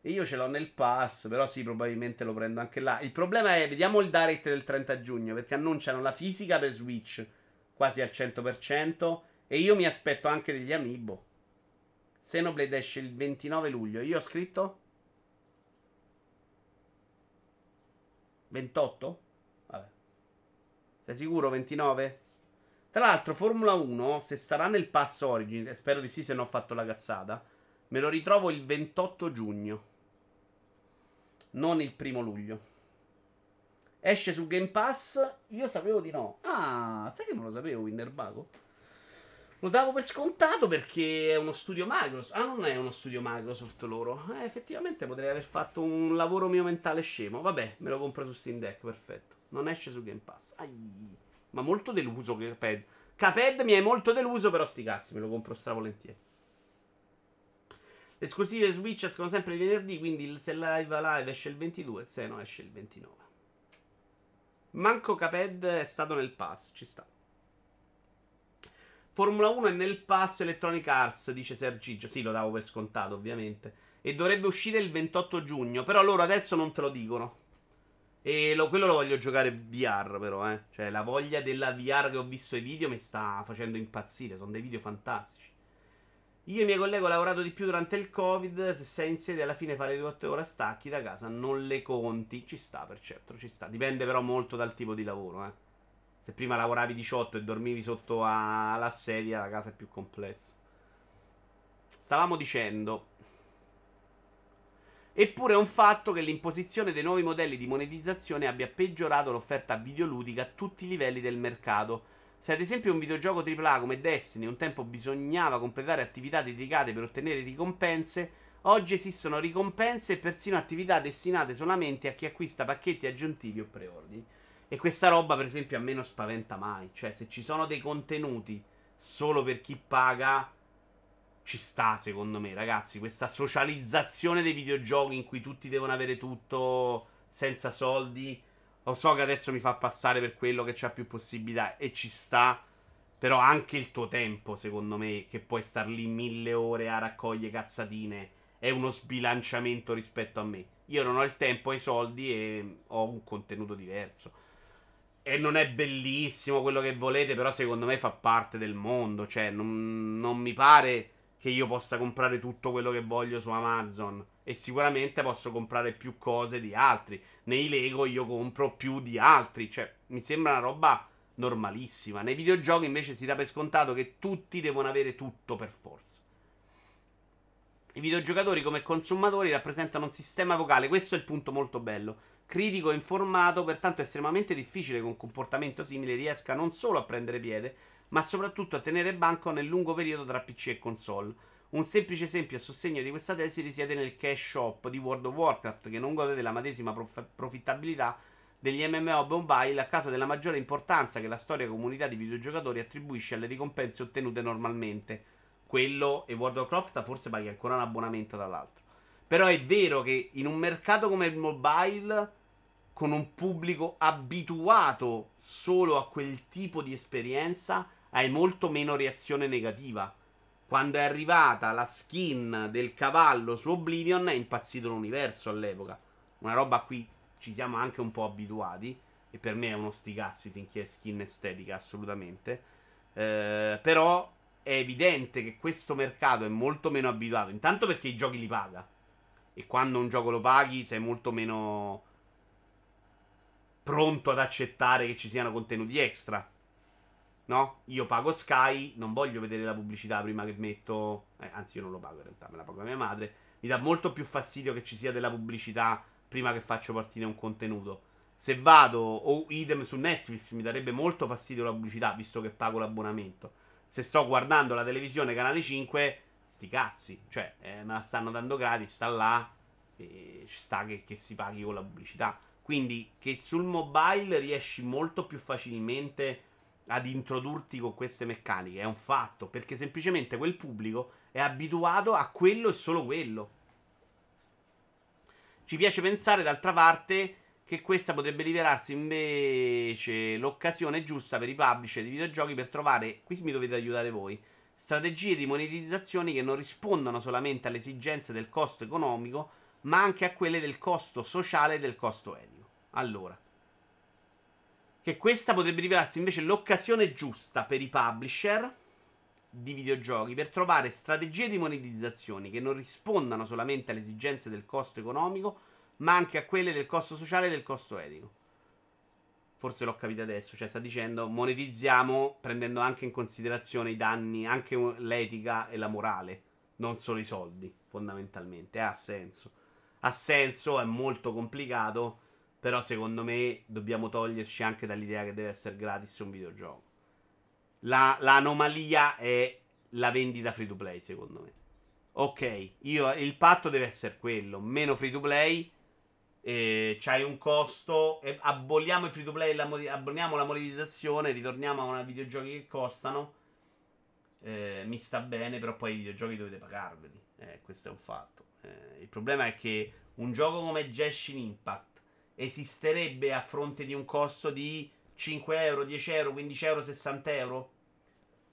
E io ce l'ho nel pass, però sì, probabilmente lo prendo anche là. Il problema è, vediamo il direct del 30 giugno, perché annunciano la fisica per Switch quasi al 100%, e io mi aspetto anche degli amiibo. Xenoblade esce il 29 luglio, io ho scritto... 28? Vabbè. Sei sicuro 29? Tra l'altro, Formula 1, se sarà nel pass Origin, spero di sì se non ho fatto la cazzata, Me lo ritrovo il 28 giugno. Non il primo luglio. Esce su Game Pass? Io sapevo di no. Ah, sai che non lo sapevo, Winnerbago? Lo davo per scontato perché è uno studio Microsoft. Ah, non è uno studio Microsoft loro. Eh, effettivamente potrei aver fatto un lavoro mio mentale scemo. Vabbè, me lo compro su Steam Deck, perfetto. Non esce su Game Pass. Ai. Ma molto deluso Caped. Caped mi è molto deluso, però sti cazzi, me lo compro stravolentieri. Le esclusive Switch escono sempre di venerdì, quindi se Live Live esce il 22, se no esce il 29. Manco Caped è stato nel pass, ci sta. Formula 1 è nel pass Electronic Arts, dice Sergigio. Sì, lo davo per scontato, ovviamente. E dovrebbe uscire il 28 giugno, però loro adesso non te lo dicono. E lo, quello lo voglio giocare VR, però, eh. Cioè, la voglia della VR che ho visto i video mi sta facendo impazzire. Sono dei video fantastici. Io e i miei colleghi ho lavorato di più durante il Covid. Se sei in sede alla fine fare 2-8 ore stacchi da casa, non le conti. Ci sta, per certo, ci sta. Dipende però molto dal tipo di lavoro, eh. Se prima lavoravi 18 e dormivi sotto alla sedia, la casa è più complessa. Stavamo dicendo. Eppure è un fatto che l'imposizione dei nuovi modelli di monetizzazione abbia peggiorato l'offerta videoludica a tutti i livelli del mercato se ad esempio un videogioco AAA come Destiny un tempo bisognava completare attività dedicate per ottenere ricompense, oggi esistono ricompense e persino attività destinate solamente a chi acquista pacchetti aggiuntivi o preordini. E questa roba, per esempio, a me non spaventa mai. Cioè, se ci sono dei contenuti solo per chi paga ci sta, secondo me, ragazzi. Questa socializzazione dei videogiochi in cui tutti devono avere tutto senza soldi. Lo so che adesso mi fa passare per quello che ha più possibilità e ci sta. Però anche il tuo tempo, secondo me, che puoi star lì mille ore a raccogliere cazzatine, è uno sbilanciamento rispetto a me. Io non ho il tempo e i soldi e ho un contenuto diverso. E non è bellissimo quello che volete, però secondo me fa parte del mondo. Cioè, non, non mi pare che io possa comprare tutto quello che voglio su Amazon. E sicuramente posso comprare più cose di altri. Nei Lego io compro più di altri. Cioè, mi sembra una roba normalissima. Nei videogiochi invece si dà per scontato che tutti devono avere tutto per forza. I videogiocatori come consumatori rappresentano un sistema vocale, questo è il punto molto bello. Critico e informato, pertanto è estremamente difficile che un comportamento simile riesca non solo a prendere piede, ma soprattutto a tenere banco nel lungo periodo tra PC e console. Un semplice esempio a sostegno di questa tesi risiede nel cash shop di World of Warcraft, che non gode della medesima prof- profittabilità degli MMO mobile a causa della maggiore importanza che la storica comunità di videogiocatori attribuisce alle ricompense ottenute normalmente. Quello e World of Warcraft forse paghi ancora un abbonamento dall'altro. Però è vero che in un mercato come il mobile, con un pubblico abituato solo a quel tipo di esperienza, hai molto meno reazione negativa. Quando è arrivata la skin del cavallo su Oblivion è impazzito l'universo all'epoca. Una roba a cui ci siamo anche un po' abituati. E per me è uno sticazzi finché è skin estetica, assolutamente. Eh, però è evidente che questo mercato è molto meno abituato. Intanto perché i giochi li paga. E quando un gioco lo paghi sei molto meno pronto ad accettare che ci siano contenuti extra no? Io pago Sky, non voglio vedere la pubblicità prima che metto. Eh, anzi, io non lo pago in realtà, me la paga mia madre. Mi dà molto più fastidio che ci sia della pubblicità prima che faccio partire un contenuto. Se vado o idem su Netflix mi darebbe molto fastidio la pubblicità, visto che pago l'abbonamento. Se sto guardando la televisione canale 5, sti cazzi, cioè eh, me la stanno dando gratis, sta là e ci sta che, che si paghi con la pubblicità. Quindi che sul mobile riesci molto più facilmente ad introdurti con queste meccaniche, è un fatto, perché semplicemente quel pubblico è abituato a quello e solo quello. Ci piace pensare, d'altra parte, che questa potrebbe rivelarsi invece l'occasione giusta per i publisher di videogiochi per trovare, qui mi dovete aiutare voi, strategie di monetizzazione che non rispondono solamente alle esigenze del costo economico, ma anche a quelle del costo sociale e del costo etico. Allora, che questa potrebbe rivelarsi invece l'occasione giusta per i publisher di videogiochi per trovare strategie di monetizzazione che non rispondano solamente alle esigenze del costo economico, ma anche a quelle del costo sociale e del costo etico. Forse l'ho capito adesso, cioè sta dicendo monetizziamo prendendo anche in considerazione i danni, anche l'etica e la morale, non solo i soldi, fondamentalmente. Ha senso. Ha senso, è molto complicato però secondo me dobbiamo toglierci anche dall'idea che deve essere gratis un videogioco. La, l'anomalia è la vendita free to play, secondo me. Ok, io, il patto deve essere quello: meno free to play. Eh, c'hai un costo. Eh, aboliamo i free to play, la, aboliamo la monetizzazione. Ritorniamo a una videogiochi che costano. Eh, mi sta bene, però poi i videogiochi dovete pagarveli. Eh, questo è un fatto. Eh, il problema è che un gioco come Genshin Impact esisterebbe a fronte di un costo di 5 euro, 10 euro, 15 euro, 60 euro?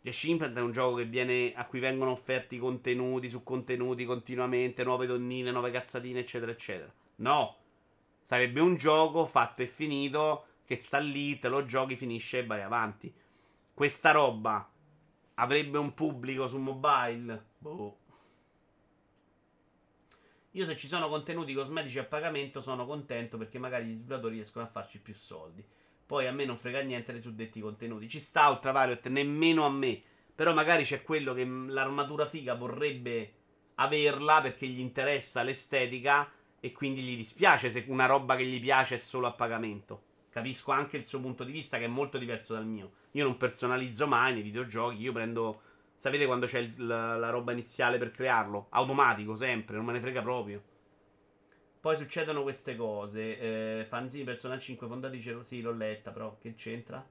Genshin Impact è un gioco viene, a cui vengono offerti contenuti su contenuti continuamente, nuove donnine, nuove cazzatine, eccetera, eccetera. No, sarebbe un gioco fatto e finito che sta lì, te lo giochi, finisce e vai avanti. Questa roba avrebbe un pubblico su mobile? Boh. Io se ci sono contenuti cosmetici a pagamento sono contento perché magari gli sviluppatori riescono a farci più soldi. Poi a me non frega niente dei suddetti contenuti. Ci sta Ultraviolet, nemmeno a me. Però magari c'è quello che l'armatura figa vorrebbe averla perché gli interessa l'estetica e quindi gli dispiace se una roba che gli piace è solo a pagamento. Capisco anche il suo punto di vista che è molto diverso dal mio. Io non personalizzo mai nei videogiochi, io prendo Sapete quando c'è il, la, la roba iniziale per crearlo? Automatico, sempre, non me ne frega proprio. Poi succedono queste cose. Eh, fanzine Persona 5 fondati Sì, l'ho letta, però che c'entra?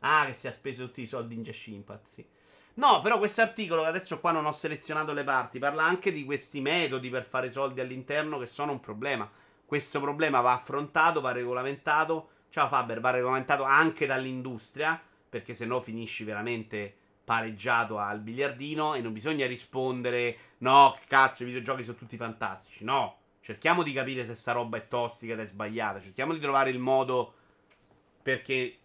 Ah, che si è speso tutti i soldi in Genshin Impact, sì. No, però questo articolo, che adesso qua non ho selezionato le parti, parla anche di questi metodi per fare soldi all'interno che sono un problema. Questo problema va affrontato, va regolamentato. Ciao Faber, va regolamentato anche dall'industria, perché se no finisci veramente pareggiato al biliardino e non bisogna rispondere no, che cazzo, i videogiochi sono tutti fantastici. No, cerchiamo di capire se sta roba è tossica ed è sbagliata. Cerchiamo di trovare il modo perché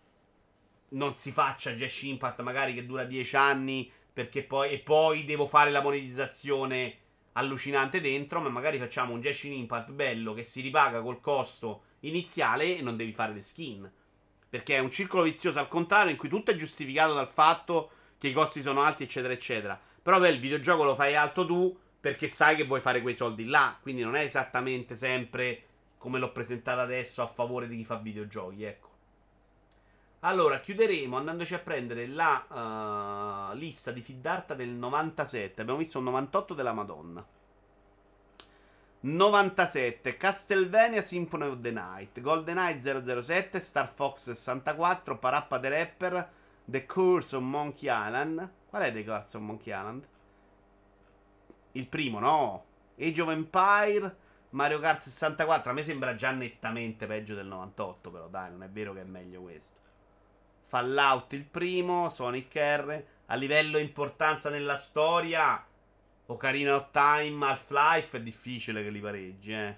non si faccia Jash Impact magari che dura 10 anni perché poi, e poi devo fare la monetizzazione allucinante dentro, ma magari facciamo un Jash Impact bello che si ripaga col costo iniziale e non devi fare le skin. Perché è un circolo vizioso al contrario in cui tutto è giustificato dal fatto che i costi sono alti, eccetera, eccetera. Però beh, il videogioco lo fai alto tu perché sai che vuoi fare quei soldi là. Quindi non è esattamente sempre come l'ho presentata adesso a favore di chi fa videogiochi, ecco. Allora, chiuderemo andandoci a prendere la uh, lista di Fiddarta del 97. Abbiamo visto un 98 della Madonna. 97 Castlevania Symphony of the Night GoldenEye 007 Star Fox 64 Parappa the Rapper The Curse of Monkey Island Qual è The Curse of Monkey Island? Il primo, no? Age of Empire Mario Kart 64 A me sembra già nettamente peggio del 98 Però dai, non è vero che è meglio questo Fallout il primo, Sonic R. A livello importanza nella storia, Ocarina of Time, Half-Life è difficile che li pareggi, eh.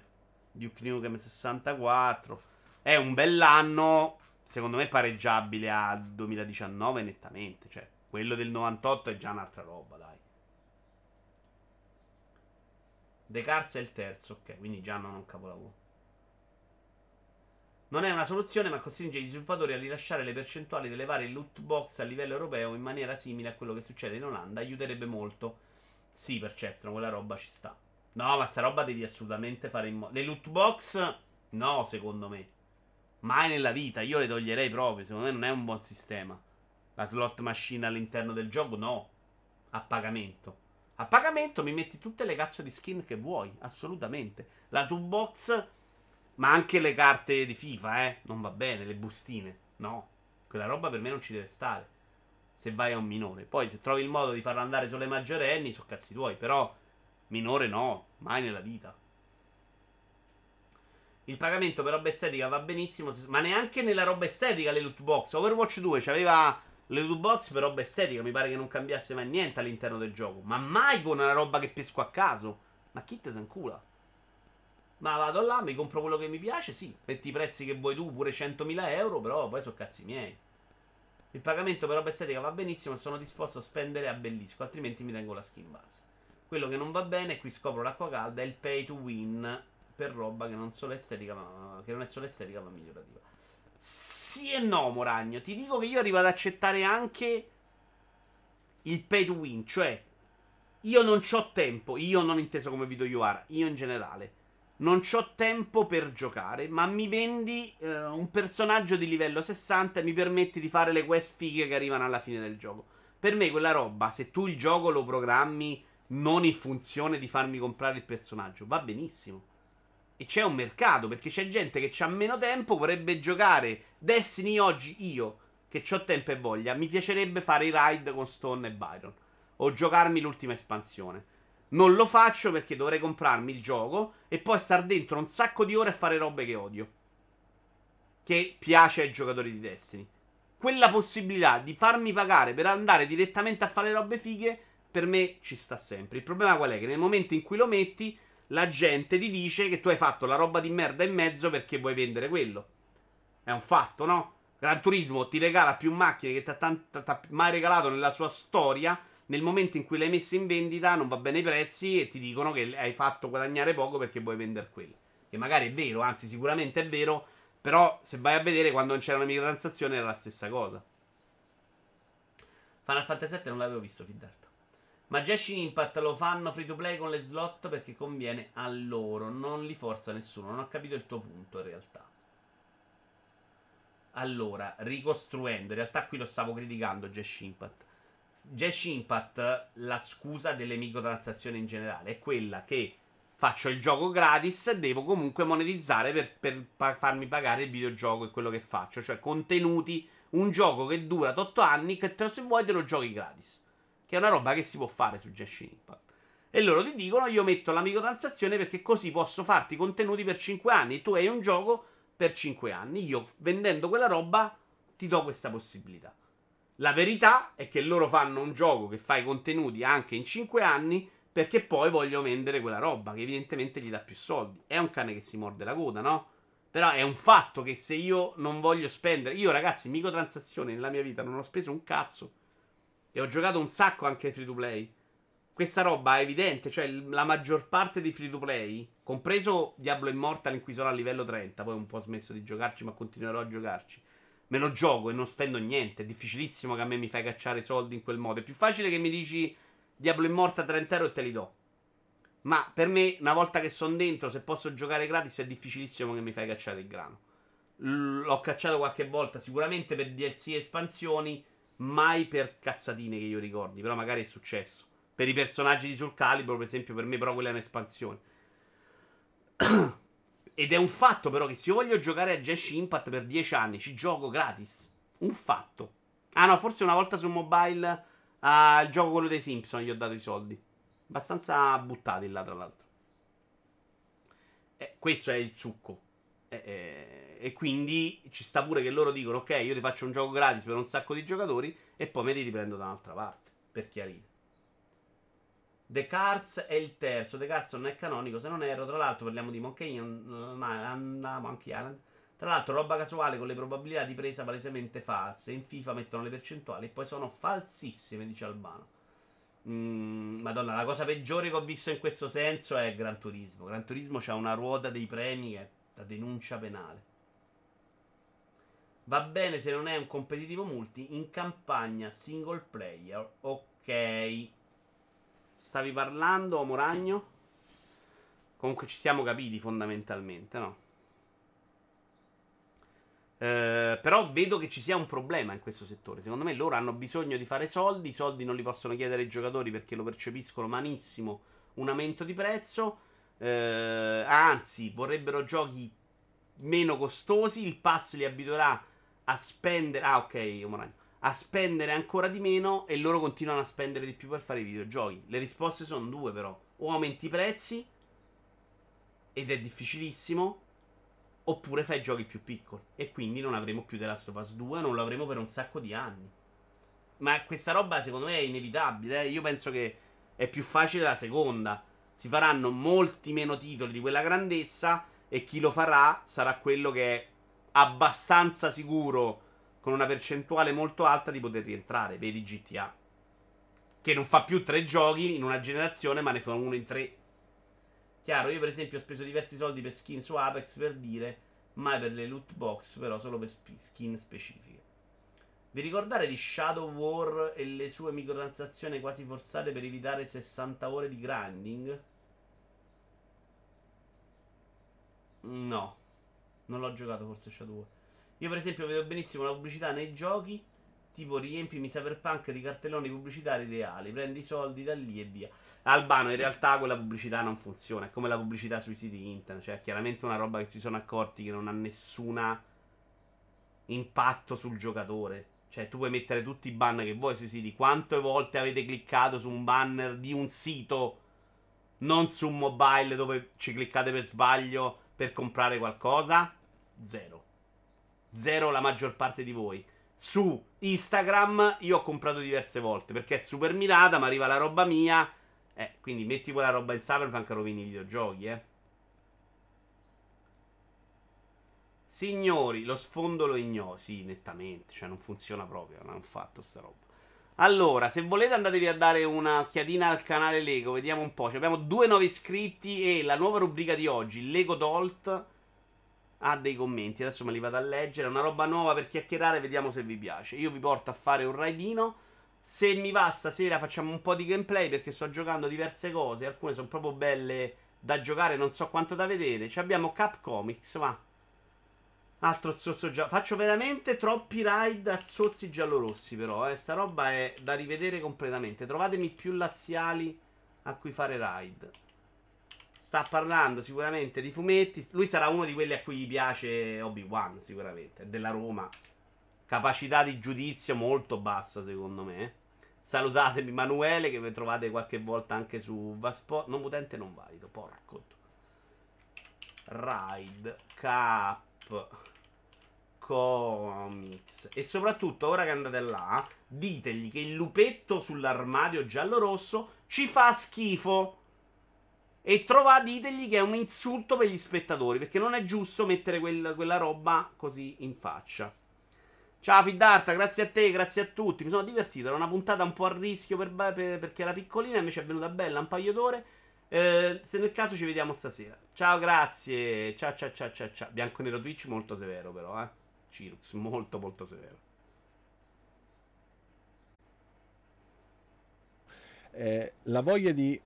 Duke Nukem 64. È un bell'anno, secondo me pareggiabile a 2019 nettamente. Cioè, quello del 98 è già un'altra roba, dai. The Cars è il terzo, ok, quindi già non un capolavoro. Non è una soluzione, ma costringe gli sviluppatori a rilasciare le percentuali delle varie loot box a livello europeo in maniera simile a quello che succede in Olanda. Aiuterebbe molto. Sì, per certo, quella roba ci sta. No, ma sta roba devi assolutamente fare in modo. Le loot box, no, secondo me. Mai nella vita, io le toglierei proprio. Secondo me non è un buon sistema. La slot machine all'interno del gioco, no. A pagamento. A pagamento mi metti tutte le cazzo di skin che vuoi, assolutamente. La loot box ma anche le carte di FIFA, eh. Non va bene, le bustine. No. Quella roba per me non ci deve stare. Se vai a un minore. Poi se trovi il modo di farlo andare sulle maggiorenni, so cazzi tuoi. Però minore no. Mai nella vita. Il pagamento per roba estetica va benissimo. Ma neanche nella roba estetica le loot box. Overwatch 2 c'aveva le loot box per roba estetica. Mi pare che non cambiasse mai niente all'interno del gioco. Ma mai con una roba che pesco a caso. Ma chi te se incula? Ma vado là, mi compro quello che mi piace, sì, metti i prezzi che vuoi tu, pure 100.000 euro, però poi sono cazzi miei. Il pagamento per roba estetica va benissimo e sono disposto a spendere a bellisco, altrimenti mi tengo la skin base. Quello che non va bene, qui scopro l'acqua calda, è il pay to win per roba che non, solo estetica, ma, che non è solo estetica ma migliorativa. Sì e no, Moragno. Ti dico che io arrivo ad accettare anche il pay to win, cioè io non ho tempo, io non inteso come video UR, io in generale non ho tempo per giocare, ma mi vendi eh, un personaggio di livello 60 e mi permetti di fare le quest fighe che arrivano alla fine del gioco. Per me quella roba, se tu il gioco lo programmi non in funzione di farmi comprare il personaggio, va benissimo. E c'è un mercato, perché c'è gente che ha meno tempo, vorrebbe giocare Destiny oggi io, che ho tempo e voglia, mi piacerebbe fare i raid con Stone e Byron. O giocarmi l'ultima espansione. Non lo faccio perché dovrei comprarmi il gioco e poi star dentro un sacco di ore a fare robe che odio. Che piace ai giocatori di Destiny. Quella possibilità di farmi pagare per andare direttamente a fare robe fighe, per me ci sta sempre. Il problema qual è? Che nel momento in cui lo metti, la gente ti dice che tu hai fatto la roba di merda in mezzo perché vuoi vendere quello. È un fatto, no? Gran Turismo ti regala più macchine che ti ha mai regalato nella sua storia nel momento in cui l'hai messa in vendita non va bene i prezzi e ti dicono che hai fatto guadagnare poco perché vuoi vendere quello. Che magari è vero, anzi sicuramente è vero, però se vai a vedere quando non c'era una microtransazione era la stessa cosa. Final Fantasy VII non l'avevo visto fin d'altro. Ma Genshin Impact lo fanno free to play con le slot perché conviene a loro, non li forza nessuno. Non ho capito il tuo punto in realtà. Allora, ricostruendo, in realtà qui lo stavo criticando Genshin Impact. Jash Impact, la scusa delle microtransazioni in generale, è quella che faccio il gioco gratis, devo comunque monetizzare per, per pa- farmi pagare il videogioco e quello che faccio, cioè contenuti un gioco che dura 8 anni, che te, se vuoi te lo giochi gratis. Che è una roba che si può fare su Genshin Impact. E loro ti dicono: Io metto la microtransazione perché così posso farti contenuti per 5 anni. Tu hai un gioco per 5 anni. Io vendendo quella roba ti do questa possibilità. La verità è che loro fanno un gioco che fa i contenuti anche in 5 anni perché poi vogliono vendere quella roba che evidentemente gli dà più soldi. È un cane che si morde la coda, no? Però è un fatto che se io non voglio spendere, io ragazzi, microtransazioni nella mia vita non ho speso un cazzo e ho giocato un sacco anche free to play questa roba è evidente, cioè la maggior parte dei free to play, compreso Diablo Immortal in cui sono a livello 30, poi un po' smesso di giocarci, ma continuerò a giocarci. Me lo gioco e non spendo niente. È difficilissimo che a me mi fai cacciare soldi in quel modo. È più facile che mi dici Diablo Immortal 30 euro e te li do. Ma per me, una volta che sono dentro, se posso giocare gratis, è difficilissimo che mi fai cacciare il grano. l'ho cacciato qualche volta, sicuramente per DLC espansioni, mai per cazzatine che io ricordi. Però magari è successo. Per i personaggi di Sul Calibro, per esempio, per me però quella è un'espansione. <coughs> Ed è un fatto però che se io voglio giocare a Jash Impact per 10 anni, ci gioco gratis. Un fatto. Ah no, forse una volta su mobile al uh, gioco quello dei Simpson gli ho dato i soldi. Abbastanza buttati là, tra l'altro. Eh, questo è il succo. Eh, eh, e quindi ci sta pure che loro dicono: Ok, io ti faccio un gioco gratis per un sacco di giocatori e poi me li riprendo da un'altra parte. Per chiarire. The Cars è il terzo. The Cars non è canonico, se non erro. Tra l'altro parliamo di. Monkey Island. Tra l'altro, roba casuale con le probabilità di presa palesemente false. In FIFA mettono le percentuali e poi sono falsissime, dice Albano. Mm, Madonna, la cosa peggiore che ho visto in questo senso è Gran Turismo. Gran Turismo c'ha una ruota dei premi che da denuncia penale. Va bene se non è un competitivo multi in campagna single player. Ok. Stavi parlando, Moragno? Comunque ci siamo capiti fondamentalmente, no? Eh, però vedo che ci sia un problema in questo settore. Secondo me loro hanno bisogno di fare soldi. I soldi non li possono chiedere ai giocatori perché lo percepiscono malissimo un aumento di prezzo. Eh, anzi, vorrebbero giochi meno costosi. Il pass li abituerà a spendere. Ah, ok, Moragno a spendere ancora di meno e loro continuano a spendere di più per fare i videogiochi. Le risposte sono due però. O aumenti i prezzi ed è difficilissimo, oppure fai giochi più piccoli. E quindi non avremo più The Last of Us 2, non lo avremo per un sacco di anni. Ma questa roba secondo me è inevitabile. Eh? Io penso che è più facile la seconda. Si faranno molti meno titoli di quella grandezza e chi lo farà sarà quello che è abbastanza sicuro con una percentuale molto alta di poter rientrare. Vedi GTA. Che non fa più tre giochi in una generazione, ma ne fa uno in tre. Chiaro, io per esempio ho speso diversi soldi per skin su Apex per dire, mai per le loot box, però solo per skin specifiche. Vi ricordate di Shadow War e le sue microtransazioni quasi forzate per evitare 60 ore di grinding? No, non l'ho giocato forse Shadow War. Io, per esempio, vedo benissimo la pubblicità nei giochi. Tipo, riempimi Cyberpunk di cartelloni pubblicitari reali, prendi i soldi da lì e via. Albano, in realtà quella pubblicità non funziona. È come la pubblicità sui siti internet. Cioè, chiaramente una roba che si sono accorti che non ha nessun impatto sul giocatore. Cioè, tu puoi mettere tutti i banner che vuoi sui siti. Quante volte avete cliccato su un banner di un sito, non su un mobile dove ci cliccate per sbaglio per comprare qualcosa? Zero zero la maggior parte di voi. Su Instagram io ho comprato diverse volte perché è super mirata, ma arriva la roba mia. Eh, quindi metti quella roba in Cyberpunk e rovini i videogiochi, eh. Signori, lo sfondo lo ignoro. Sì, nettamente. Cioè, non funziona proprio. Non hanno fatto sta roba. Allora, se volete andatevi a dare un'occhiatina al canale Lego. Vediamo un po'. Cioè, abbiamo due nuovi iscritti e la nuova rubrica di oggi, Lego Dolt ha dei commenti. Adesso me li vado a leggere. Una roba nuova per chiacchierare. Vediamo se vi piace. Io vi porto a fare un raidino. Se mi va stasera facciamo un po' di gameplay perché sto giocando diverse cose. Alcune sono proprio belle da giocare, non so quanto da vedere. Ci abbiamo Cap Comics, va. Altro zozzo giallo. Faccio veramente troppi raid a zozzi giallorossi, però. Eh. Sta roba è da rivedere completamente. Trovatemi più laziali a cui fare raid sta parlando sicuramente di fumetti. Lui sarà uno di quelli a cui piace Obi-Wan, sicuramente. Della Roma. capacità di giudizio molto bassa, secondo me. Salutatemi Emanuele, che vi trovate qualche volta anche su Vasport. Non potente, non valido. Porco. Ride, Cap, Comics. E soprattutto, ora che andate là, ditegli che il lupetto sull'armadio giallo-rosso ci fa schifo. E trovate, ditegli che è un insulto per gli spettatori. Perché non è giusto mettere quel, quella roba così in faccia. Ciao Fidarta, grazie a te, grazie a tutti. Mi sono divertito. Era una puntata un po' a rischio per, per, perché era piccolina, invece è venuta bella un paio d'ore. Eh, se nel caso ci vediamo stasera. Ciao, grazie. Ciao, ciao, ciao, ciao, ciao. Bianco nero Twitch molto severo, però, eh. Cirux, <laughs> molto, molto severo. Eh, la voglia di